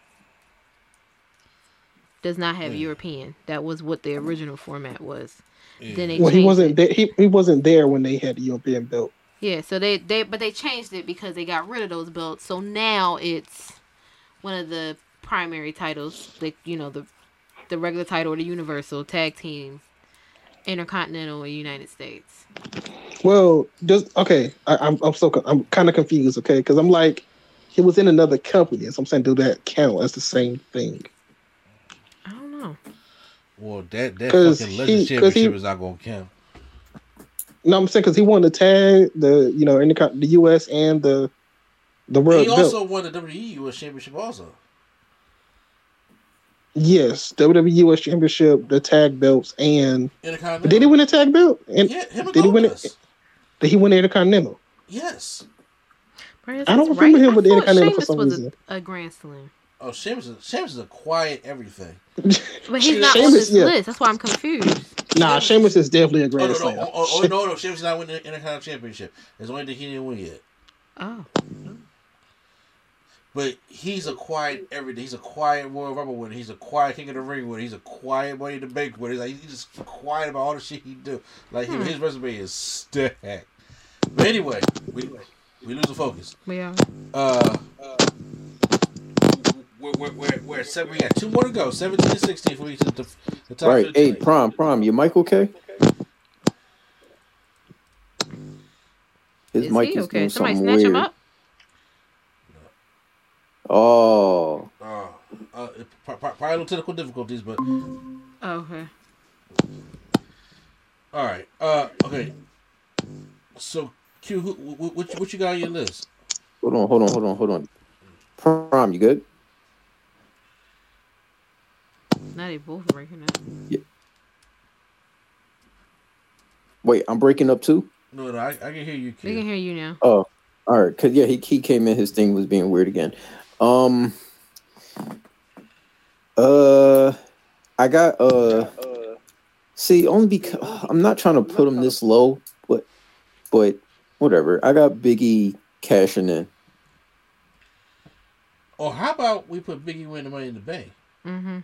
Does not have European. That was what the original format was. Then they Well, he wasn't it. there. He, he wasn't there when they had the European belt. Yeah, so they they but they changed it because they got rid of those belts. So now it's one of the primary titles, like you know the the regular title or the Universal Tag Team, Intercontinental, or United States. Well, just okay. I, I'm I'm so I'm kind of confused. Okay, because I'm like, he was in another company, so I'm saying, do that count as the same thing? I don't know. Well, that that 'Cause fucking he- legend 'cause championship he- is not gonna count. No, I'm saying because he won the tag, the you know, in the, the U.S. and the the world He belt. also won the WWE US Championship also. Yes, WWE U.S. Championship, the tag belts, and but did he win the tag belt? And Yeah, him and did he win it? Did he win the Intercontinental? Yes. Where is I don't remember right? him with the I thought Intercontinental for Sheamus some was reason. A, a Grand Slam, Oh, Sheamus is Sheamus is a quiet everything. but he's not on this yeah. list. That's why I'm confused. Nah, Sheamus is definitely a Oh Grand no, Slam. no, oh, oh, no, no, Sheamus is not winning the Intercontinental Championship. It's the only thing he didn't win yet. Oh, But he's a quiet everything. He's a quiet Royal Rumble winner. He's a quiet King of the Ring winner. He's a quiet Money in the Bank winner. He's like he's just quiet about all the shit he do. Like he- Hmm. his resume is stacked. But anyway, we we lose the focus. we are. Uh, we're, we're, we're, we're at seven. We got two more to go. Seventeen to sixteen for each of the, the top. Right. Hey, 15. Prom, Prom, your mic okay? His Is mic he is okay? doing Somebody something snatch him up. Oh, Uh, uh, it- pro- pro- probably no technical difficulties, but Oh, okay. all right. Uh, okay. So, Q, who, what, what, what you got on your list? hold on, hold on, hold on, hold on. Prom, you good? Now they both breaking up. Yeah. Wait, I'm breaking up too. No, no, I, I can hear you, They can hear you now. Oh, all right. Cause yeah, he he came in. His thing was being weird again. Um. Uh, I got uh. See, only because I'm not trying to put him this low, but but whatever. I got Biggie cashing in. Or how about we put Biggie win the Money in the Bank? Mm-hmm.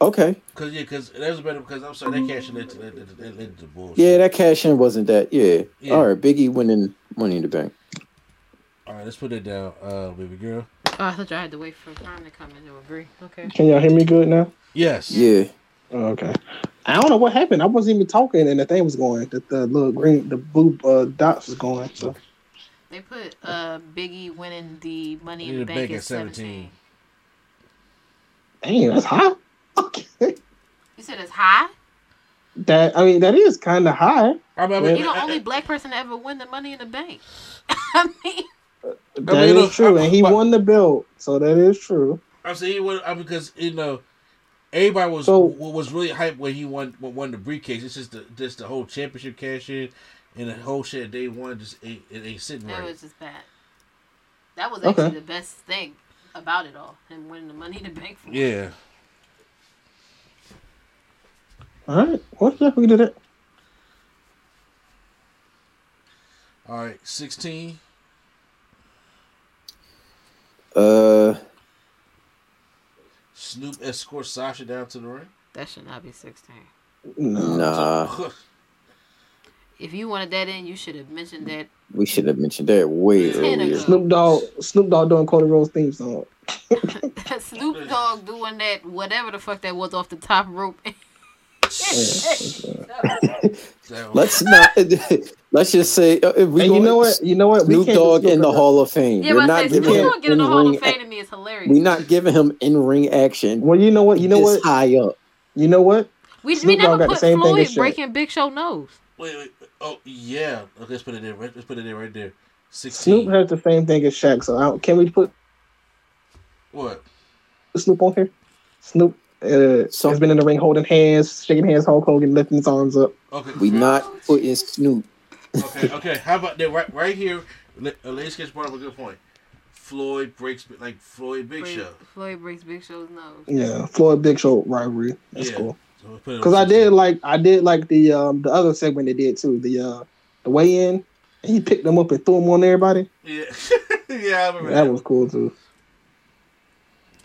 Okay. Cause yeah, cause that was better. Because I'm sorry, that cash led to led, led, led, led to bullshit. Yeah, that cash in wasn't that. Yeah. Yeah. All right, Biggie winning Money in the Bank. All right, let's put it down, uh, baby girl. Oh, I thought y'all had to wait for time to come in to agree. Okay. Can y'all hear me good now? Yes. Yeah. Oh, okay. I don't know what happened. I wasn't even talking, and the thing was going. The, the little green, the blue uh, dots was going. So They put uh Biggie winning the Money in the Bank at 17. Damn, that's high. Okay. You said it's high? That I mean, that is kind of high. I mean, I mean, You're the only black person to ever win the Money in the Bank. I mean, That mean, is look, true, I- and he but- won the belt, so that is true. I'm saying he won I mean, because you know everybody was So- was really hyped when he won won the briefcase. It's just the just the whole championship cash in and the whole shit they won just ain't, it ain't sitting that right. was just bad. That was Okay. actually the best thing about it all. Him winning the Money to Bank. For Yeah. All right, what yeah, we did it. All right, sixteen. Uh, Snoop escorts Sasha down to the ring. That should not be 16. Nah, If you wanted that in, you should have mentioned that. we should have mentioned that way earlier. Snoop Dogg, Snoop Dogg doing Cody Rhodes theme song. Snoop Dogg doing that, whatever the fuck that was off the top rope. Let's not. Let's just say uh, if we And you know what? You know what? Snoop Dogg in the up. Hall of Fame. Yeah, we're but I not say giving Snoop him Dogg getting the Hall in-ring of Fame to me is hilarious. We're not giving him in ring action. Well, you know what? You know what? high up. You know what? we, we Snoop Dogg never got the put same thing Floyd as breaking Big Show nose. Wait, wait. Oh yeah. Okay, let's put it there. Right, let's put it there. Right there. 16. Snoop has the same thing as Shaq. So I don't, can we put What? Snoop on here? Snoop uh, So- has been in the ring holding hands, shaking hands, Hulk Hogan, lifting his arms up. Okay. We're not putting Snoop. Okay. Okay. How about that? Right. Right here. La- Ladies Sketch brought up a good point. Floyd breaks like Floyd Big Break- Show. Floyd breaks Big Show's nose. Yeah, Floyd Big Show rivalry. That's Yeah. cool. So we'll put it on Because I did like I did like the um the other segment they did too. The uh the weigh in. And he picked them up and threw them on everybody. Yeah. yeah. I remember That was cool too.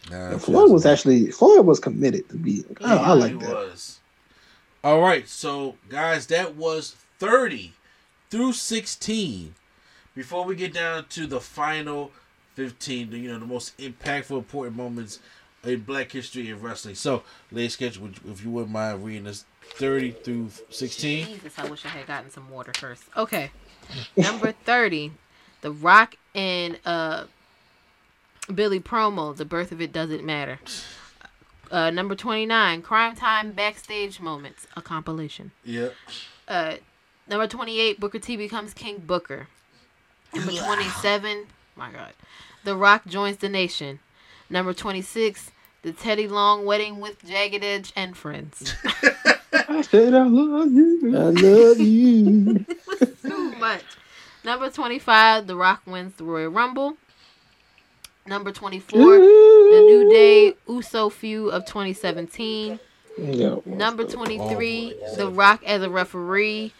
Nah, And Floyd was actually Floyd was committed to be. I, I like that. Was. All right, so guys, that was thirty through sixteen. Before we get down to the final fifteen, you know, the most impactful, important moments in Black history and wrestling. So, ladies, sketch, would- if you wouldn't mind reading this thirty through sixteen. Jesus, I wish I had gotten some water first. Okay. Number 30, The Rock and uh, Billy promo, The Birth of It Doesn't Matter. Uh, number 29, Cryme Tyme Backstage Moments, a compilation. Yeah. Uh, number 28, Booker T becomes King Booker. Number 27, my God, The Rock joins the nation. Number 26, The Teddy Long Wedding with Jagged Edge and Friends. I said I love you. I love you. too much. Number 25, The Rock wins the Royal Rumble. Number 24, The New Day Uso feud of 2017. Yeah. Number 23, The Rock as a referee,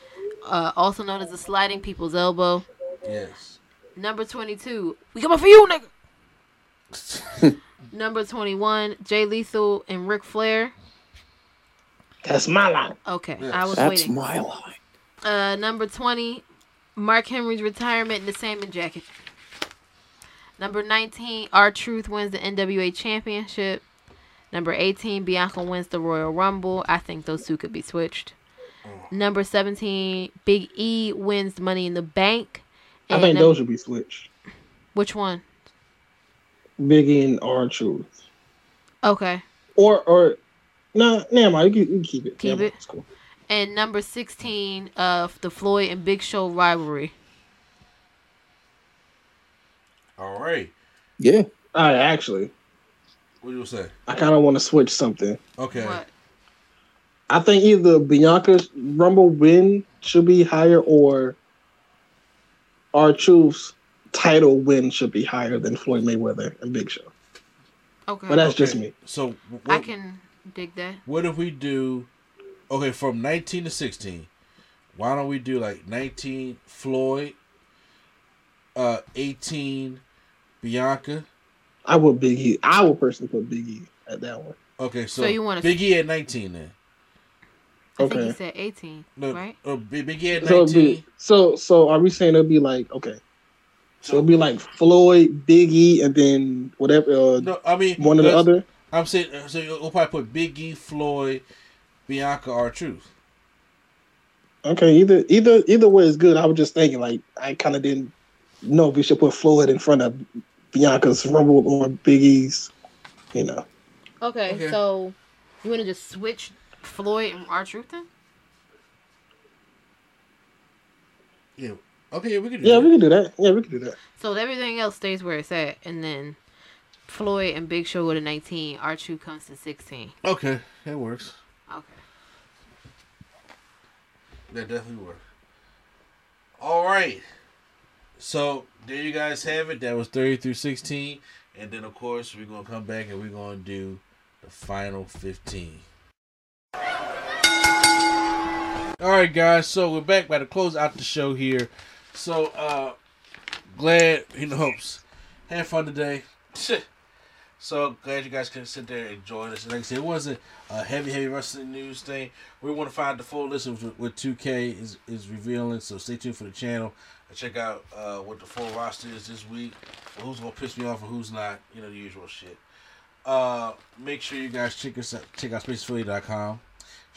uh, also known as the sliding people's elbow. Yes. Number 22, We coming for you, nigga. Number 21, Jay Lethal and Ric Flair. That's my line. Okay, I was That's waiting. my line. Uh, number 20, Mark Henry's retirement in the salmon jacket. Number 19, R Truth wins the NWA Championship. Number 18, Bianca wins the Royal Rumble. I think those two could be switched. Number 17, Big E wins Money in the Bank. I think num- those should be switched. Which one? Biggie and R Truth. Okay. Or or no, never mind. You can, you can keep it. Keep it. mind. It's cool. And number 16, uh, the Floyd and Big Show rivalry. All right. Yeah. I actually, What do you say? I kind of want to switch something. Okay. What? I think either Bianca's Rumble win should be higher, or R Truth's title win should be higher than Floyd Mayweather and Big Show. Okay. But that's Okay, just me. So what, I can dig that. what if we do? Okay, from nineteen to sixteen. Why don't we do like nineteen Floyd, uh, eighteen Bianca. I would Biggie. I would personally put Big E at that one. Okay, so, So you wanna- Biggie at nineteen then? I think you said 18, No, right? uh, Big Biggie at So, nineteen. be, so so are we saying it'll be like okay? So it'll be like Floyd, Big E, and then whatever. Uh, No, I mean one or the other. I'm saying uh, so We'll probably put Biggie, Floyd, Bianca, or Truth. Okay, either either either way is good. I was just thinking like I kind of didn't know if we should put Floyd in front of Bianca's Rumble or Biggie's. You know, Okay, Okay. so you want to just switch Floyd and R Truth then? Yeah. Okay, yeah, we can do yeah, that. we can do that. Yeah, we can do that. So everything else stays where it's at, and then Floyd and Big Show with a 19. R Truth comes to 16. Okay, that works. Okay. That definitely works. All right. So there you guys have it. That was 30 through 16. And then, of course, we're going to come back and we're going to do the final 15. All right, guys. So we're back by to close out the show here. So, uh, glad, you know, hopes. Had fun today. So glad you guys can sit there and join us. Like I said, it wasn't a heavy, heavy wrestling news thing. We want to find the full list of what 2K is, is revealing. So stay tuned for the channel and check out uh, what the full roster is this week. Who's gonna piss me off and who's not. You know the usual shit. Uh, make sure you guys check us out, check out spacephilly.com.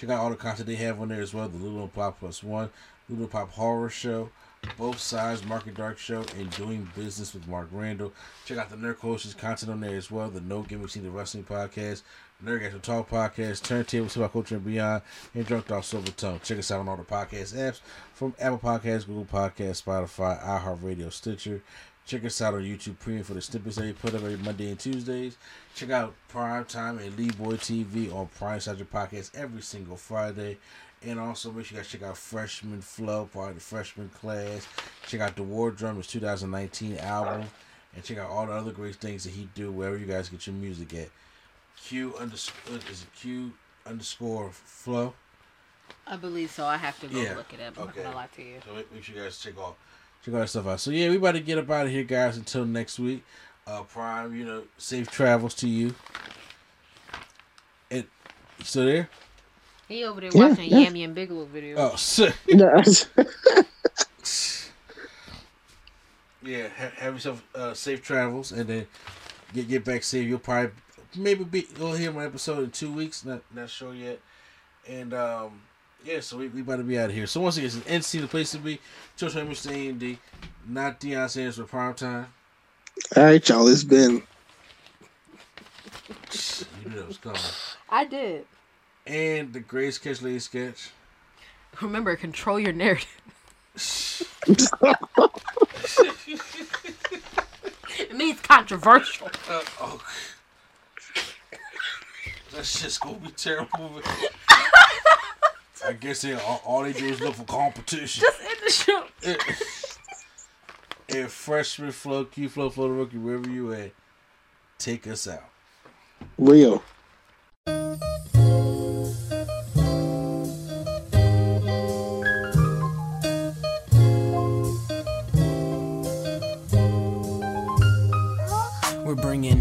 Check out all the content they have on there as well. The and Pop Plus One, and Pop Horror Show, Both Sides Market Dark Show, and Doing Business with Mark Randall. Check out the Nerd Coach's content on there as well. The No Gimmicks the Wrestling Podcast, Nerd Guys Talk Podcast, Turntables about Culture and Beyond, and Drunk Dog Silver Tongue. Check us out on all the podcast apps from Apple Podcasts, Google Podcasts, Spotify, iHeartRadio, Stitcher. Check us out on YouTube Premium for the snippets that we put up every Monday and Tuesdays. Check out Prime Time and Lee Boy TV on Prime Sergeant Podcast every single Friday. And also make sure you guys check out Freshman Flow, part of the freshman class. Check out the War Drum, his 2019 album. And check out all the other great things that he do wherever you guys get your music at. Q underscore is it Q underscore flow? I believe so. I have to go Yeah, look it up. I'm okay. not gonna lie to you. So make, make sure you guys check all check all that stuff out. So yeah, we about to get up out of here, guys. Until next week. Uh, Prime, you know, safe travels to you. And you still there? He over there Yeah, watching yeah. Yammy and Bigelow videos. Oh, shit. Yes. Yeah, ha- have yourself uh, safe travels, and then get get back safe. You'll probably maybe be you'll hear my episode in two weeks. Not not sure yet. And um, yeah, so we, we about to be out of here. So once again, it's an NC the place to be. Joe Train, Mr. A and D, not Deion Sanders for prime time. All right, y'all. It's been You knew that was coming. I did. And the greatest catch lady sketch. Remember, control your narrative. it means controversial. Uh, oh. That shit's gonna be terrible. I guess they all, all they do is look for competition. Just end the show. and freshman flow, Q flow, flow the rookie, wherever you at, take us out. real. We're bringing